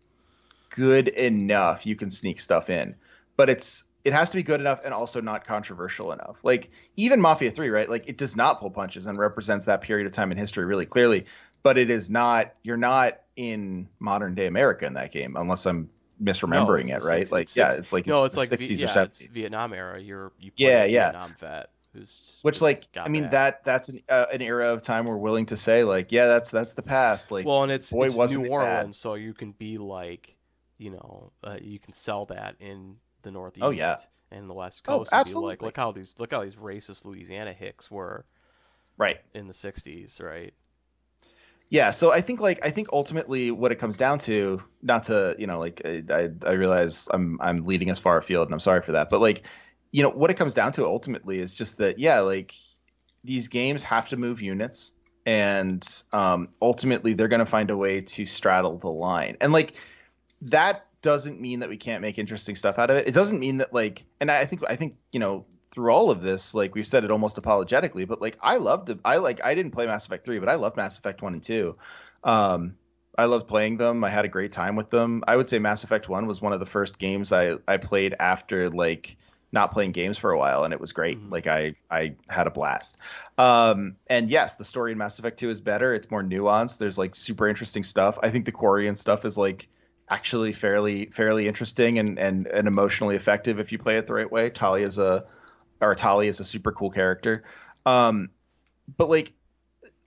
good enough, you can sneak stuff in. But it's it has to be good enough and also not controversial enough. Like even Mafia 3, right? Like it does not pull punches and represents that period of time in history really clearly, but it is not you're not in modern day America in that game unless I'm misremembering No, it, right? like yeah, it's like no, it's, it's the like 60s V- or 70s. it's Vietnam era. You're you play Yeah, yeah. Vietnam vet who's Which like I mean that that's an uh, an era of time we're willing to say like yeah that's that's the past like well, and it's, boy, it's New Orleans, bad. so you can be like, you know, uh, you can sell that in the Northeast Oh, yeah. and the West Oh, Coast. be absolutely. like, look how these look how these racist Louisiana hicks were right in the '60s, right? Yeah, so I think like I think ultimately what it comes down to, not to you know like I I, I realize I'm I'm leading us far afield and I'm sorry for that, but like you know what it comes down to ultimately is just that yeah like these games have to move units and um, ultimately they're going to find a way to straddle the line and like that doesn't mean that we can't make interesting stuff out of it. It doesn't mean that like and I think I think you know through all of this like we've said it almost apologetically but like I loved it. I like I didn't play Mass Effect 3 but I loved Mass Effect 1 and 2. Um I loved playing them. I had a great time with them. I would say Mass Effect 1 was one of the first games I I played after like not playing games for a while and it was great. Mhm. Like I I had a blast. Um and yes, the story in Mass Effect 2 is better. It's more nuanced. There's like super interesting stuff. I think the Quarian stuff is like actually fairly fairly interesting and and, and emotionally effective if you play it the right way. Talia is a or Tali is a super cool character. Um but like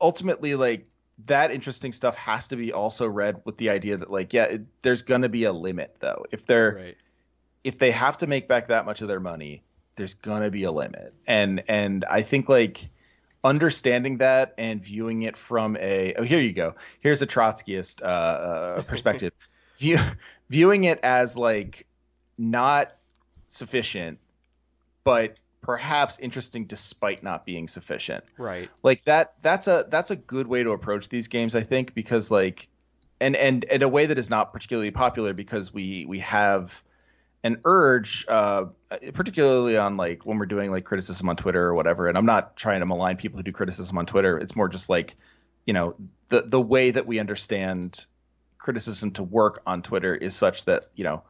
ultimately like that interesting stuff has to be also read with the idea that like yeah, it, there's going to be a limit though. If they're Right. if they have to make back that much of their money, there's gonna be a limit. And and I think like understanding that and viewing it from a oh here you go here's a Trotskyist uh, uh, perspective View, viewing it as like not sufficient but perhaps interesting despite not being sufficient Right. like that that's a that's a good way to approach these games i think because like and and in a way that is not particularly popular because we we have an urge uh particularly on like when we're doing like criticism on twitter or whatever and i'm not trying to malign people who do criticism on twitter it's more just like you know the the way that we understand criticism to work on twitter is such that you know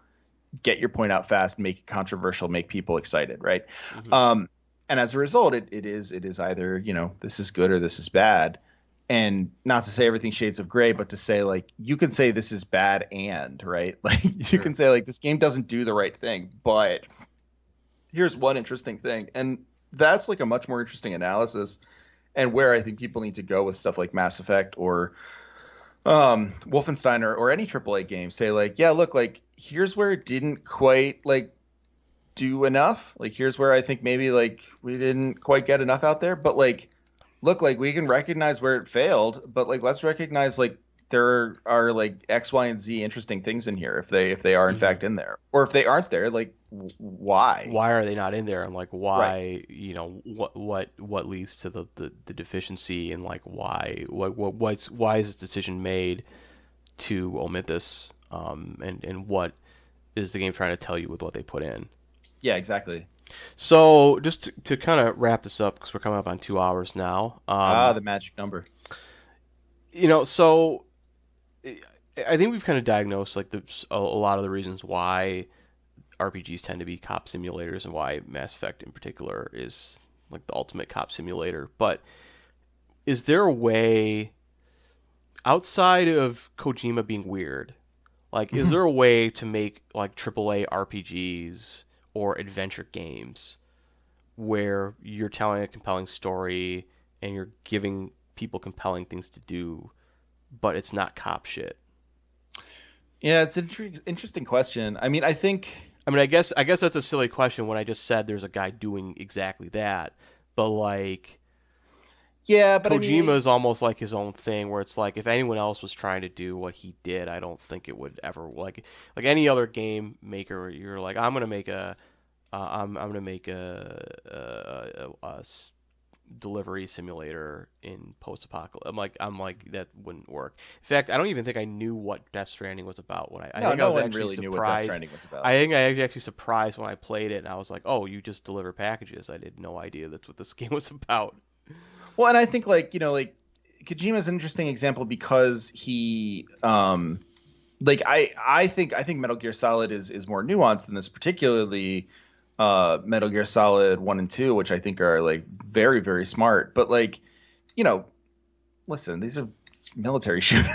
get your point out fast make it controversial make people excited right Mhm. um, and as a result, it, it is it is either you know this is good or this is bad, and not to say everything shades of gray, but to say like you can say this is bad and right, like you Sure. can say like this game doesn't do the right thing, but here's one interesting thing, and that's like a much more interesting analysis, and where I think people need to go with stuff like Mass Effect or um Wolfenstein or, or any AAA game. Say like, yeah, look, like here's where it didn't quite like do enough. Like here's where I think maybe like we didn't quite get enough out there, but like look like we can recognize where it failed, but like let's recognize like there are like X, Y, and Z interesting things in here if they if they are in Mhm. fact in there, or if they aren't there, like why? why are they not in there and like why you know what what what leads to the, the, the deficiency and like why what, what what's why is this decision made to omit this um and and what is the game trying to tell you with what they put in Yeah, exactly. so just to, to kind of wrap this up because we're coming up on two hours now um ah, the magic number. you know so I- I think we've kind of diagnosed like the a, a lot of the reasons why RPGs tend to be cop simulators and why Mass Effect in particular is like the ultimate cop simulator. But is there a way outside of Kojima being weird? Like is mm-hmm. there a way to make like AAA RPGs or adventure games where you're telling a compelling story and you're giving people compelling things to do, but it's not cop shit? Yeah, it's an intri- interesting question. I mean, I think I mean, I guess I guess that's a silly question when I just said there's a guy doing exactly that. But like yeah, but I mean, Kojima is almost like his own thing, where it's like if anyone else was trying to do what he did, I don't think it would ever like like any other game maker. You're like, I'm gonna make a, uh, I'm I'm gonna make a, a, a, a delivery simulator in post-apocalypse. I'm like I'm like that wouldn't work. In fact, I don't even think I knew what Death Stranding was about when I. I no, think I was one actually really knew what Death surprised. Stranding was about. I think I was actually surprised when I played it, and I was like, "Oh, you just deliver packages." I had no idea that's what this game was about. Well, and I think like you know like Kojima's an interesting example because he um like I I think I think Metal Gear Solid is is more nuanced than this, particularly uh Metal Gear Solid one and two, which I think are like very very smart. But like you know, listen, these are military shooters,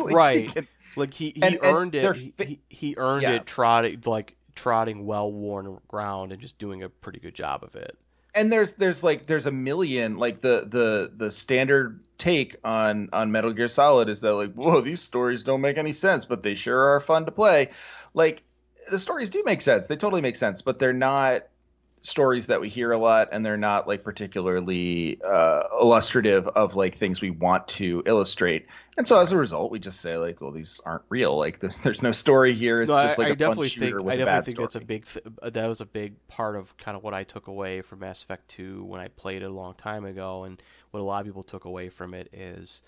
Like, Right. you can- Like he, he And- and earned they're it. He, he, he earned Yeah. it trotting like trotting well-worn ground and just doing a pretty good job of it. and there's there's like there's a million like the the the standard take on on Metal Gear Solid is that like whoa these stories don't make any sense but they sure are fun to play like the stories do make sense. They totally make sense but they're not stories that we hear a lot and they're not like particularly uh, illustrative of like things we want to illustrate. And so as a result we just say like well these aren't real. Like there's no story here. It's no, just like I a fun definitely shooter think with I a definitely bad think story that's a big th- uh, that was a big part of kind of what I took away from Mass Effect 2 when I played it a long time ago, and what a lot of people took away from it is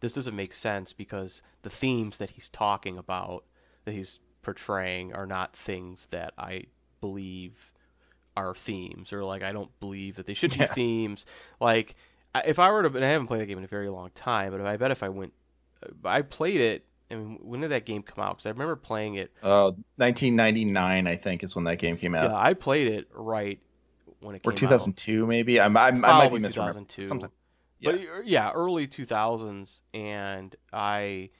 this doesn't make sense because the themes that he's talking about that he's portraying are not things that I believe are themes or like I don't believe that they should be Yeah. themes. Like if I were to, and I haven't played that game in a very long time, but I bet if I went, I played it. I mean, when did that game come out? Because I remember playing it. uh 1999 I think is when that game came out Yeah, I played it right when it came out. or 2002 maybe. I'm, I'm. I might be Probably 2002. Something. But uh, yeah, early 2000s, and I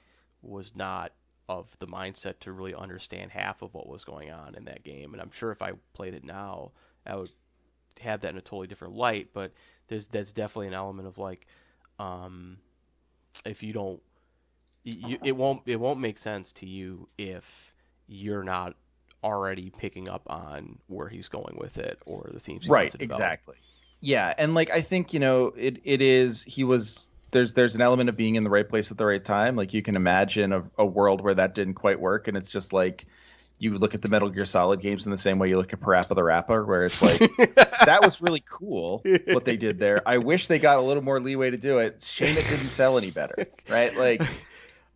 was not of the mindset to really understand half of what was going on in that game. And I'm sure if I played it now, I would have that in a totally different light. But there's that's definitely an element of like, um, if you don't, you, it won't it won't make sense to you if you're not already picking up on where he's going with it or the themes he Right, exactly. Yeah, and like I think you know it it is he was there's there's an element of being in the right place at the right time. Like you can imagine a, a world where that didn't quite work, and it's just like you look at the Metal Gear Solid games in the same way you look at Parappa the Rapper, where it's like that was really cool what they did there. I wish they got a little more leeway to do it. Shame it didn't sell any better, right? Like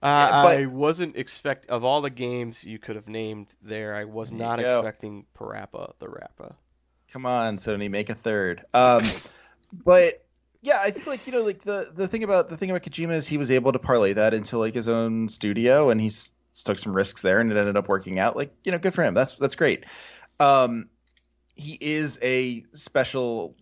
Uh, but- I wasn't expect of all the games you could have named there. I was not expecting Parappa the Rapper. come on Sony make a third um but yeah i think like you know like the the thing about the thing about kojima is he was able to parlay that into like his own studio and he took some risks there and it ended up working out like you know good for him. That's that's great. Um he is a special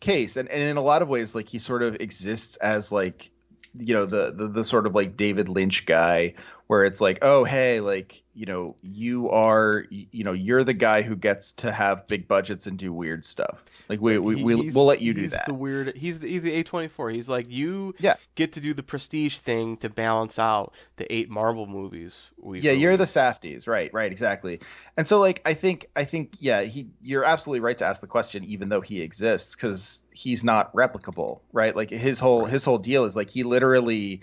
case, and, and in a lot of ways, like he sort of exists as like you know the, the the sort of like David Lynch guy where it's like oh hey like you know you are you know you're the guy who gets to have big budgets and do weird stuff like we we, we He's- we'll let you do he's that The weird. He's the, he's the A24. He's like you Yeah. get to do the prestige thing to balance out the eight Marvel movies yeah you're the Safdies right right exactly and so like i think i think yeah he you're absolutely right to ask the question even though he exists because he's not replicable right like his whole his whole deal is like he literally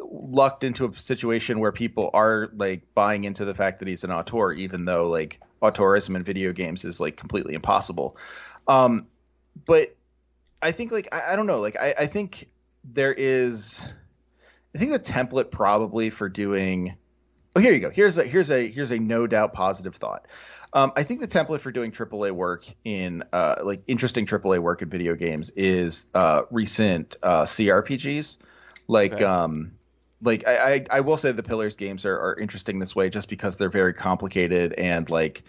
lucked into a situation where people are like buying into the fact that he's an auteur even though like auteurism in video games is like completely impossible um but i think like i, I don't know like I, I think there is i think the template probably for doing Oh, here you go. Here's a here's a here's a no doubt positive thought. Um, I think the template for doing AAA work in uh, like interesting AAA work in video games is uh, recent uh, CRPGs. Like um, like I, I I will say the Pillars games are, are interesting this way just because they're very complicated and like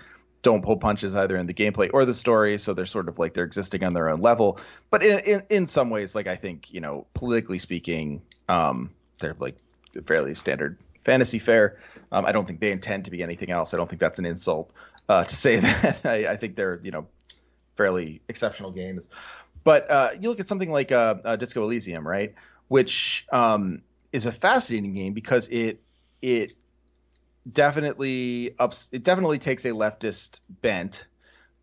don't pull punches either in the gameplay or the story, so they're sort of like they're existing on their own level. But in in, in some ways, like I think you know politically speaking, um, they're like fairly standard fantasy fare. Um, I don't think they intend to be anything else. I don't think that's an insult uh, to say that. I, I think they're you know fairly exceptional games. But uh, you look at something like uh, uh, Disco Elysium, right, which um, is a fascinating game because it it definitely ups it definitely takes a leftist bent,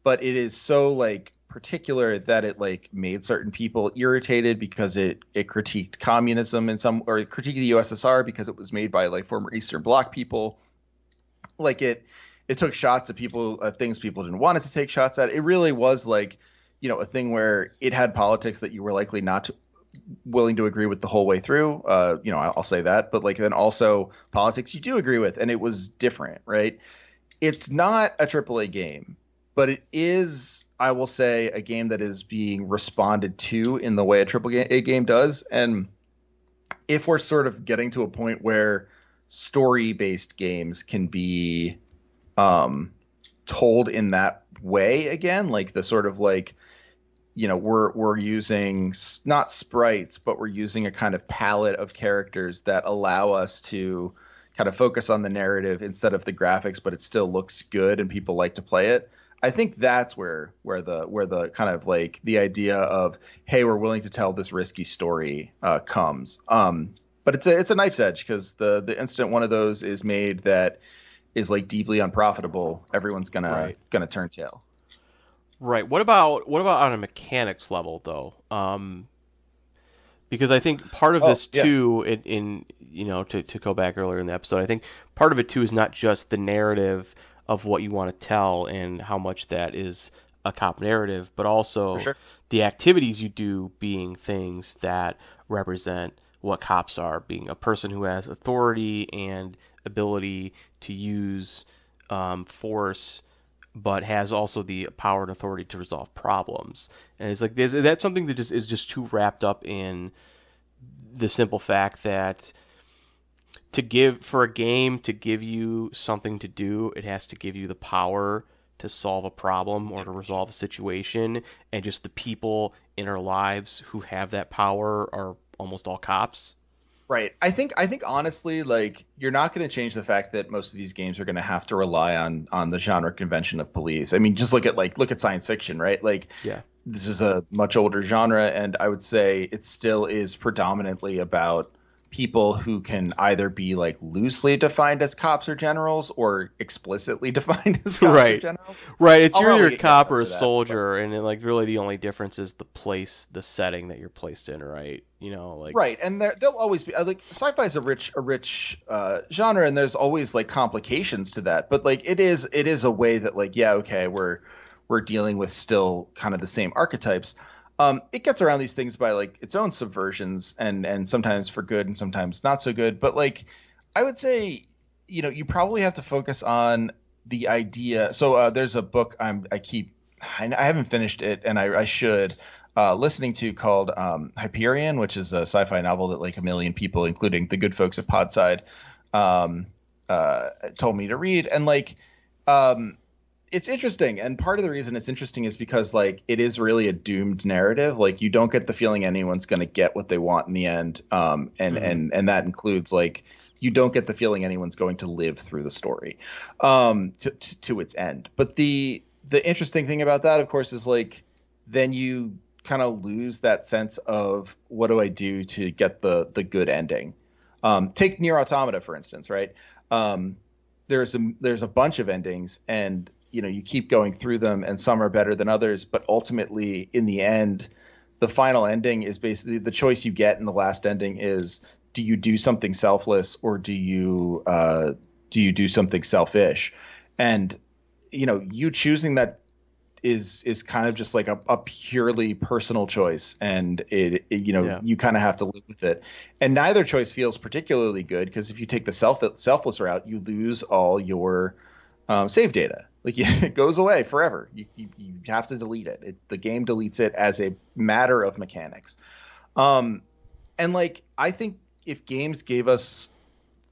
but it is so like particular that it like made certain people irritated because it it critiqued communism in some or it critiqued the USSR because it was made by like former Eastern Bloc people. Like it it took shots at people uh, things people didn't want it to take shots at. It really was like you know a thing where it had politics that you were likely not to, willing to agree with the whole way through. Uh, you know, I'll, say that, but like then also politics you do agree with, and it was different, right? It's not a AAA game, but it is, I will say, a game that is being responded to in the way a AAA game does, and if we're sort of getting to a point where story-based games can be um, told in that way again, like the sort of like you know we're we're using not sprites but we're using a kind of palette of characters that allow us to kind of focus on the narrative instead of the graphics but it still looks good and people like to play it. I think that's where where the where the kind of like the idea of hey we're willing to tell this risky story uh, comes. Um but it's a it's a knife's edge because the the instant one of those is made that is like deeply unprofitable everyone's gonna Right. gonna turn tail Right. What about what about on a mechanics level though? Um, because I think part of Oh, this yeah. too, in, in you know, to to go back earlier in the episode, I think part of it too is not just the narrative of what you want to tell and how much that is a cop narrative, but also sure. the activities you do being things that represent what cops are, being a person who has authority and ability to use um, force but has also the power and authority to resolve problems. And it's like that's something that just is just too wrapped up in the simple fact that to give for a game to give you something to do, it has to give you the power to solve a problem or to resolve a situation, and just the people in our lives who have that power are almost all cops. Right. I think I think honestly, like you're not going to change the fact that most of these games are going to have to rely on on the genre convention of police. I mean, just look at like look at science fiction, right? Like Yeah. this is a much older genre, and I would say it still is predominantly about people who can either be like loosely defined as cops or generals or explicitly defined as cops or Right. generals. Right, it's I'll you're either a cop or a that, soldier, and then, like really the only difference is the place, the setting that you're placed in, right? You know, like right and there there'll always be uh, like sci-fi is a rich a rich uh, genre and there's always like complications to that but like it is it is a way that like yeah okay we're we're dealing with still kind of the same archetypes um it gets around these things by like its own subversions and and sometimes for good and sometimes not so good but like i would say you know you probably have to focus on the idea so uh, there's a book i'm i keep I, I haven't finished it and i, I should uh, listening to called um, Hyperion, which is a sci-fi novel that like a million people, including the good folks at Podside, um, uh, told me to read. And like, um, it's interesting, and part of the reason it's interesting is because like it is really a doomed narrative. Like you don't get the feeling anyone's going to get what they want in the end, um, and Mhm. and and that includes like you don't get the feeling anyone's going to live through the story, um, to to, to its end. But the the interesting thing about that, of course, is like then you kind of lose that sense of what do I do to get the the good ending. Um, take Nier Automata for instance, right? Um, there's a there's a bunch of endings, and you know you keep going through them, and some are better than others, but ultimately in the end, the final ending is basically the choice you get in the last ending is do you do something selfless or do you uh, do you do something selfish, and you know you choosing that is is kind of just like a, a purely personal choice and it, it- you know Yeah. you kind of have to live with it. And neither choice feels particularly good because if you take the self selfless route you lose all your um, save data like it goes away forever you, you, you have to delete it. it the game deletes it as a matter of mechanics um and like i think if games gave us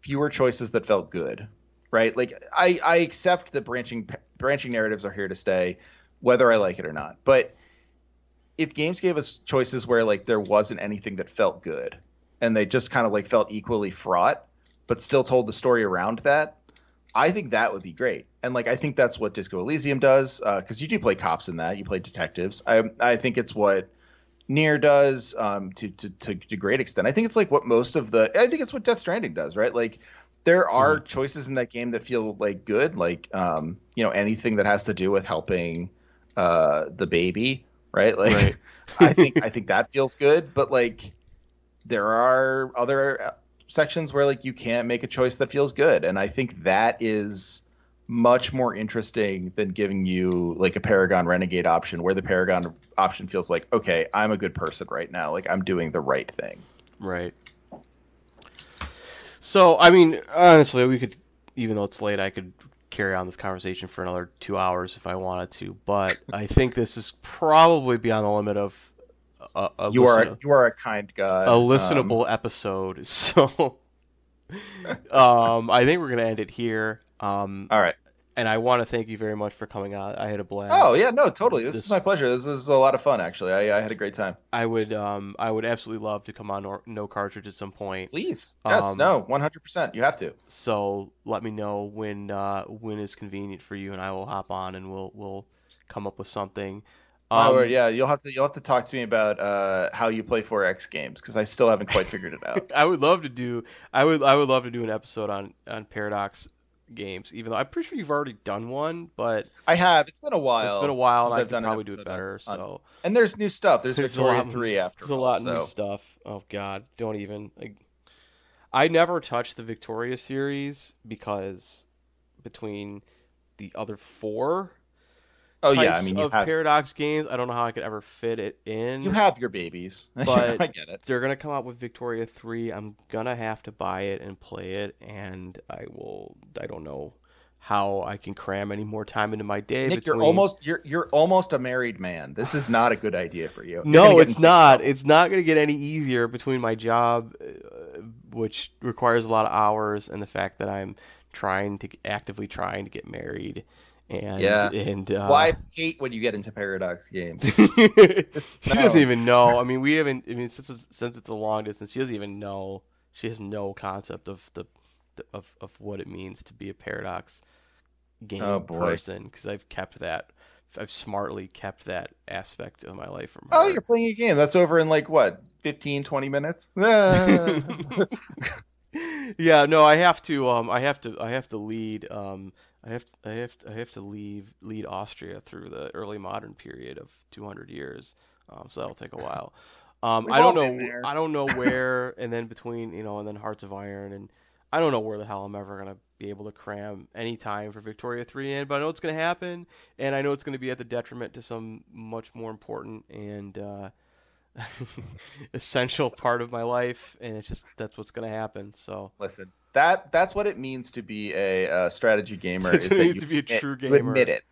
fewer choices that felt good right like i i accept that branching branching narratives are here to stay whether I like it or not. But if games gave us choices where like there wasn't anything that felt good and they just kind of like felt equally fraught, but still told the story around that, I think that would be great. And like I think that's what Disco Elysium does because you do play cops in that, you play detectives. I I think it's what Nier does um, to, to to to great extent. I think it's like what most of the I think it's what Death Stranding does, right? Like there are choices in that game that feel like good, like um, you know anything that has to do with helping uh, the baby, right? Like Right. I think I think that feels good, but like there are other uh, sections where like you can't make a choice that feels good, and I think that is much more interesting than giving you like a Paragon Renegade option, where the Paragon option feels like okay, I'm a good person right now, like I'm doing the right thing. Right. So, I mean, honestly, we could, even though it's late, I could carry on this conversation for another two hours if I wanted to. But I think this is probably beyond the limit of a, a, you listen- are you are a kind God. a Um, listenable episode. So, um, I think we're gonna end it here. Um, all right. and I want to thank you very much for coming out. I had a blast. Oh yeah, no, totally. This, This- is my pleasure. This is a lot of fun, actually. I, I had a great time. I would, um, I would absolutely love to come on or, no cartridge at some point. Please, yes, Um, no, one hundred percent. You have to. So let me know when uh, when is convenient for you, and I will hop on and we'll we'll come up with something. Um, yeah, you'll have to you'll have to talk to me about uh, how you play 4X games because I still haven't quite figured it out. I would love to do. I would I would love to do an episode on on Paradox games, even though I'm pretty sure you've already done one, but I have. It's been a while. it's been a while, I I've could done probably do it better. on- so and there's new stuff. There's, there's Victoria lot, three after There's a lot of so. new stuff. Oh God, don't even. Like, I never touched the Victoria series because between the other four Oh yeah, I mean you of have Paradox games, I don't know how I could ever fit it in. you have your babies. But- I get it. they're gonna come out with Victoria 3. I'm gonna have to buy it and play it, and I will. I don't know how I can cram any more time into my day. Nick, between... you're almost you're you're almost a married man. This is not a good idea for you. No, it's not. trouble. It's not gonna get any easier between my job, uh, which requires a lot of hours, and the fact that I'm trying to actively trying to get married. And Yeah. and uh, Wives hate when you get into paradox games. she doesn't even know. I mean, we haven't. I mean, since it's, since it's a long distance, she doesn't even know. She has no concept of the, the of of what it means to be a paradox game Oh, person because I've kept that. I've smartly kept that aspect of my life from her. Oh, you're playing a game. That's over in like what, 15, 20 minutes? Ah. yeah, no, I have to. Um, I have to. I have to lead. Um, I have. to, I have. to, I have to leave. Lead Austria through the early modern period of 200 years. Um, so that'll take a while. Um, I don't know. I don't know where. and then between you know, and then Hearts of Iron, and I don't know where the hell I'm ever gonna be able to cram any time for Victoria 3 in. But I know it's gonna happen, and I know it's gonna be at the detriment to some much more important and. Uh, essential part of my life, and it's just that's what's gonna happen. So Listen, that that's what it means to be a uh, strategy gamer. That's is that means you to be a true gamer. admit it.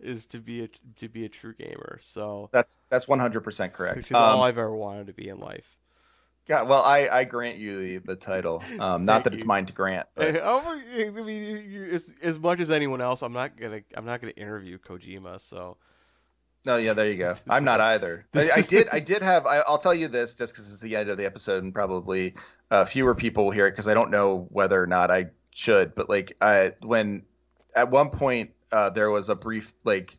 is to be a to be a true gamer. So That's that's 100% correct. which is all Um, I've ever wanted to be in life. Yeah, well, I, I grant you the, the title. Um, not that it's mine to grant, but Hey, oh, I mean, you, you, as, as much as anyone else, I'm not gonna I'm not gonna interview Kojima. So no, yeah, there you go. I'm not either. I, I did I did have. I, I'll tell you this just because it's the end of the episode and probably uh, fewer people will hear it because I don't know whether or not I should. But like, I when at one point uh, there was a brief like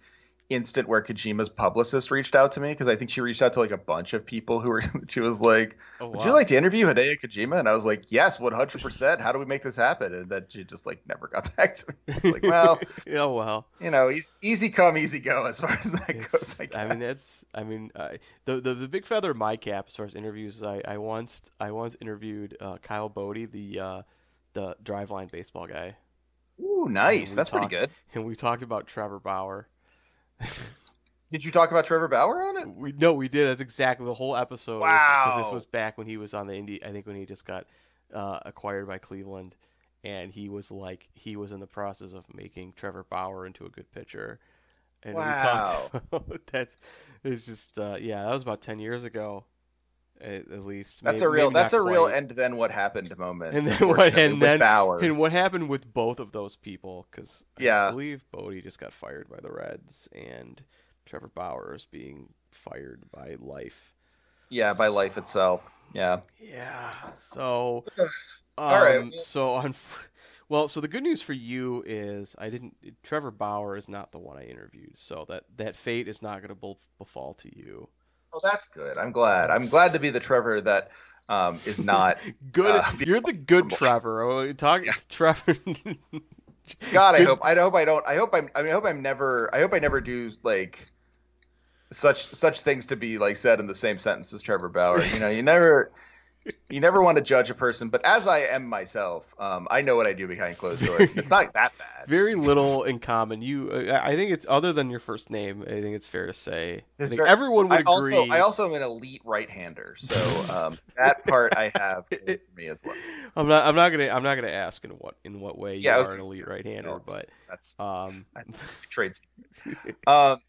instant where Kojima's publicist reached out to me because I think she reached out to like a bunch of people who were. She was like. oh, Would you like to interview Hideo Kojima? And I was like, yes, 100%. How do we make this happen? And then she just like never got back to me. Like, well, oh well. you know, easy, easy come, easy go as far as that It's- goes. I. I mean, that's. I mean, I, the, the the big feather in my cap as far as interviews. is I, I once I once interviewed uh, Kyle Boddy, the uh, the driveline baseball guy, Ooh, nice. That's pretty good. and we talked about Trevor Bauer. Did you talk about Trevor Bauer on it? We no, we did. That's exactly the whole episode. Wow. This was back when he was on the Indy. I think when he just got uh, acquired by Cleveland, and he was like he was in the process of making Trevor Bauer into a good pitcher. And Wow. we talked about that. It's just uh, yeah, that was about ten years ago, at, at least. That's May- a real. that's a real. quite. And then what happened moment. And then what- and then- Bauer. And what happened with both of those people? Because yeah. I believe Boddy just got fired by the Reds, and Trevor Bauer is being fired by Life. yeah, by life itself. Yeah. Yeah. So, um, All right, so on. Well, so the good news for you is I didn't. Trevor Bauer is not the one I interviewed, so that that fate is not going to befall to you. Oh, that's good. I'm glad. I'm glad to be the Trevor that um, is not. Good. Uh, you're the good. Trevor. Oh, talk, Trevor. God, I hope I hope I don't. I hope I'm. I mean, I hope I'm never. I hope I never do like such such things to be like said in the same sentence as Trevor Bauer. You know, you never. You never want to judge a person, but as I am myself, um, I know what I do behind closed doors. It's not that bad. Very little in common. You, uh, I think it's other than your first name. I think it's fair to say. I think very- everyone would I agree. also I also am an elite right-hander, so um, that part I have for me as well. I'm not. I'm not gonna. I'm not gonna ask in what in what way you Yeah, are okay. an elite right-hander, So, but That's um. trades. Um,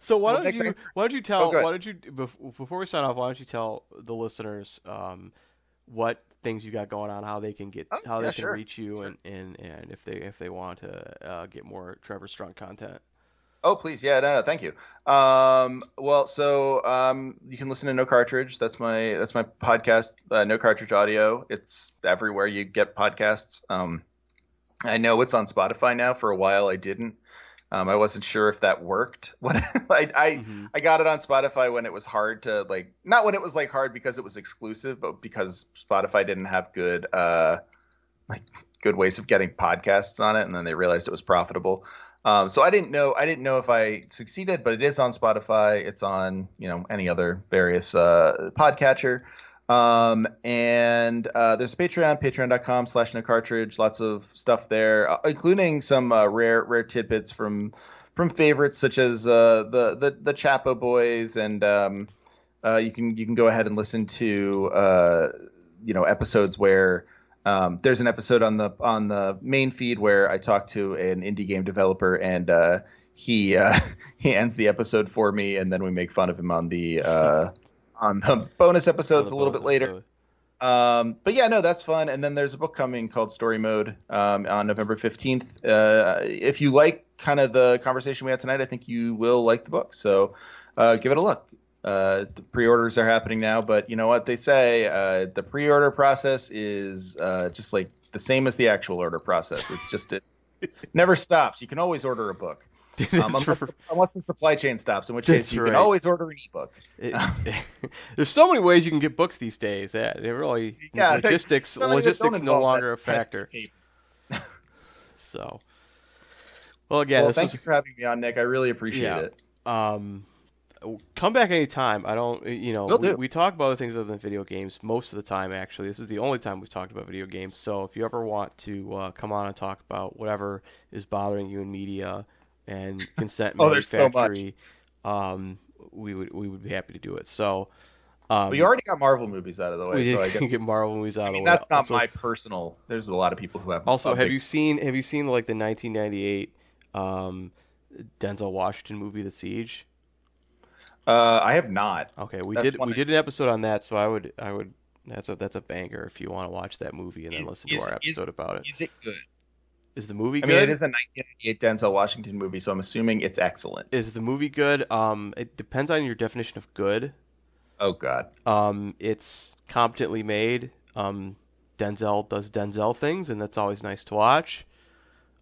So why Well, don't you? Why don't you tell? ahead. why don't you? Before we sign off, why don't you tell the listeners um, what things you got going on, how they can get, Oh, how they can sure, reach you, sure. and, and and if they if they want to uh, get more Trevor Strunk content. Oh, please, yeah, no, no, thank you. Um, well, so um, you can listen to No Cartridge. That's my that's my podcast, uh, No Cartridge Audio. It's everywhere you get podcasts. Um, I know it's on Spotify now. For a while, I didn't. Um, I wasn't sure if that worked. When I I, Mhm. I got it on Spotify when it was hard to like, not when it was like hard because it was exclusive, but because Spotify didn't have good uh like good ways of getting podcasts on it, and then they realized it was profitable. Um, so I didn't know I didn't know if I succeeded, but it is on Spotify. It's on you know any other various uh, podcatcher. Um, and uh, there's a Patreon, patreon.com slash cartridge. Lots of stuff there, uh, including some uh, rare rare tidbits from from favorites such as uh, the the the Chapo Boys, and um, uh, you can you can go ahead and listen to uh, you know episodes where um, there's an episode on the on the main feed where I talk to an indie game developer and he he ends the episode for me, and then we make fun of him on the on the bonus episodes a little bit later. Um, but yeah, no, that's fun. And then there's a book coming called Story Mode um, on November 15th. Uh, if you like kind of the conversation we had tonight, I think you will like the book. So uh, give it a look. Uh, the pre-orders are happening now, but you know what they say? Uh, the pre-order process is uh, just like the same as the actual order process. It's just it never stops. You can always order a book, um, unless, unless the supply chain stops, in which case you right. can always order an ebook. It- there's so many ways you can get books these days. Yeah, they really Yeah, logistics them logistics no longer a factor. So, well, again, well, this thanks was, for having me on, Nick. I really appreciate Yeah. it. um, come back anytime. I don't, you know, we, we talk about other things other than video games most of the time. Actually, this is the only time we've talked about video games. So if you ever want to uh, come on and talk about whatever is bothering you in media and consent Oh, there's so much. um, we would we would be happy to do it. So. Um, But you already got Marvel movies out of the way, we so I guess get Marvel movies out I of mean the way. that's not Also- my personal. There's a lot of people who have. Also, have big- you seen have you seen like the 1998 um, Denzel Washington movie, The Siege? Uh, I have not. Okay, we That's did we I- did an episode on that, so I would I would That's a that's a banger if you want to watch that movie and then Is- listen is- to our is- episode about it. Is it good? Is the movie I good? mean, it is a 1998 Denzel Washington movie, so I'm assuming it's excellent. Is the movie good? Um, it depends on your definition of good. Oh God. Um, it's competently made. Um, Denzel does Denzel things, and that's always nice to watch.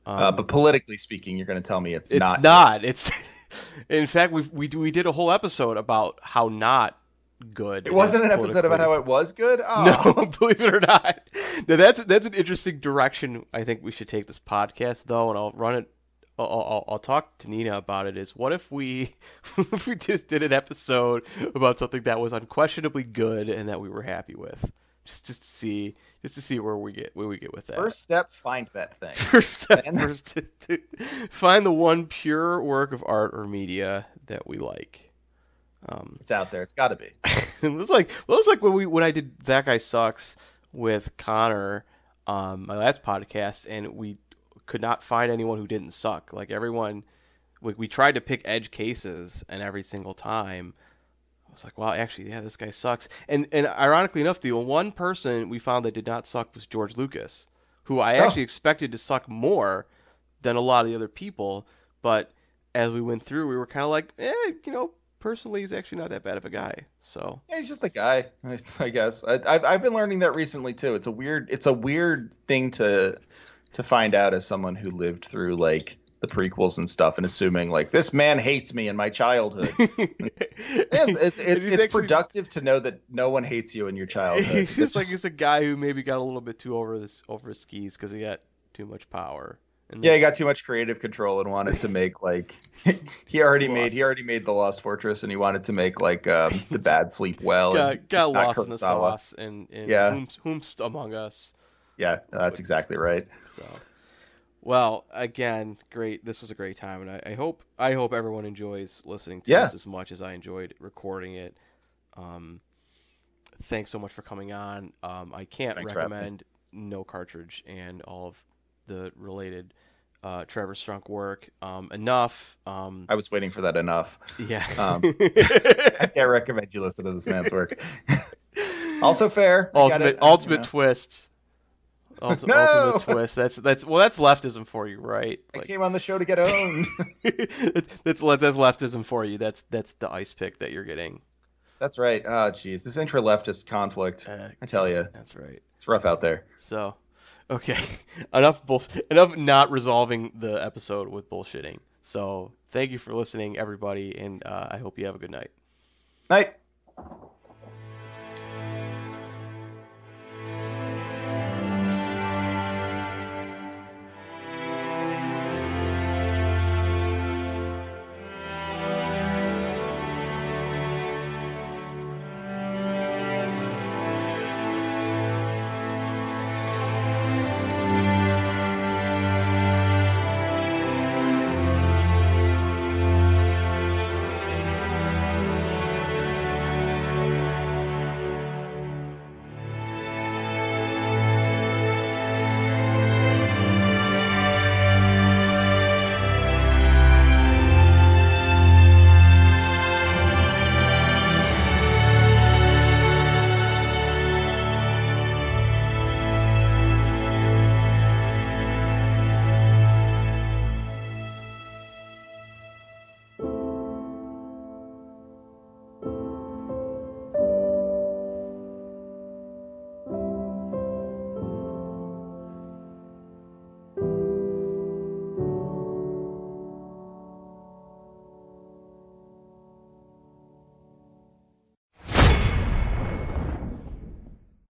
Um, uh, but politically speaking, you're going to tell me it's, it's not. not. It's in fact we we we did a whole episode about how not good. It wasn't an episode about how it was good. Oh. No, believe it or not. Now that's that's an interesting direction. I think we should take this podcast though, and I'll run it. I'll, I'll, I'll talk to Nina about it. Is what if we if we just did an episode about something that was unquestionably good and that we were happy with, just just to see just to see where we get where we get with that. First step, find that thing. First step first to, to find the one pure work of art or media that we like. Um, It's out there. It's got to be. it was like well, it was like when we when I did that guy sucks with Connor, um, my last podcast, and we could not find anyone who didn't suck. Like everyone, we, we tried to pick edge cases, and every single time, I was like, wow, actually, yeah, this guy sucks. And and ironically enough, the one person we found that did not suck was George Lucas, who I Oh. actually expected to suck more than a lot of the other people, but as we went through, we were kind of like, eh, you know, personally, he's actually not that bad of a guy. So Yeah, he's just a guy. It's, I guess I, I've I've been learning that recently too. It's a weird it's a weird thing to to find out as someone who lived through like the prequels and stuff and assuming like this man hates me in my childhood. Yes, it's it's, it's actually- productive to know that no one hates you in your childhood. He's just like It's- he's a guy who maybe got a little bit too over this over his skis because he got too much power. Yeah, he got too much creative control and wanted to make like he already made he already made the Lost Fortress and he wanted to make like um, the Bad Sleep Well. got, and got not lost in the Kurosawa. sauce and, and Yeah. whomst, whomst among us. Yeah, that's exactly right. So, well, again, great. This was a great time, and I, I hope I hope everyone enjoys listening to Yeah. this as much as I enjoyed recording it. Um, thanks so much for coming on. Um, I can't Thanks for having me. recommend No Cartridge and all of the related uh, Trevor Strunk work um, enough. Um, I was waiting for that enough. yeah. Um, I can't recommend you listen to this man's work. Also fair. Ultimate ultimate you know. twist. Ulti- No! Ultimate twist. That's that's well, that's leftism for you, right? I came on the show to get owned. that's that's that's leftism for you. That's that's the ice pick that you're getting. That's right. Oh, jeez, this intra-leftist conflict. Uh, I tell you, That's right. it's rough out there. So, okay, enough bull, enough not resolving the episode with bullshitting. So, thank you for listening, everybody, and uh, I hope you have a good night. Night.